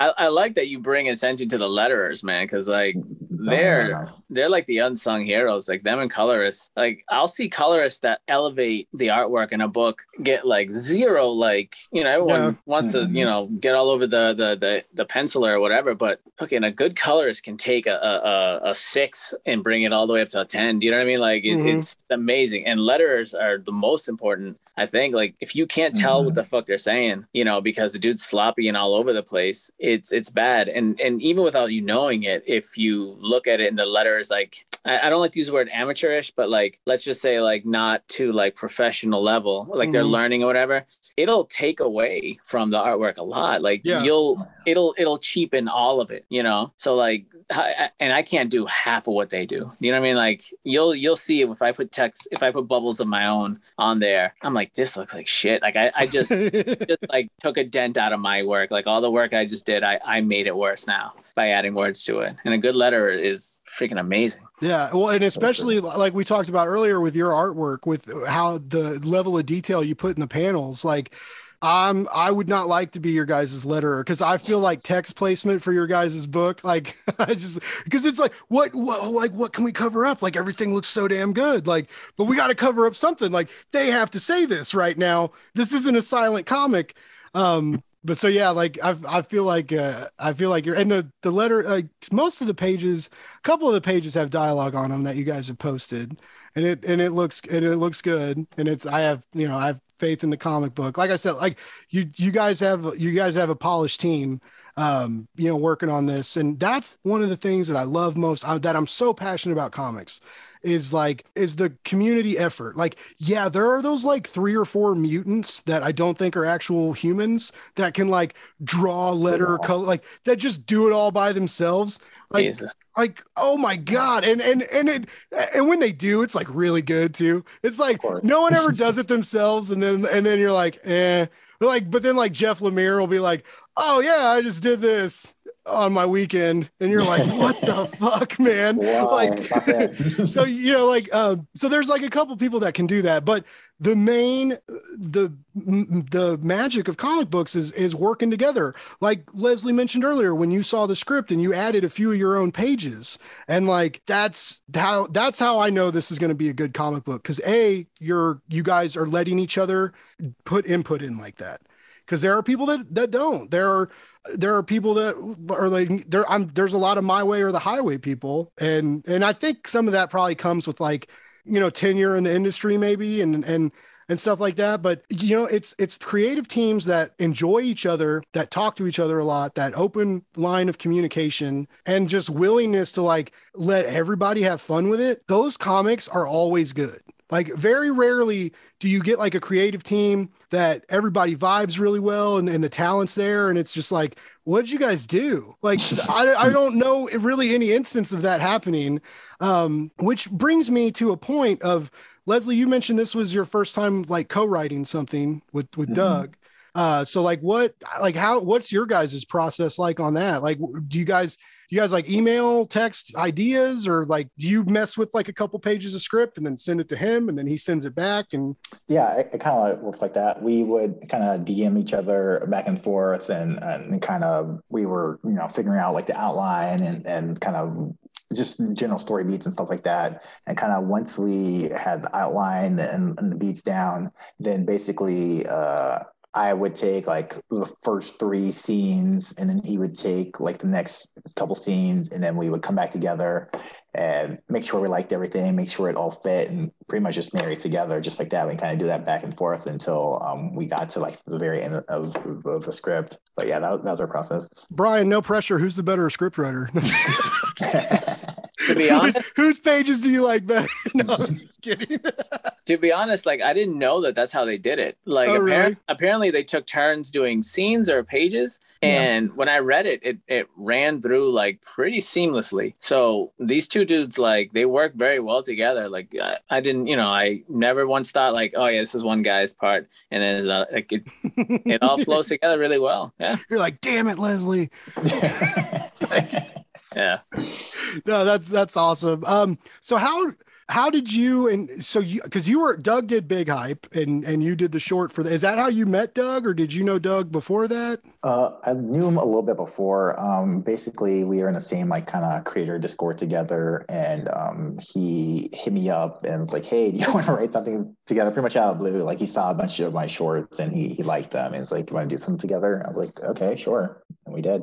I, I like that you bring attention to the letterers, man, because like oh, they're they're like the unsung heroes, like them and colorists. Like I'll see colorists that elevate the artwork in a book get like zero, like you know, everyone Yeah. wants to, you know, get all over the the the, the penciler or whatever. But fucking a good colorist can take a, a a- a six and bring it all the way up to a ten. Do you know what I mean? Like it, Mhm. it's amazing. And letters are the most important. I think like if you can't tell what the fuck they're saying, you know, because the dude's sloppy and all over the place, it's it's bad. And and even without you knowing it, if you look at it in the letters, like I, I don't like to use the word amateurish, but like let's just say like not to like professional level, like they're Mhm. learning or whatever. It'll take away from the artwork a lot. Like Yeah. you'll it'll it'll cheapen all of it, you know. So like, I, and I can't do half of what they do. You know what I mean? Like you'll you'll see if I put text, if I put bubbles of my own on there, I'm like, this looks like shit. Like I, I just just like took a dent out of my work. Like all the work I just did, I I made it worse now by adding words to it. And a good letter is freaking amazing. Yeah, well, and especially like we talked about earlier with your artwork, with how the level of detail you put in the panels, like. I'm I would not like to be your guys' letterer because I feel like text placement for your guys' book, like I just because it's like what, what like what can we cover up? Like everything looks so damn good. Like, but we got to cover up something. Like they have to say this right now. This isn't a silent comic. Um, but so yeah, like I I feel like uh I feel like you're and the the letter like most of the pages couple of the pages have dialogue on them that you guys have posted and it and it looks and it looks good and it's i have you know i have faith in the comic book. Like i said like you you guys have you guys have a polished team um you know working on this and that's one of the things that i love most uh, that i'm so passionate about comics is like is the community effort. Like yeah there are those like three or four mutants that i don't think are actual humans that can like draw letter color like that just do it all by themselves like Jesus. like oh my god. And and and it and when they do it's like really good too. It's like no one ever does it themselves and then and then you're like eh. Like but then like jeff lemire will be like oh yeah i just did this on my weekend and you're like what the fuck man? Wow, like so you know like uh, so there's like a couple people that can do that but the main the the magic of comic books is is working together. Like leslie mentioned earlier when you saw the script and you added a few of your own pages and like that's how that's how i know this is going to be a good comic book because a you're you guys are letting each other put input in like that because there are people that that don't. There are there are people that are like there I'm there's a lot of my way or the highway people. And and I think some of that probably comes with like you know tenure in the industry maybe and and and stuff like that. But you know it's it's creative teams that enjoy each other that talk to each other a lot that open line of communication and just willingness to like let everybody have fun with it. Those comics are always good Like very rarely do you get like a creative team that everybody vibes really well and, and the talent's there. And it's just like, what did you guys do? Like, I, I don't know really any instance of that happening. Um, which brings me to a point of Leslie, you mentioned this was your first time like co-writing something with, with mm-hmm. Doug. Uh, so like what, like how, what's your guys' process like on that? Like, do you guys, you guys like email, text ideas, or like do you mess with like a couple pages of script and then send it to him and then he sends it back? And yeah, it, it kind of works like that. We would kind of DM each other back and forth, and and kind of we were you know figuring out like the outline and and kind of just general story beats and stuff like that. And kind of once we had the outline and, and the beats down, then basically uh, I would take like the first three scenes and then he would take like the next couple scenes and then we would come back together and make sure we liked everything, make sure it all fit and pretty much just marry together just like that. We kind of do that back and forth until um, we got to like the very end of, of the script. But yeah, that, that was our process. Brian, no pressure. Who's the better script writer? to be honest, whose pages do you like better? No, kidding. to be honest, like I didn't know that that's how they did it. Like oh, really? apparently they took turns doing scenes or pages, and yeah. when I read it, it it ran through like pretty seamlessly. So these two dudes, like they work very well together. Like I, I didn't, you know, I never once thought like, oh yeah, this is one guy's part, and then it's not, like it, it all flows together really well. Yeah, you're like, damn it, Leslie. Yeah no that's that's awesome um so how how did you and so you because you were Doug did big hype and and you did the short for the, is that how you met Doug or did you know Doug before that? Uh, I knew him a little bit before. Um, basically, we were in the same like kind of creator Discord together, and um, he hit me up and was like, "Hey, do you want to write something together?" Pretty much out of blue. Like he saw a bunch of my shorts and he he liked them. And he's like, "You want to do something together?" I was like, "Okay, sure." And we did.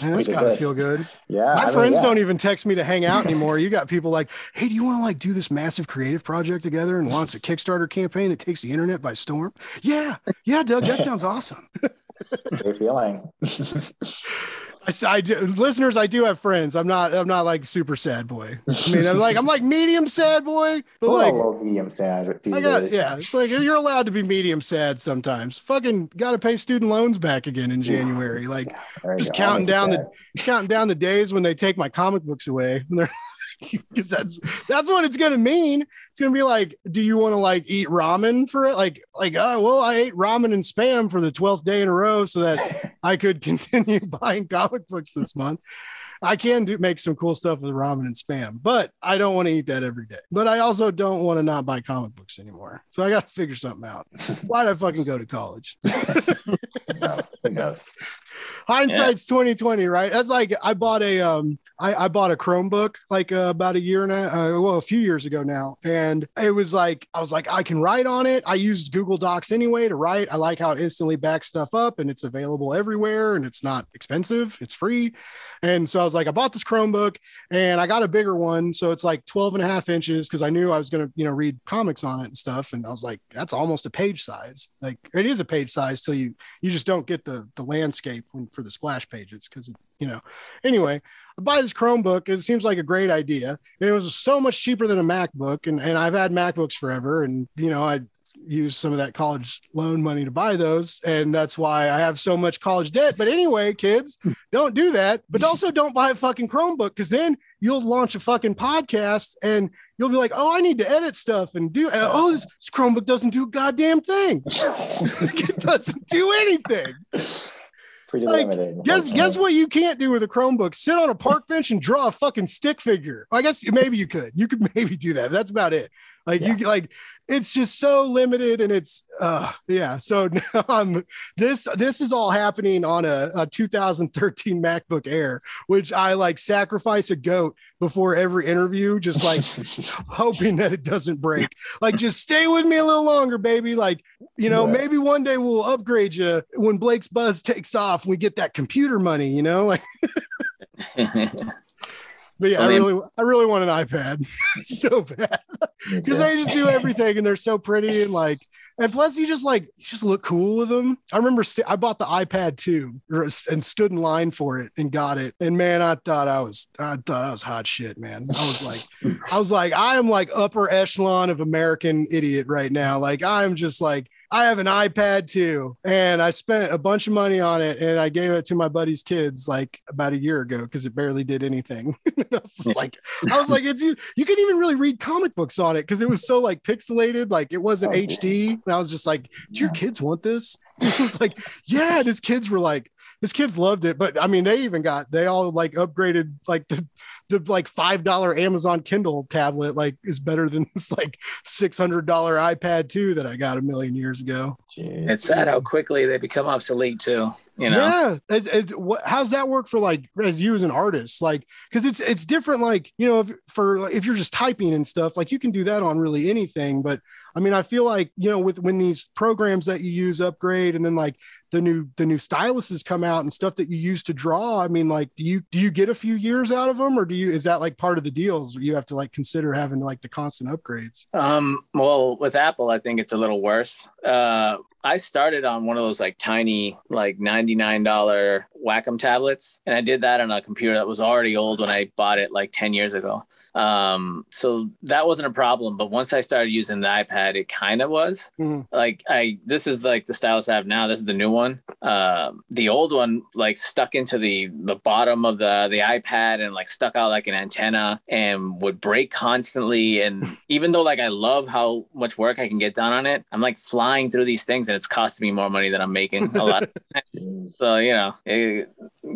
Man, that's gotta feel good. Yeah. My I friends mean, yeah. don't even text me to hang out anymore. you got people like, "Hey, do you want to like do this?" massive creative project together and launch a Kickstarter campaign that takes the internet by storm? Yeah, yeah, Doug, that sounds awesome. Good feeling. I, I do, listeners, I do have friends. I'm not. I'm not like super sad boy. I mean, I'm like I'm like medium sad boy, but like medium sad. I got yeah. It's like you're allowed to be medium sad sometimes. Fucking got to pay student loans back again in January. Like just counting down the counting down the days when they take my comic books away. because that's that's what it's gonna mean. It's gonna be like, do you want to like eat ramen for it? Like, like, oh well, I ate ramen and spam for the twelfth day in a row so that I could continue buying comic books this month. I can do make some cool stuff with ramen and spam, but I don't want to eat that every day. But I also don't want to not buy comic books anymore. So I got to figure something out. Why did I fucking go to college? Hindsight's twenty twenty, right? That's like I bought a um I, I bought a Chromebook like uh, about a year and a uh, well a few years ago now, and it was like I was like I can write on it. I used Google Docs anyway to write. I like how it instantly backs stuff up and it's available everywhere and it's not expensive. It's free, and so I was like I bought this Chromebook and I got a bigger one, so it's like 12 and a half inches because I knew I was gonna you know read comics on it and stuff, and I was like that's almost a page size. Like it is a page size till you you just don't get the the landscape for the splash pages because you know anyway I buy this Chromebook. It seems like a great idea. It was so much cheaper than a MacBook, and, and I've had MacBooks forever. And you know, I used some of that college loan money to buy those, and that's why I have so much college debt. But anyway, kids, don't do that. But also don't buy a fucking Chromebook because then you'll launch a fucking podcast and you'll be like, oh, I need to edit stuff and do. And, oh, this, this Chromebook doesn't do a goddamn thing. it doesn't do anything pretty like, limited. Guess guess what you can't do with a Chromebook? Sit on a park bench and draw a fucking stick figure. I guess maybe you could. You could maybe do that. That's about it. Like yeah. you like it's just so limited and it's uh yeah so i'm this this is all happening on a, a 2013 macbook air which i like sacrifice a goat before every interview just like hoping that it doesn't break like just stay with me a little longer baby like you know yeah. maybe one day we'll upgrade you when blake's buzz takes off we get that computer money you know like But yeah, I really, I really want an iPad so bad because too. they just do everything and they're so pretty and like, and plus you just like, you just look cool with them. I remember st- I bought the iPad 2 or- and stood in line for it and got it. And man, I thought I was, I thought I was hot shit, man. I was like, I was like, I am like upper echelon of American idiot right now. Like I'm just like, I have an iPad too, and I spent a bunch of money on it, and I gave it to my buddy's kids like about a year ago because it barely did anything. I was like, I was like, it's you. You couldn't even really read comic books on it because it was so like pixelated, like it wasn't Oh. HD. And I was just like, do your kids want this? It was like, yeah. And his kids were like, his kids loved it, but I mean, they even got they all like upgraded like the the like five dollar Amazon Kindle tablet like is better than this like six hundred dollar iPad 2 that I got a million years ago. Jeez. It's sad how quickly they become obsolete too. You know. Yeah. As, as, what, how's that work for like as you as an artist? Like, because it's it's different. Like, you know, if, for if you're just typing and stuff, like you can do that on really anything. But I mean, I feel like you know, with when these programs that you use upgrade, and then like the new the new styluses come out and stuff that you use to draw. I mean, like, do you do you get a few years out of them, or do you is that like part of the deals? You have to like consider having like the constant upgrades? Um, well, with Apple, I think it's a little worse. Uh, I started on one of those like tiny, like $99 Wacom tablets, and I did that on a computer that was already old when I bought it like 10 years ago. Um, so that wasn't a problem. But once I started using the iPad, it kind of was. Mhm. Like I, this is like the stylus I have now. This is the new one. Um, the old one like stuck into the the bottom of the the iPad and like stuck out like an antenna and would break constantly. And even though like I love how much work I can get done on it, I'm like flying through these things and it's costing me more money than I'm making a lot. So you know, eh,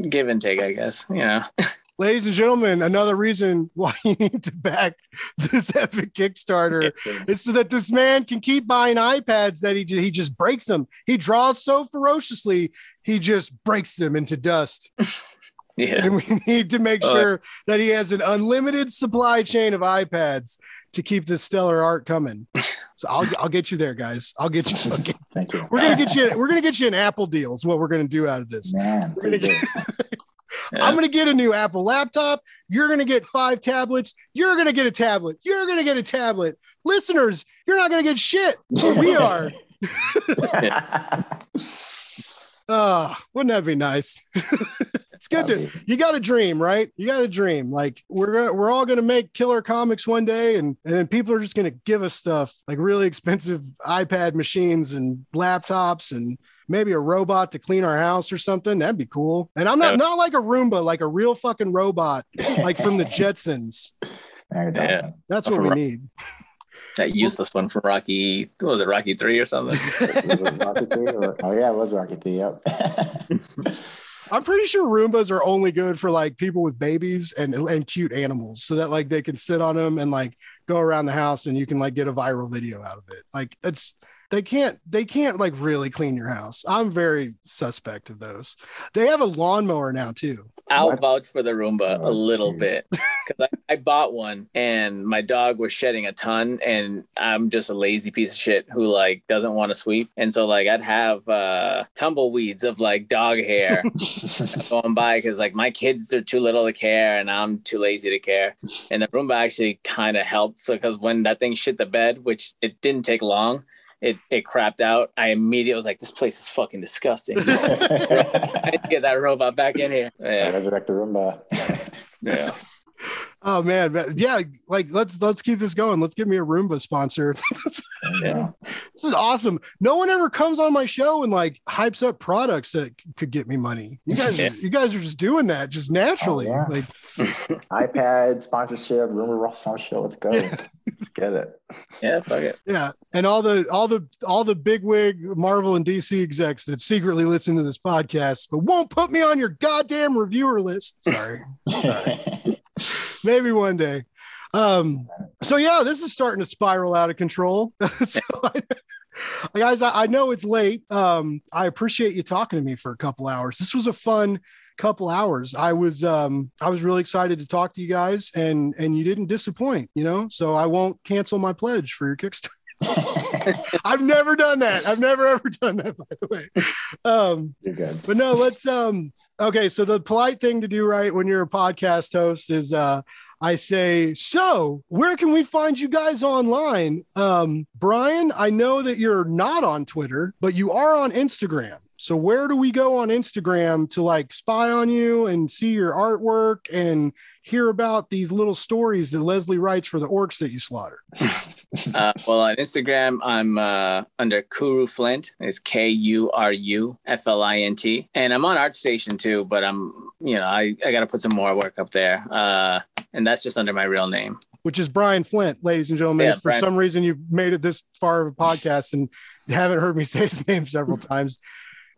give and take, I guess. You know. Ladies and gentlemen, another reason why you need to back this epic Kickstarter is so that this man can keep buying iPads that he he just breaks them. He draws so ferociously, he just breaks them into dust. Yeah. And we need to make Uh, sure that he has an unlimited supply chain of iPads to keep this stellar art coming. So I'll I'll get you there, guys. I'll get you. I'll get- Thank you. we're gonna get you. We're gonna get you an Apple deal. Is what we're gonna do out of this. Man, Yeah. I'm going to get a new Apple laptop. You're going to get five tablets. You're going to get a tablet. You're going to get a tablet. Listeners, you're not going to get shit. But we are. Oh, wouldn't that be nice? it's good to you got a dream, right? You got a dream. Like we're we're all going to make killer comics one day, and and then people are just going to give us stuff like really expensive iPad machines and laptops and maybe a robot to clean our house or something. That'd be cool. And I'm not Yeah. not like a Roomba, like a real fucking robot, like from the Jetsons. Yeah. talking. That's what we From- need. That useless one from Rocky. What was it Rocky three or something? Rocky Three or- oh yeah, it was Rocky Three. Yep. I'm pretty sure Roombas are only good for like people with babies and and cute animals, so that like they can sit on them and like go around the house and you can like get a viral video out of it. Like it's they can't they can't like really clean your house. I'm very suspect of those. They have a lawnmower now too. I'll What? vouch for the Roomba a Oh, little geez. bit because I, I bought one and my dog was shedding a ton, and I'm just a lazy piece of shit who like doesn't want to sweep, and so like I'd have uh, tumbleweeds of like dog hair going by because like my kids are too little to care and I'm too lazy to care, and the Roomba actually kind of helped. So because when that thing shit the bed, which it didn't take long. It, it crapped out. I immediately was like, "This place is fucking disgusting." I need to get that robot back in here. Yeah, Resurrect the Roomba. yeah. Oh man, yeah, like let's let's keep this going. Let's give me a Roomba sponsor. Yeah. this is awesome. No one ever comes on my show and like hypes up products that could get me money. You guys, Yeah. you guys are just doing that just naturally. Oh, yeah. Like iPad sponsorship, Roomba Ross on show. Let's go. Let's get it. Yeah, fuck it. Yeah, and all the all the all the bigwig Marvel and DC execs that secretly listen to this podcast but won't put me on your goddamn reviewer list. Sorry, maybe one day. Um, so yeah, this is starting to spiral out of control. so I, guys, I, I know it's late. Um, I appreciate you talking to me for a couple hours. This was a fun couple hours. I was um I was really excited to talk to you guys and and you didn't disappoint, you know. So I won't cancel my pledge for your Kickstarter. I've never done that. I've never ever done that, by the way. Um, You're good. but no, let's um okay. So the polite thing to do right when you're a podcast host is uh I say, so where can we find you guys online? Um, Brian, I know that you're not on Twitter, but you are on Instagram. So where do we go on Instagram to like spy on you and see your artwork and hear about these little stories that Leslie writes for the orcs that you slaughter? Uh, well, on Instagram, I'm uh, under Kuru Flint. It's K U R U F L I N T, and I'm on ArtStation too. But I'm, you know, I, I got to put some more work up there, uh, and that's just under my real name. which is Brian Flint, ladies and gentlemen. Yeah, if for Brian. some reason you made it this far of a podcast and haven't heard me say his name several times,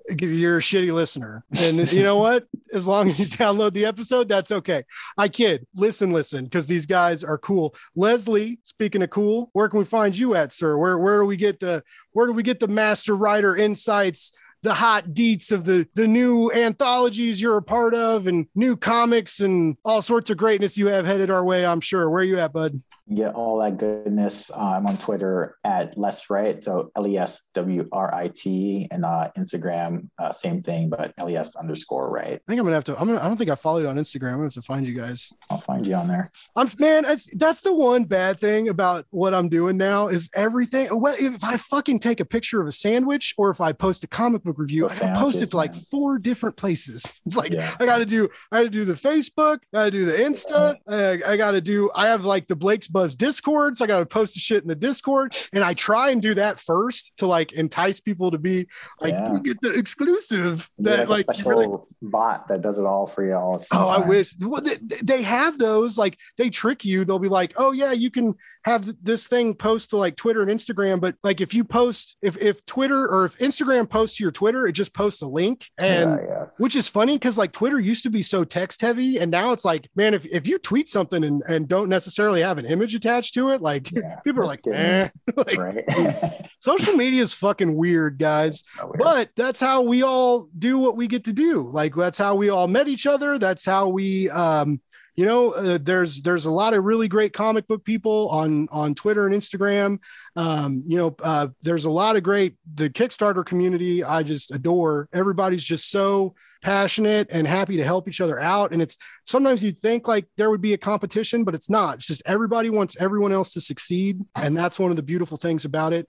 because you're a shitty listener. And you know what? As long as you download the episode, that's okay. I kid. Listen, listen, because these guys are cool. Leslie, speaking of cool, where can we find you at, sir? Where where do we get the where do we get the master writer insights? The hot deets of the the new anthologies you're a part of, and new comics and all sorts of greatness you have headed our way. I'm sure. Where are you at, bud? Get all that goodness. Uh, I'm on Twitter at Less Right, so L E S W R I T, and uh, Instagram, uh, same thing, but L E S underscore right. I think I'm gonna have to. I'm gonna. I don't think I follow you on Instagram. I'm gonna have to find you guys. I'll find you on there. I'm man. That's that's the one bad thing about what I'm doing now is everything. Well, if I fucking take a picture of a sandwich or if I post a comic book review, I post it to like man. four different places. It's like Yeah. I got to do. I got to do the Facebook. I got to do the Insta. I, I got to do. I have like the Blake's Buzz Discord, so I got to post the shit in the Discord, and I try and do that first to like entice people to be like Yeah. get the exclusive that like a special really bot that does it all for you all. at the oh, same Oh, I wish well, they, they have those. Like they trick you. They'll be like, "Oh yeah, you can have this thing post to like Twitter and Instagram." But like if you post, if if Twitter or if Instagram posts to your Twitter, it just posts a link, and yeah, yes. which is funny because like Twitter used to be so text heavy, and now it's like, man, if if you tweet something and and don't necessarily have an image attached to it, like Yeah, people are like, eh. like right. social media is fucking weird, guys So weird. but that's how we all do what we get to do like that's how we all met each other that's how we um you know uh, there's there's a lot of really great comic book people on on twitter and instagram. Um you know uh there's a lot of great the kickstarter community i just adore. Everybody's just so passionate and happy to help each other out. And it's sometimes you think like there would be a competition but it's not. It's just everybody wants everyone else to succeed and that's one of the beautiful things about it.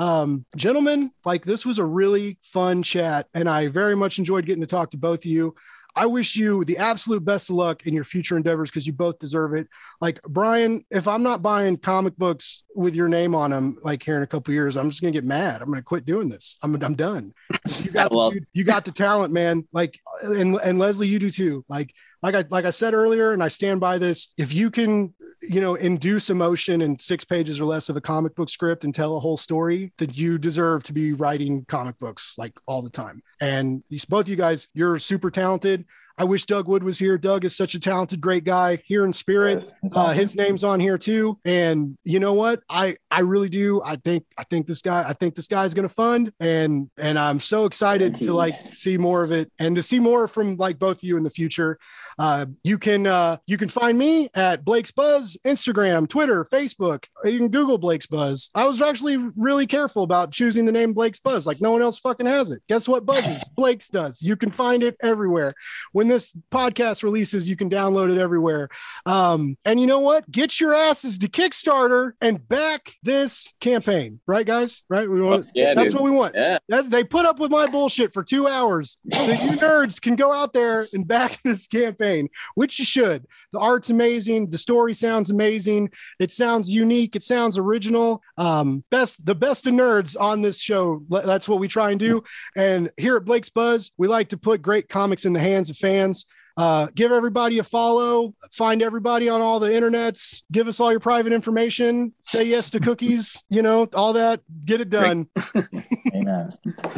Um, gentlemen, like this was a really fun chat, and I very much enjoyed getting to talk to both of you. I wish you the absolute best of luck in your future endeavors because you both deserve it. Like Brian, if I'm not buying comic books with your name on them, like here in a couple years, I'm just gonna get mad. I'm gonna quit doing this. I'm I'm done. You got the, you got the talent, man. Like and and Leslie, you do too. Like like I like I said earlier, and I stand by this. If you can you know, induce emotion in six pages or less of a comic book script and tell a whole story, that you deserve to be writing comic books like all the time. And these, both you guys, you're super talented. I wish Doug Wood was here. Doug is such a talented, great guy here in spirit. Yes, Uh, his name's on here too. And you know what? I I really do. I think I think this guy. I think this guy's going to fund. And and I'm so excited to like see more of it and to see more from like both of you in the future. Uh, you can uh, you can find me at Blake's Buzz, Instagram, Twitter, Facebook. You can Google Blake's Buzz. I was actually really careful about choosing the name Blake's Buzz. Like no one else fucking has it. Guess what buzzes? Blake's does. You can find it everywhere. When this podcast releases, you can download it everywhere. Um, and you know what? Get your asses to Kickstarter and back this campaign, right, guys? Right? We want. Yeah, that's dude. what we want. Yeah. That, they put up with my bullshit for two hours. So that you nerds can go out there and back this campaign, which you should. The art's amazing. The story sounds amazing. It sounds unique. It sounds original. Um, best the best of nerds on this show. That's what we try and do. And here at Blake's Buzz, we like to put great comics in the hands of fans. Uh, give everybody a follow. Find everybody on all the internets. Give us all your private information. Say yes to cookies. You know all that. Get it done Amen.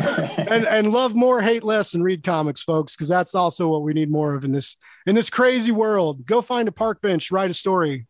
and and love more, hate less, and read comics, folks, because that's also what we need more of in this in this crazy world. Go find a park bench, write a story.